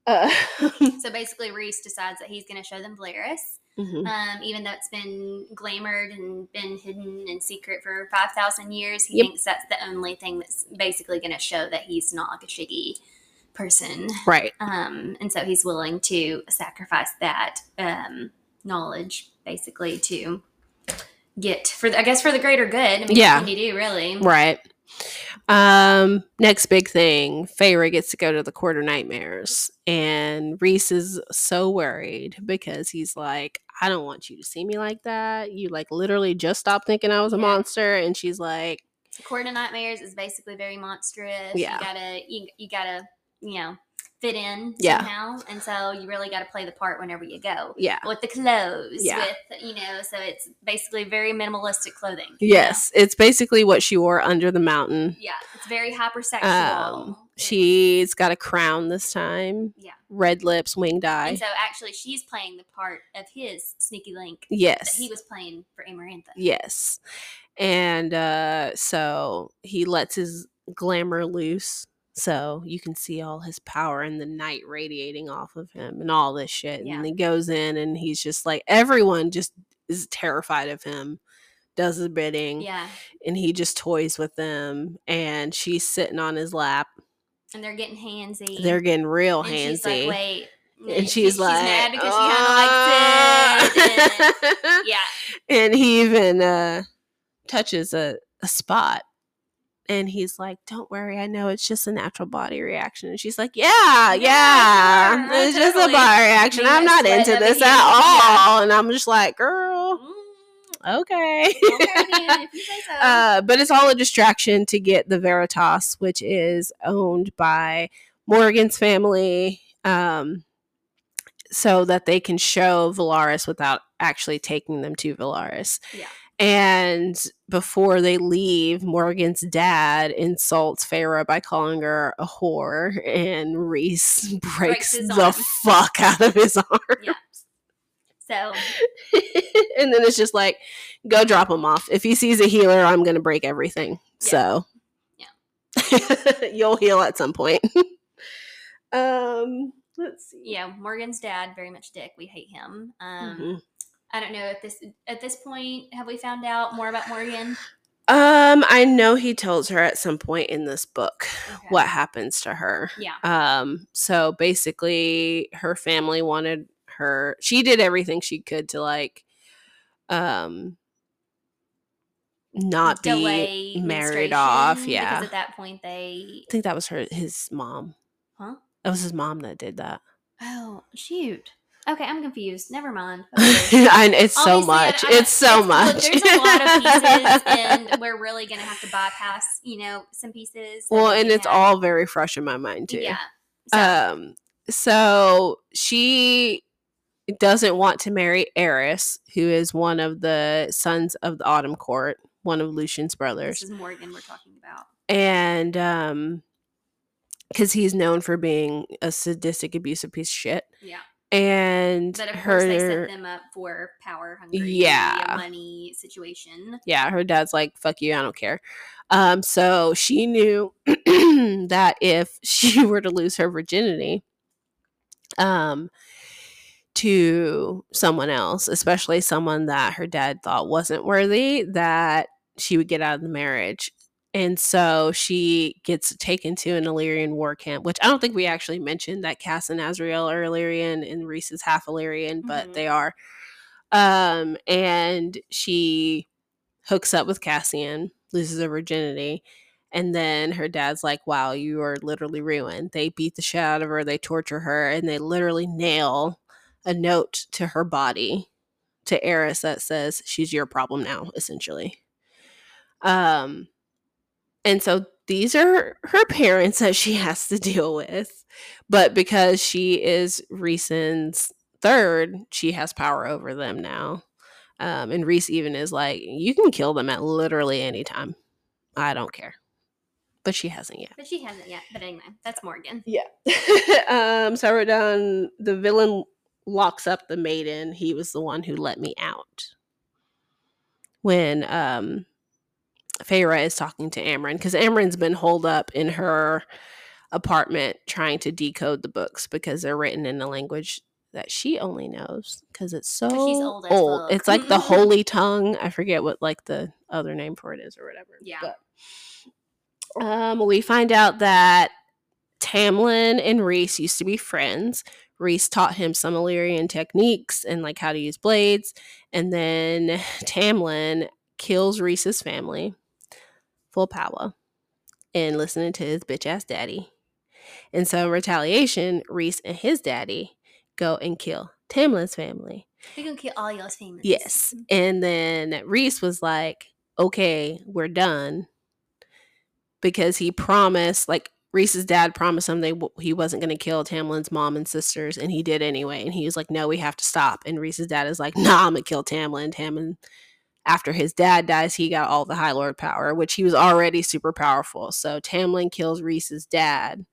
Uh, [LAUGHS] So basically, Rhys decides that he's going to show them Velaris, mhm. um, even though it's been glamored and been hidden in secret for five thousand years. He Yep. thinks that's the only thing that's basically going to show that he's not like a shiggy person, Right. um, and so he's willing to sacrifice that um, knowledge, basically, to get for the, I guess for the greater good. I mean, Yeah. what can you do really? Right. Um, next big thing, Feyre gets to go to the of Nightmares, and Rhys is so worried because he's like, I don't want you to see me like that. You like literally just stopped thinking I was a Yeah. monster, and she's like, of Nightmares is basically very monstrous. Yeah. You gotta you, you gotta, you know, fit in Yeah. somehow. And so you really gotta play the part whenever you go. Yeah. With the clothes, Yeah. with you know, so it's basically very minimalistic clothing. you know? Yes, it's basically what she wore under the mountain. Yeah. It's very hypersexual. Um, she's got a crown this time, Yeah. red lips, winged eye. and so actually she's playing the part of his sneaky link Yes. he was playing for Amarantha. Yes. And uh so he lets his glamour loose. So you can see all his power and the night radiating off of him and all this shit. Yeah. And he goes in and he's just like everyone just is terrified of him, does his bidding, Yeah. and he just toys with them. And she's sitting on his lap. And they're getting handsy. They're getting real and handsy. she's like, wait. and she's, like, mad because she kind of likes it. [LAUGHS] And, "Oh." yeah. [LAUGHS] and he even uh touches a, a spot and he's like don't worry i know it's just a natural body reaction and she's like yeah yeah, Yeah, it's just a body reaction i'm not into this at Yeah. all and i'm just like girl Mm, okay okay, if you say [LAUGHS] so. uh, but it's all a distraction to get the veritas which is owned by Morrigan's family um so that they can show Velaris without actually taking them to Velaris. Yeah. And before they leave, Morrigan's dad insults Feyre by calling her a whore, and Rhys [LAUGHS] breaks, his the arm. fuck out of his arm. yeah. So [LAUGHS] and then it's just like, go drop him off. If he sees a healer, I'm going to break everything. Yeah. So, yeah. [LAUGHS] You'll heal at some point. um, let's see. yeah, Morrigan's dad very much dick. We hate him. Um, Mhm. I don't know at this at this point. Have we found out more about Morrigan? Um, I know he tells her at some point in this book Okay. what happens to her. Yeah. Um, so basically her family wanted her she did everything she could to like um not be married off. Yeah. Because at that point they. I think that was her his mom. Huh? That was his mom that did that. Oh shoot. Okay, I'm confused. Never mind. [LAUGHS] Okay. and it's so much. I it's so look, much. there's a lot of [LAUGHS] pieces, and we're really gonna have to bypass, you know, some pieces. well, and it's have- all very fresh in my mind too. Yeah. So, Um, so she doesn't want to marry Eris, who is one of the sons of the Autumn Court, one of Lucien's brothers. this is Morrigan we're talking about. and um, because he's known for being a sadistic, abusive piece of shit, Yeah. And But of her, course, they set them up for power hungry, Yeah. money situation. yeah, her dad's like, "Fuck you, I don't care." Um, so she knew [CLEARS THROAT] that if she [LAUGHS] were to lose her virginity, um, to someone else, especially someone that her dad thought wasn't worthy, that she would get out of the marriage. And so she gets taken to an Illyrian war camp, which I don't think we actually mentioned that Cass and Azriel are Illyrian and Rhys is half Illyrian, but Mhm. they are. Um, and she hooks up with Cassian, loses her virginity, and then her dad's like, Wow, you are literally ruined. They beat the shit out of her, they torture her, and they literally nail a note to her body to Eris that says she's your problem now, essentially. Um and so these are her parents that she has to deal with. But because she is Rhysand's third, she has power over them now. Um, and Rhys even is like, you can kill them at literally any time. I don't care. But she hasn't yet. But she hasn't yet. But anyway, that's Morrigan. Yeah. [LAUGHS] um, so I wrote down the villain locks up the maiden. He was the one who let me out. When um Feyre is talking to Amren, because Amren's been holed up in her apartment trying to decode the books because they're written in a language that she only knows because it's so old old. It's like the holy tongue. I forget what like the other name for it is or whatever. Yeah. But um, we find out that Tamlin and Rhys used to be friends. Rhys taught him some Illyrian techniques and like how to use blades, and then Tamlin kills Rhys's family, full power, and listening to his bitch ass daddy. And so, in retaliation, Rhys and his daddy go and kill Tamlin's family. We're gonna kill all y'all's famous. Yes. Mm-hmm. And then Rhys was like, okay, we're done. Because he promised, like, Rhys's dad promised him they w- he wasn't going to kill Tamlin's mom and sisters, and he did anyway. And he was like, "No, we have to stop." And Rhys's dad is like, "Nah, I'm gonna kill Tamlin." Tamlin, after his dad dies, he got all the High Lord power, which he was already super powerful. So Tamlin kills Rhys's dad,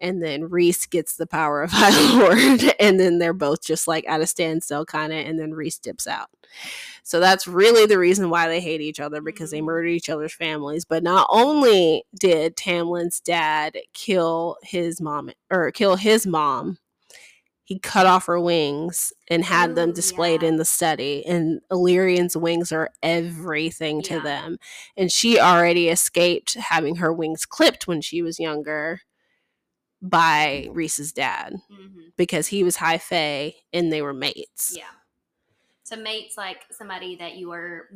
and then Rhys gets the power of [LAUGHS] High Lord, and then they're both just like at a standstill, kind of, and then Rhys dips out. So that's really the reason why they hate each other because they Mhm. murdered each other's families. But not only did Tamlin's dad kill his mom or kill his mom, he cut off her wings and had them displayed yeah. in the study. And Illyrian's wings are everything to Yeah. them. And she already escaped having her wings clipped when she was younger by Rhys's dad Mhm. because he was high fae and they were mates. Yeah. So mate's like somebody that you are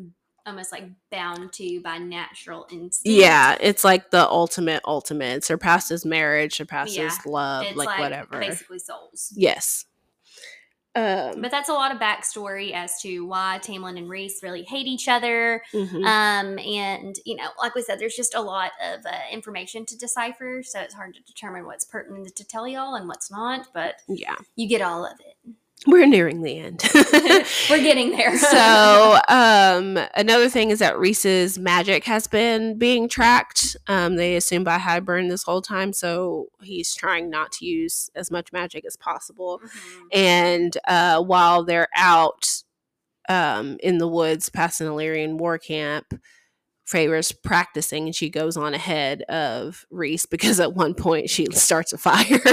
almost like bound to by natural instinct. Yeah, it's like the ultimate ultimate. It surpasses marriage, surpasses Yeah, love, like, like, whatever. basically souls. Yes. Um, But that's a lot of backstory as to why Tamlin and Rhys really hate each other. mhm. Um, and you know, like we said, there's just a lot of uh, information to decipher, so it's hard to determine what's pertinent to tell y'all and what's not. But yeah, you get all of it. We're nearing the end. [LAUGHS] We're getting there. so um another thing is that Rhys's magic has been being tracked. Um they assume by Hybern this whole time, so he's trying not to use as much magic as possible. Mhm. And uh while they're out um in the woods past an Illyrian war camp, Feyre's practicing and she goes on ahead of Rhys because at one point she starts a fire [LAUGHS]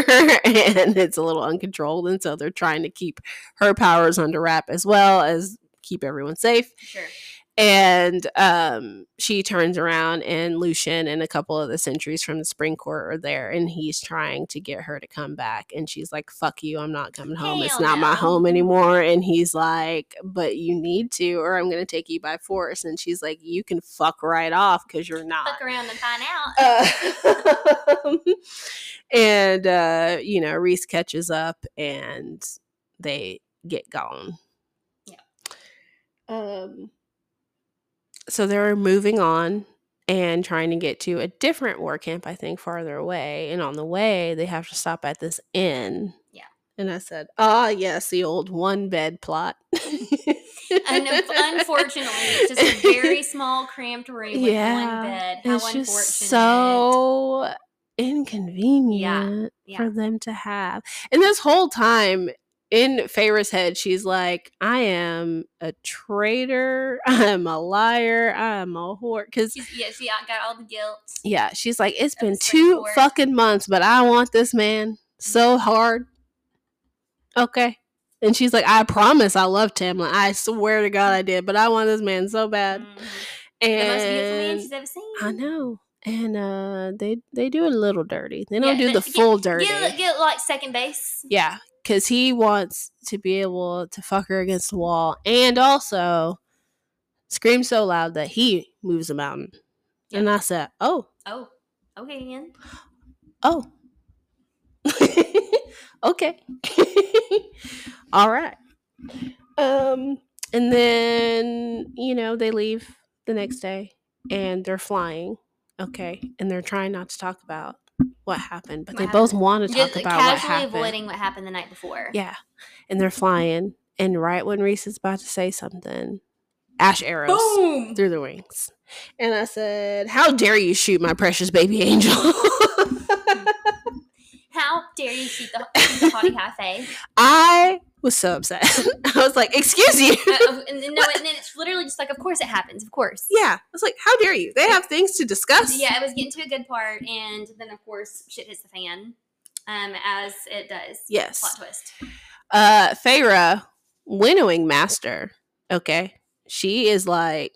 and it's a little uncontrolled and so they're trying to keep her powers under wrap as well as keep everyone safe sure. And um, she turns around and Lucien and a couple of the sentries from the spring court are there and he's trying to get her to come back and she's like fuck you i'm not coming home it's Hell not my home anymore and he's like but you need to or i'm gonna take you by force and she's like you can fuck right off because you're not Fuck around and find out. uh, [LAUGHS] and uh, you know, Rhys catches up and they get gone. Yeah. Um so they're moving on and trying to get to a different war camp, I think, farther away. And on the way, they have to stop at this inn. Yeah. And I said, ah, yes, the old one bed plot. and unfortunately, it's just a very [LAUGHS] small, cramped room with Yeah, one bed. How it's unfortunate. just so inconvenient yeah. for them to have. And this whole time in Feyre's head, she's like, I am a traitor. [LAUGHS] I'm a liar. I'm a whore. Because, She's, yeah, she got all the guilt. yeah, she's like, it's been two fucking months, but I want this man so hard. Okay. And she's like, I promise I love Tamlin. I swear to God I did, but I want this man so bad. Mhm. The most beautiful man she's ever seen. I know. And uh they they do it a little dirty. They don't Yeah, do the get- full dirty. Get, get like second base. Yeah, because he wants to be able to fuck her against the wall and also scream so loud that he moves a mountain. And I said, Oh, Oh, okay, Ian. oh. [LAUGHS] okay. [LAUGHS] All right. Um, and then, you know, they leave the next day and they're flying. Okay. And they're trying not to talk about what happened, but What they both want to talk Just about what happened. casually happened. avoiding what happened the night before. Yeah. And they're flying. And right when Rhys is about to say something, ash arrows Boom. through the wings. And I said, How dare you shoot my precious baby angel? [LAUGHS] How dare you shoot the, the haughty high face? I was so upset. [LAUGHS] I was like, Excuse you. Uh, and then, no, [LAUGHS] and then it's literally just like, of course it happens. Of course. yeah. I was like, How dare you? They have things to discuss. Yeah, it was getting to a good part, and then of course shit hits the fan, um, as it does. Yes. Plot twist. uh Feyre, winnowing master. Okay. She is like,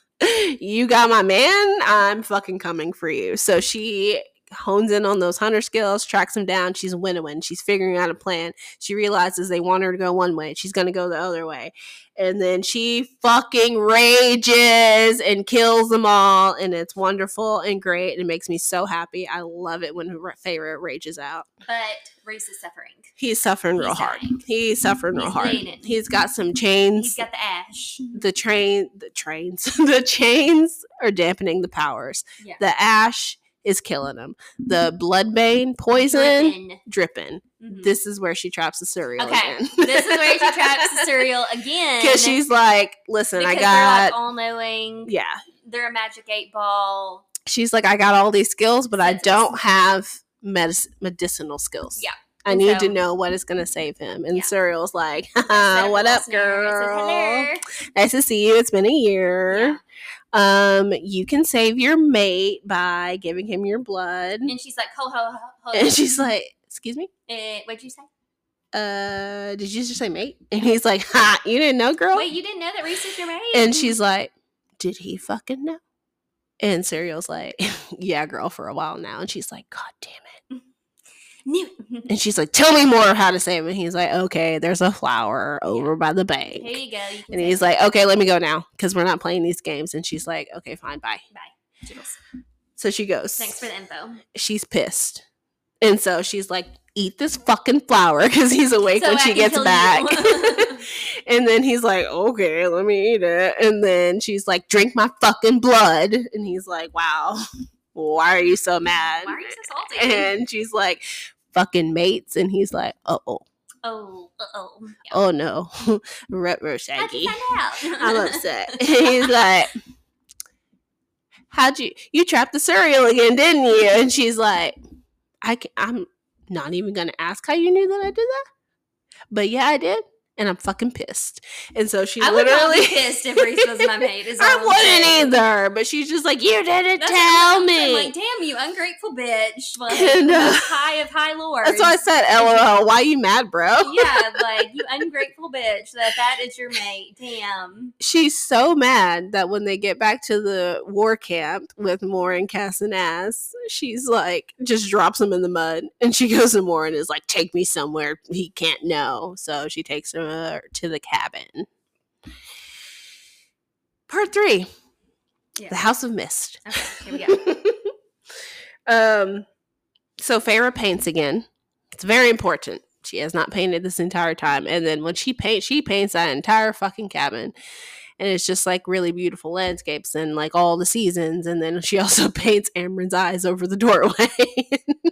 [LAUGHS] you got my man, I'm fucking coming for you. So she hones in on those hunter skills, tracks him down. She's winnowing. She's figuring out a plan. She realizes they want her to go one way. She's gonna go the other way. And then she fucking rages and kills them all. And it's wonderful and great. And it makes me so happy. I love it when Feyre rages out. But Rhys is suffering. He's suffering real He's hard. He's suffering real hard. He's got some chains. He's got the ash. the train, the trains, [LAUGHS] the chains are dampening the powers. Yeah. The ash is killing him. The bloodbane poison Dripping. Mhm. This is where she traps the Suriel Okay, again. this is where she [LAUGHS] traps the Suriel again. because she's like, listen, because I they're like got all knowing. yeah. They're a magic eight ball. She's like, I got all these skills, but I don't have medis- medicinal skills. Yeah. I need to know what is going to save him. And Yeah. Suriel's like, "Haha, what up. Said, girl? Nice to see you. It's been a year. Um, you can save your mate by giving him your blood. And she's like, ho ho ho. ho. And she's like, excuse me? Eh, what'd you say? Uh, did you just say mate? And he's like, ha, you didn't know, girl? Wait, you didn't know that Rhys is your mate? And she's like, did he fucking know? And Suriel's like, [LAUGHS] yeah, girl, for a while now. And she's like, God damn it. New. Mm-hmm. And she's like, tell me more of how to save him. He's like, okay, there's a flower over by the bank. Here you go. You And he's like, okay, let me go now because we're not playing these games. And she's like, okay, fine, bye. Toodles. So she goes. Thanks for the info. She's pissed. And so she's like, eat this fucking flower [LAUGHS] because he's awake So when I she gets back. [LAUGHS] and then he's like, okay, let me eat it. And then she's like, drink my fucking blood. And he's like, wow, [LAUGHS] why are you so mad? Why are you so salty? [LAUGHS] And she's like, fucking mates. And he's like, uh oh, oh, uh oh. Yeah. oh no, [LAUGHS] retro shaggy. you find out? [LAUGHS] I'm upset. he's like, how'd you, you trapped the Suriel again, didn't you? And she's like, I can, I'm not even going to ask how you knew that I did that. But yeah, I did. And I'm fucking pissed. And so she I would literally. be pissed if Rhys was my [LAUGHS] mate. Is I wouldn't either, but she's just like, you didn't That's tell what I'm me. Like, damn you, ungrateful bitch! [LAUGHS] Like, And, uh, high of high lord. That's why I said, LOL, why you mad, bro? yeah, [LAUGHS] like you ungrateful bitch. That that is your mate. Damn. She's so mad that when they get back to the war camp with Mor and Cass and Ass, she's like, just drops him in the mud. And she goes to Mor and is like, take me somewhere he can't know. So she takes her to the cabin. Part three Yeah. The House of Mist. Okay, here we go. [LAUGHS] um, so Feyre paints again. It's very important. She has not painted this entire time, and then when she paints, she paints that entire fucking cabin, and it's just like really beautiful landscapes and like all the seasons. And then she [LAUGHS] also paints Amren's eyes over the doorway. [LAUGHS]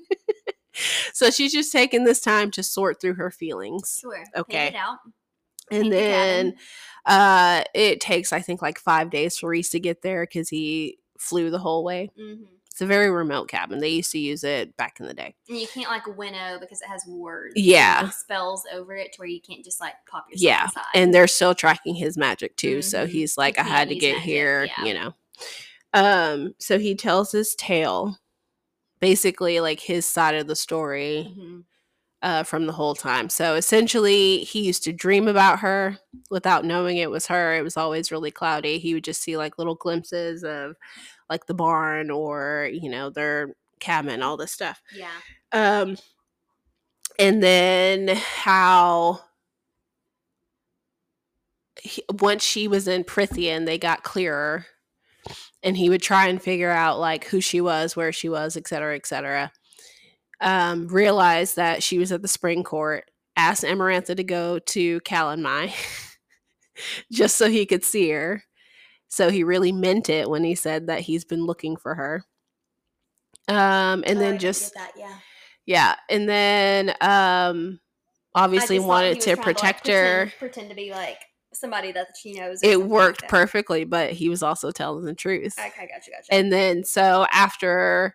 so she's just taking this time to sort through her feelings, Sure. Okay. it and Paint then cabin. uh, it takes I think like five days for Rhys to get there because he flew the whole way. Mhm. It's a very remote cabin. They used to use it back in the day. And you can't like winnow because it has words. Yeah. Like, spells over it to where you can't just like pop yourself Yeah, inside. and they're still tracking his magic too. So Mhm. he's like, I had to get magic, here, yeah. you know. Um, so he tells his tale, basically like his side of the story Mhm. uh, from the whole time. So essentially, he used to dream about her without knowing it was her. It was always really cloudy. He would just see like little glimpses of like the barn or you know their cabin, all this stuff. Yeah. Um, and then how he, once she was in Prythian, they got clearer, and he would try and figure out like who she was, where she was, et cetera, et cetera. Um, realized that she was at the spring court. Asked Amarantha to go to Calanmai [LAUGHS] just so he could see her. So he really meant it when he said that he's been looking for her. Um, and Oh, then did just that, yeah. yeah, and then um obviously just thought he wanted to like, protect her. pretend, pretend to be like somebody that she knows. It something like worked perfectly, but he was also telling the truth. Okay, gotcha, gotcha. And then so after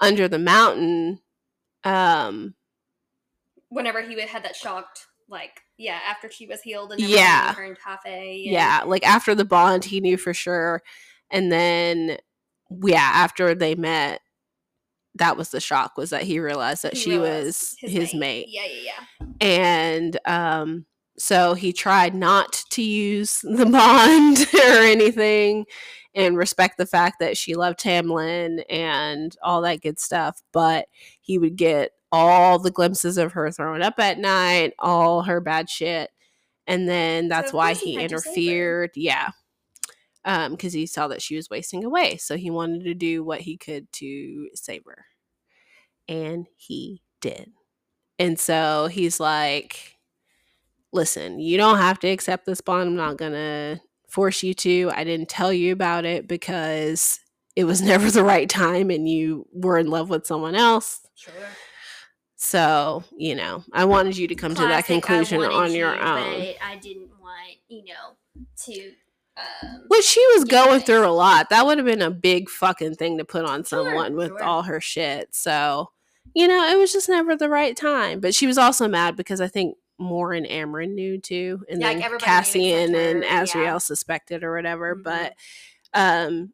Under the Mountain, um whenever he had that shocked, like, yeah, after she was healed and Yeah. in cafe. yeah, like after the bond he knew for sure. And then yeah, after they met, that was the shock was that he realized that she was his, mate. Yeah, yeah, yeah. and um so he tried not to use [LAUGHS] the bond or anything and respect the fact that she loved Tamlin and all that good stuff but he would get all the glimpses of her throwing up at night all her bad shit and then that's of why he he had to save her. interfered yeah um because he saw that she was wasting away so he wanted to do what he could to save her and he did and so he's like, listen, you don't have to accept this bond. I'm not going to force you to. I didn't tell you about it because it was [LAUGHS] never the right time and you were in love with someone else. Sure. So, you know, I wanted you to come to that conclusion on your you, own. I didn't want, you know, to. Um, Which she was going through a lot. That would have been a big fucking thing to put on Sure, someone with sure. all her shit. So, you know, it was just never the right time. But she was also mad because I think Mor and Amren knew too, and Yeah, like, then knew Cassian and her, yeah. Suspected or whatever. Mhm. But um,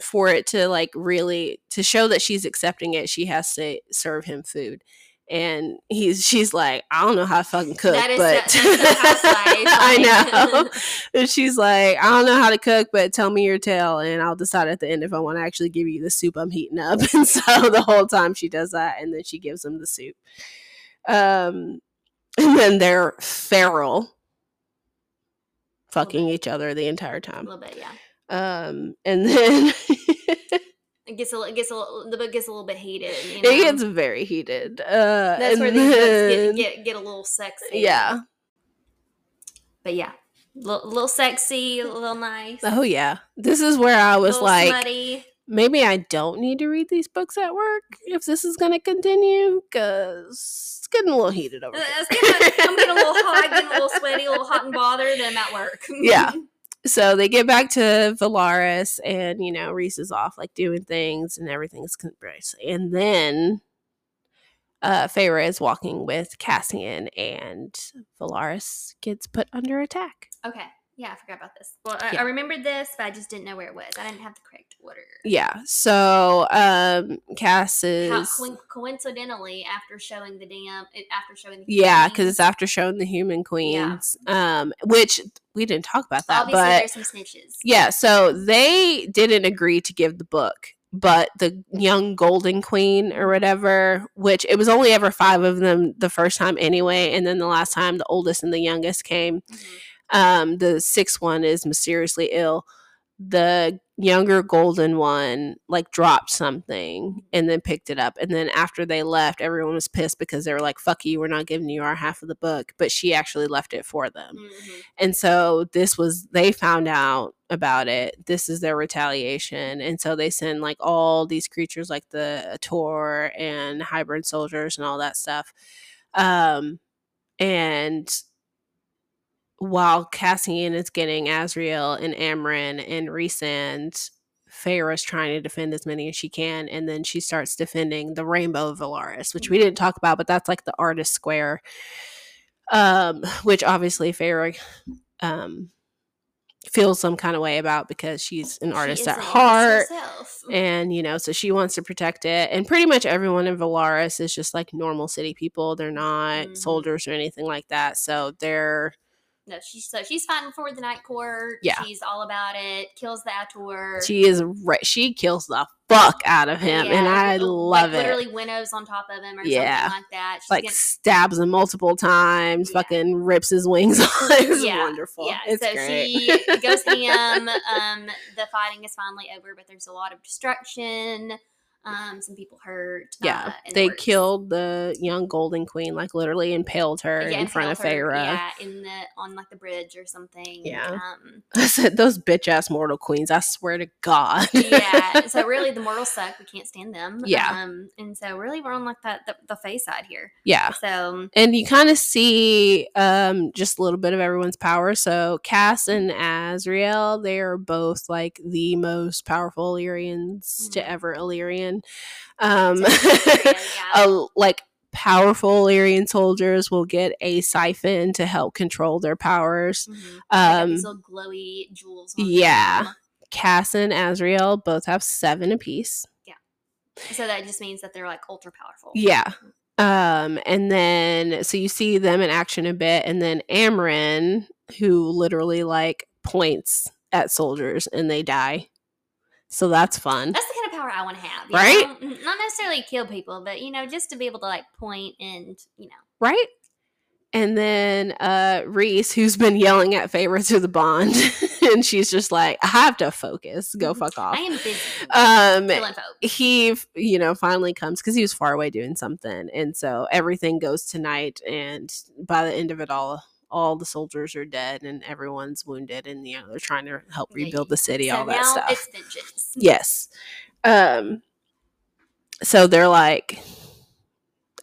for it to like really to show that she's accepting it, she has to serve him food. And he's she's like, I don't know how to fucking cook, That is but so- that is so housewife, [LAUGHS] I know. [LAUGHS] And she's like, I don't know how to cook, but tell me your tale, and I'll decide at the end if I want to actually give you the soup I'm heating up. [LAUGHS] And so the whole time she does that, and then she gives him the soup. Um, [LAUGHS] and then they're feral, fucking each other the entire time. a little bit, yeah. Um, and then [LAUGHS] It gets a little, it gets a little, the book gets a little bit heated. You it gets very heated. Uh, That's and where these then- books get, get get a little sexy. yeah. but yeah, little, little sexy, a little nice. Oh yeah. This is where I was like, smutty. Maybe I don't need to read these books at work if this is going to continue because it's getting a little heated over Uh, here. it's getting- I'm getting a little hot, getting a little sweaty, a little hot and [LAUGHS] bothered, and I'm at work. Yeah. [LAUGHS] so they get back to Velaris, and you know Rhys is off like doing things, and everything's compressed. And then uh Feyre is walking with Cassian, and Velaris gets put under attack. Okay. Yeah, I forgot about this. Well, I, Yeah. I remembered this, but I just didn't know where it was. I didn't have the correct Yeah. So um Cass How is coin- coincidentally, after showing the damn, it- after showing the yeah, because it's after showing the human queens, um, which we didn't talk about that, obviously but there's some snitches. Yeah, so they didn't agree to give the book, but the young golden queen or whatever, which it was only ever five of them the first time anyway, and then the last time the oldest and the youngest came, Mhm. um, the sixth one is mysteriously ill. The younger golden one like dropped something and then picked it up, and then after they left, everyone was pissed because they were like, "Fuck you, we're not giving you our half of the book," but she actually left it for them. Mhm. And so this was they found out about it. This is their retaliation. And so they send like all these creatures like the Attor and Hybern soldiers and all that stuff. Um and while Cassian is getting Azriel and Amren and Rhysand, is trying to defend as many as she can, and then she starts defending the Rainbow of Velaris, which we didn't talk about, but that's like the artist square. Um, which obviously Feyre um feels some kind of way about because she's an artist is at heart. herself. And you know, so she wants to protect it. And pretty much everyone in Velaris is just like normal city people. They're not Mhm. soldiers or anything like that. So they're No, she's so she's fighting for the night court. Yeah. she's all about it. Kills the Attor. she is right. She kills the fuck out of him, and Yeah, I like, love it. Literally winnows on top of him or Yeah. something like that. She's Like getting- stabs him multiple times. Yeah. Fucking rips his wings [LAUGHS] off. it's Yeah, wonderful. yeah, it's so great. she goes ham. [LAUGHS] Um, the fighting is finally over, but there's a lot of destruction. Um, some people hurt. yeah, uh, they were- killed the young golden queen, like literally impaled her yeah, in front of Feyre. Yeah, in the on like the bridge or something. Yeah. Um, [LAUGHS] those bitch ass mortal queens. I swear to God. yeah. So [LAUGHS] really, the mortals suck. We can't stand them. Yeah. Um, and so really, we're on like that the, the face side here. yeah. So And you kind of see um, just a little bit of everyone's power. So Cass and Azriel, they are both like the most powerful Illyrians to Mhm. ever Illyrian. Um, [LAUGHS] yeah, a- like powerful Illyrian soldiers will get a siphon to help control their powers. Mhm. Um, these little glowy jewels. On yeah. them. Cass and Azriel both have seven apiece. Yeah, so that just means that they're like ultra powerful. Yeah. Um, and then so you see them in action a bit, and then Amren, who literally like points at soldiers and they die. So that's fun. That's the kind of power I want to have. Right? know? Not necessarily kill people, but you know, just to be able to like point and you know. right? And then uh Rhys, who's been yelling at Feyre through the bond, [LAUGHS] and she's just like, I have to focus. Go fuck off. I am busy Um he you know finally comes because he was far away doing something and so everything goes tonight and by the end of it all all the soldiers are dead and everyone's wounded and you know they're trying to help rebuild the city so all that stuff yes um so they're like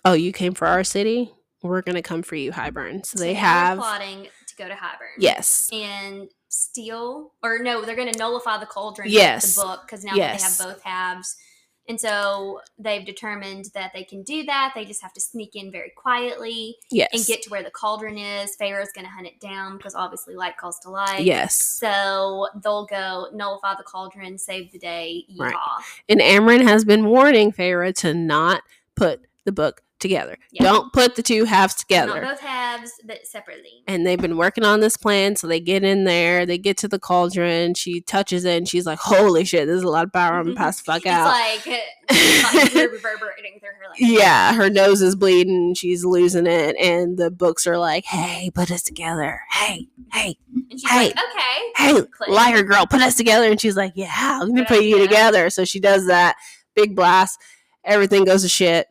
oh you came for our city we're gonna come for you Hybern so they have plotting to go to Hybern. yes and steal or no, they're going to nullify the cauldron. Yes. the book because now Yes. they have both halves, And so they've determined that they can do that. They just have to sneak in very quietly Yes. and get to where the cauldron is. Feyre's going to hunt it down because obviously light calls to light. yes. So they'll go nullify the cauldron, save the day. Yeehaw. Right. And Amren has been warning Feyre to not put the book together. Yeah. Don't put the two halves together. Not both halves, but separately. and they've been working on this plan. So they get in there, they get to the cauldron. She touches it, and she's like, "Holy shit, there's a lot of power. I'm gonna pass the fuck It's out." like, it's [LAUGHS] like reverberating through her. Like, yeah, her nose is bleeding. She's losing it, and the books are like, "Hey, put us together. Hey, hey, And she's Hey. like, okay. hey, Click. liar girl, put us together." And she's like, "Yeah, I'm gonna put you together." So she does that. Big blast. Everything goes to shit.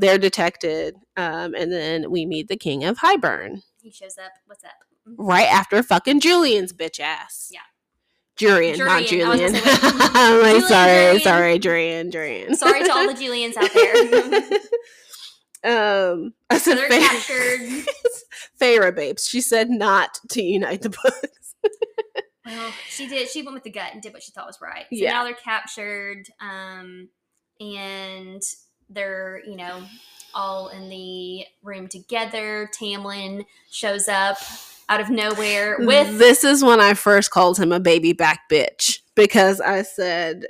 They're detected, um, and then we meet the king of Hybern. He shows up. What's up? right after fucking Julian's bitch ass. Yeah. Jurian, not Jurian. Julian. say. [LAUGHS] I'm like, Julian, sorry, Jurian. sorry, Jurian, Jurian. Sorry to all the Julians out there. [LAUGHS] um, I So said they're captured. [LAUGHS] Feyre babes. She said not to unite the books. Well, she did. She went with the gut and did what she thought was right. So Yeah. now they're captured, um, and they're you know all in the room together. Tamlin shows up out of nowhere with this is when I first called him a baby back bitch because I said,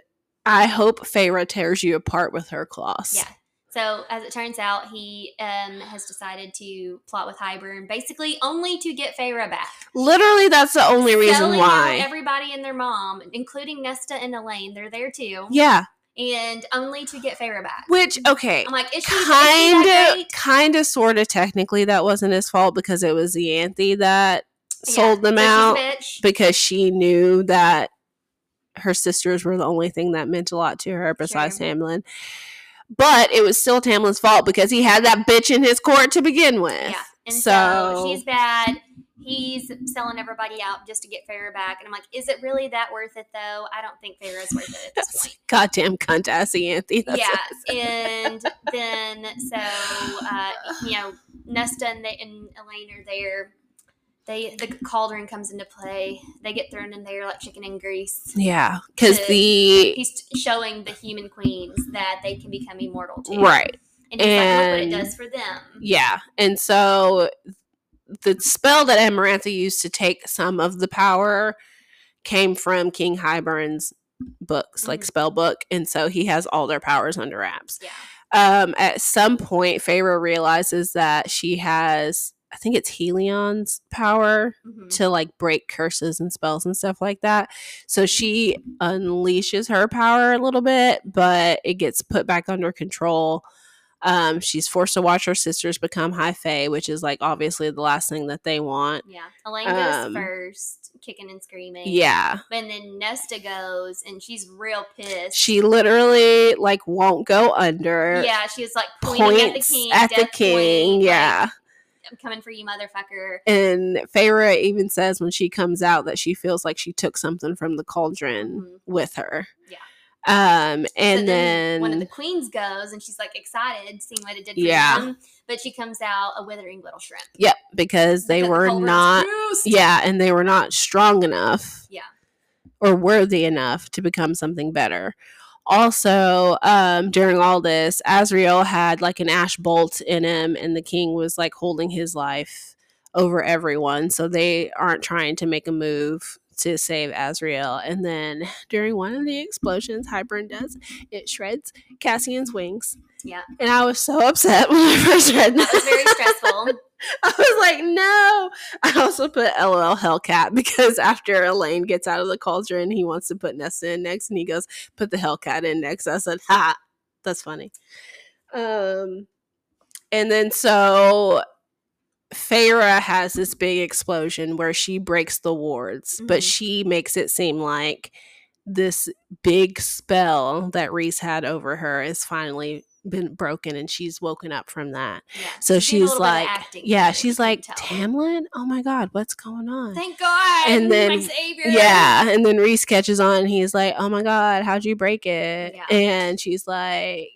I hope Feyre tears you apart with her claws. yeah. So as it turns out, he um, has decided to plot with Hybern, basically only to get Feyre back. Literally, that's the only reason Selling why. everybody and their mom, including Nesta and Elain, they're there too, yeah. And only to get Feyre back. Which, okay. I'm like, is she, kind of kind of sort of technically that wasn't his fault because it was the auntie that sold them out bitch is bitch. because she knew that her sisters were the only thing that meant a lot to her besides Sure. Tamlin. But it was still Tamlin's fault because he had that bitch in his court to begin with. Yeah. And so, So- she's bad. He's selling everybody out just to get Farrah back. And I'm like, is it really that worth it though? I don't think Farrah's worth it at this [LAUGHS] point. Goddamn cunt assy auntie. That's yeah. what I said. And [LAUGHS] then so uh, you know, Nesta and, they, and Elain are there. They the cauldron comes into play. They get thrown in there like chicken and grease. Yeah, because the He's showing the human queens that they can become immortal too. right, And he's like, what it does for them. yeah, and so the spell that Amarantha used to take some of the power came from King Hybern's books, like Mhm. spell book, and so he has all their powers under wraps. Yeah. Um, at some point, Feyre realizes that she has, I think it's Helion's power Mhm. to like break curses and spells and stuff like that. So she unleashes her power a little bit, but it gets put back under control. Um, she's forced to watch her sisters become high fae, which is like obviously the last thing that they want. Yeah. Elain goes Um, first, kicking and screaming. Yeah. And then Nesta goes and she's real pissed. She literally like won't go under. yeah, she's like pointing at the king. at the king. point, like, yeah. I'm coming for you, motherfucker. And Feyre even says when she comes out that she feels like she took something from the cauldron Mhm. with her. Yeah. Um, and So then, one of the queens goes and she's like excited, seeing what it did for Yeah. them. But she comes out a withering little shrimp. yep, because they Because were cauldron's not, yeah, and they were not strong enough, Yeah. or worthy enough to become something better. Also, um, during all this, Azriel had like an ash bolt in him, and the king was like holding his life over everyone. So they aren't trying to make a move to save Azriel. And then [LAUGHS] during one of the explosions, Hybern does it shreds Cassian's wings. Yeah. And I was so upset when I [LAUGHS] first read that. That was very stressful. [LAUGHS] I was like, no. I also put LOL Hellcat because after Elain gets out of the cauldron, he wants to put Nesta in next, and he goes, put the Hellcat in next. I said, ha, that's funny. Um, and then so Feyre has this big explosion where she breaks the wards, but Mhm. she makes it seem like this big spell that Rhys had over her has finally been broken and she's woken up from that. Yeah. So She did a she's of like, yeah, she's like. Tamlin? Oh my God, what's going on? Thank God. And then- yeah. And then Rhys catches on and he's like, oh my God, how'd you break it? Yeah. And she's like,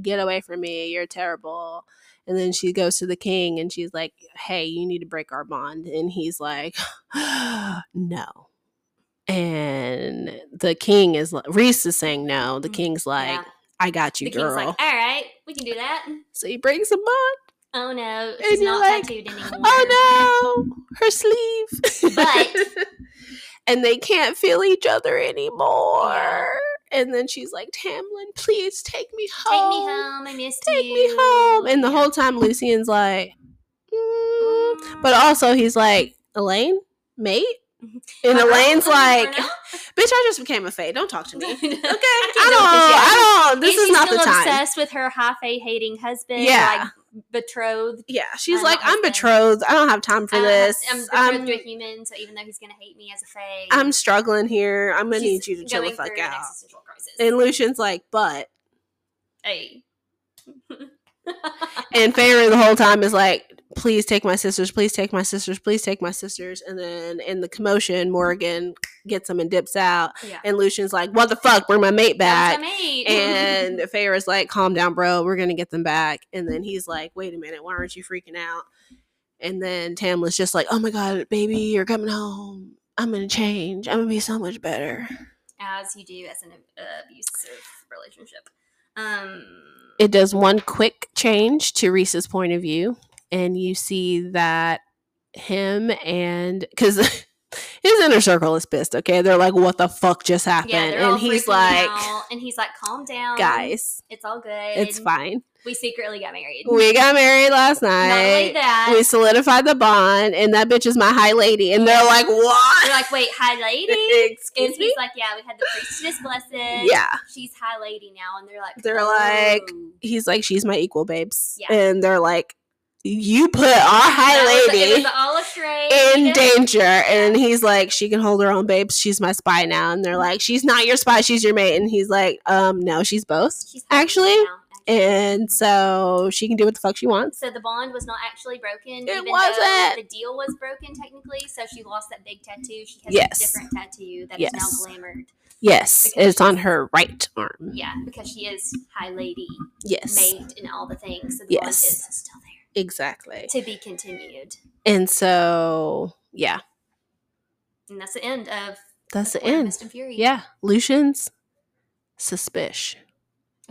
get away from me. You're terrible. And then she goes to the king and she's like, hey, you need to break our bond. And he's like, [GASPS] no. And the king is like, Rhys is saying no. The Mm, king's like, yeah. I got you, the king's girl. like, all right, we can do that. so he brings him on. Oh no, she's not like, tattooed anymore. Oh no, her sleeve. But- [LAUGHS] and they can't feel each other anymore. Yeah. And then she's like, Tamlin, please take me home. Take me home. I missed Take you. Take me home. And the whole time, Lucien's like, "Mm." But also he's like, Elain, mate. And Uh-huh. Elain's like, [LAUGHS] bitch, I just became a fae. Don't talk to me. [LAUGHS] Okay, I don't. deal with this yet. I don't. This And is not the time. obsessed with her high fae hating husband. Yeah. like betrothed. Yeah, she's like, I'm husband. betrothed. I don't have time for Uh, this. I'm betrothed I'm, to a human, so even though he's gonna hate me as a fae, I'm struggling here. I'm gonna need you to chill the fuck out. Crisis. And Lucien's like, but. hey. [LAUGHS] And Feyre the whole time is like, please take my sisters, please take my sisters, please take my sisters. And then in the commotion, Morrigan gets them and dips out. yeah. And Lucien's like, what the fuck? Bring my mate back. my mate. And [LAUGHS] Feyre's like, calm down, bro. We're going to get them back. And then he's like, wait a minute. Why aren't you freaking out? And then Tamlin's just like, oh my God, baby, you're coming home. I'm going to change. I'm going to be so much better. As you do as an abusive relationship. Um, it does one quick change to Rhys's point of view, and you see that him and because [LAUGHS] his inner circle is pissed. Okay, they're like, "What the fuck just happened?" yeah, and he's like, out, and he's like, "Calm down, "Guys, It's all good. it's fine. We secretly got married. We got married last night. Not only that, We solidified the bond, and that bitch is my high lady." And they're like, "What?" like, wait, high lady. [LAUGHS] Excuse and me. he's like, yeah, we had the priestess blessed. Yeah. she's high lady now, and they're like, They're like, "Oh." He's like, "She's my equal, babes," Yeah. and they're like, "You put our high lady." was in danger and he's like she can hold her own babes she's my spy now and they're like she's not your spy she's your mate and he's like um no she's both She's actually, now, actually. And so she can do what the fuck she wants So the bond was not actually broken. It even wasn't. The deal was broken technically, so she lost that big tattoo. She has Yes. a different tattoo that is Yes. now glamored. yes it's on her right arm Yeah, because she is high lady, yes mate, and all the things. So the bond Yes. is still there exactly to be continued. and so yeah And that's the end of that's the end Mist and Fury. yeah lucien's suspicious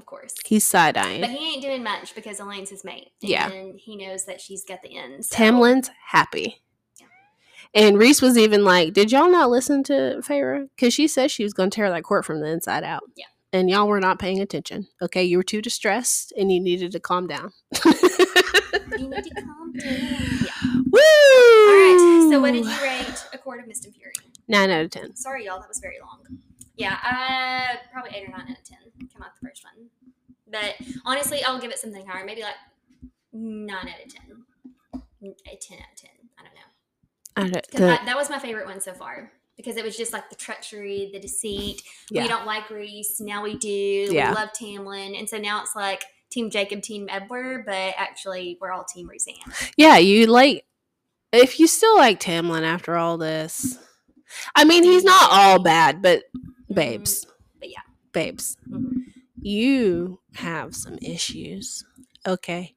of course. he's side-eyeing But he ain't doing much because Elain's his mate. And Yeah. he knows that she's got the ends. So. Tamlin's happy. Yeah. And Rhys was even like, Did y'all not listen to Feyre? Because she said she was going to tear that court from the inside out. Yeah. And y'all were not paying attention. Okay. You were too distressed and you needed to calm down. You need to calm down. [LAUGHS] Yeah. Woo! All right. So, what did you rate A Court of Mist and Fury? Nine out of 10. Sorry, y'all. That was very long. Yeah, uh, probably eight or nine out of ten. Come out the first one, but honestly, I'll give it something higher. Maybe like nine out of ten. A ten out of ten. I don't know. I don't, the, I- that was my favorite one so far because it was just like the treachery, the deceit. yeah. We don't like Rhys. Now we do. Yeah. We love Tamlin, and so now it's like Team Jacob, Team Edward, but actually we're all Team Rhys yeah, you like, if you still like Tamlin after all this, I mean, he's not all bad, but babes. But yeah. Babes. Mhm. You have some issues. Okay.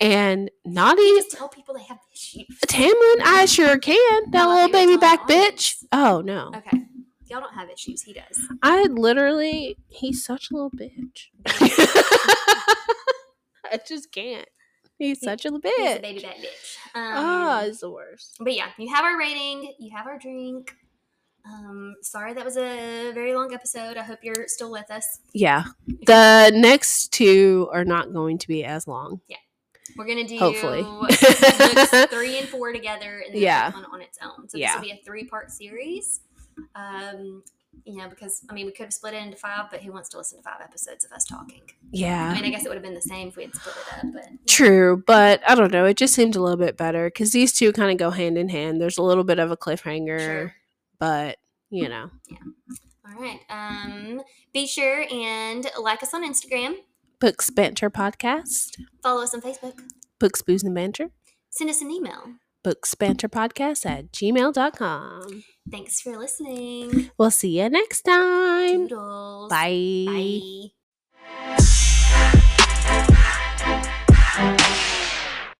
And not even just tell people they have issues. [LAUGHS] Tamlin, I sure can. That No, little baby back bitch. Oh no. Okay. Y'all don't have issues. He does. I literally he's such a little bitch. [LAUGHS] I just can't. He's such a little He's a bitch. baby back bitch. Ah, Um, it's the worst. but yeah, you have our rating. You have our drink. Um, sorry that was a very long episode. I hope you're still with us. Yeah. The next two are not going to be as long. Yeah. We're gonna do Hopefully. [LAUGHS] three and four together, and then yeah. one on its own. So Yeah. this will be a three part series. Um, you know, because I mean, we could have split it into five, but who wants to listen to five episodes of us talking? Yeah. I mean, I guess it would have been the same if we had split it up, but True, but I don't know. It just seemed a little bit better because these two kind of go hand in hand. There's a little bit of a cliffhanger, Sure. But you know, Yeah. All right. Um, be sure and like us on Instagram. Books Banter Podcast, Follow us on Facebook. Books Booze and Banter, Send us an email. Books Banter Podcast at gmail.com. Thanks for listening. We'll see you next time. Doodles. Bye. Bye.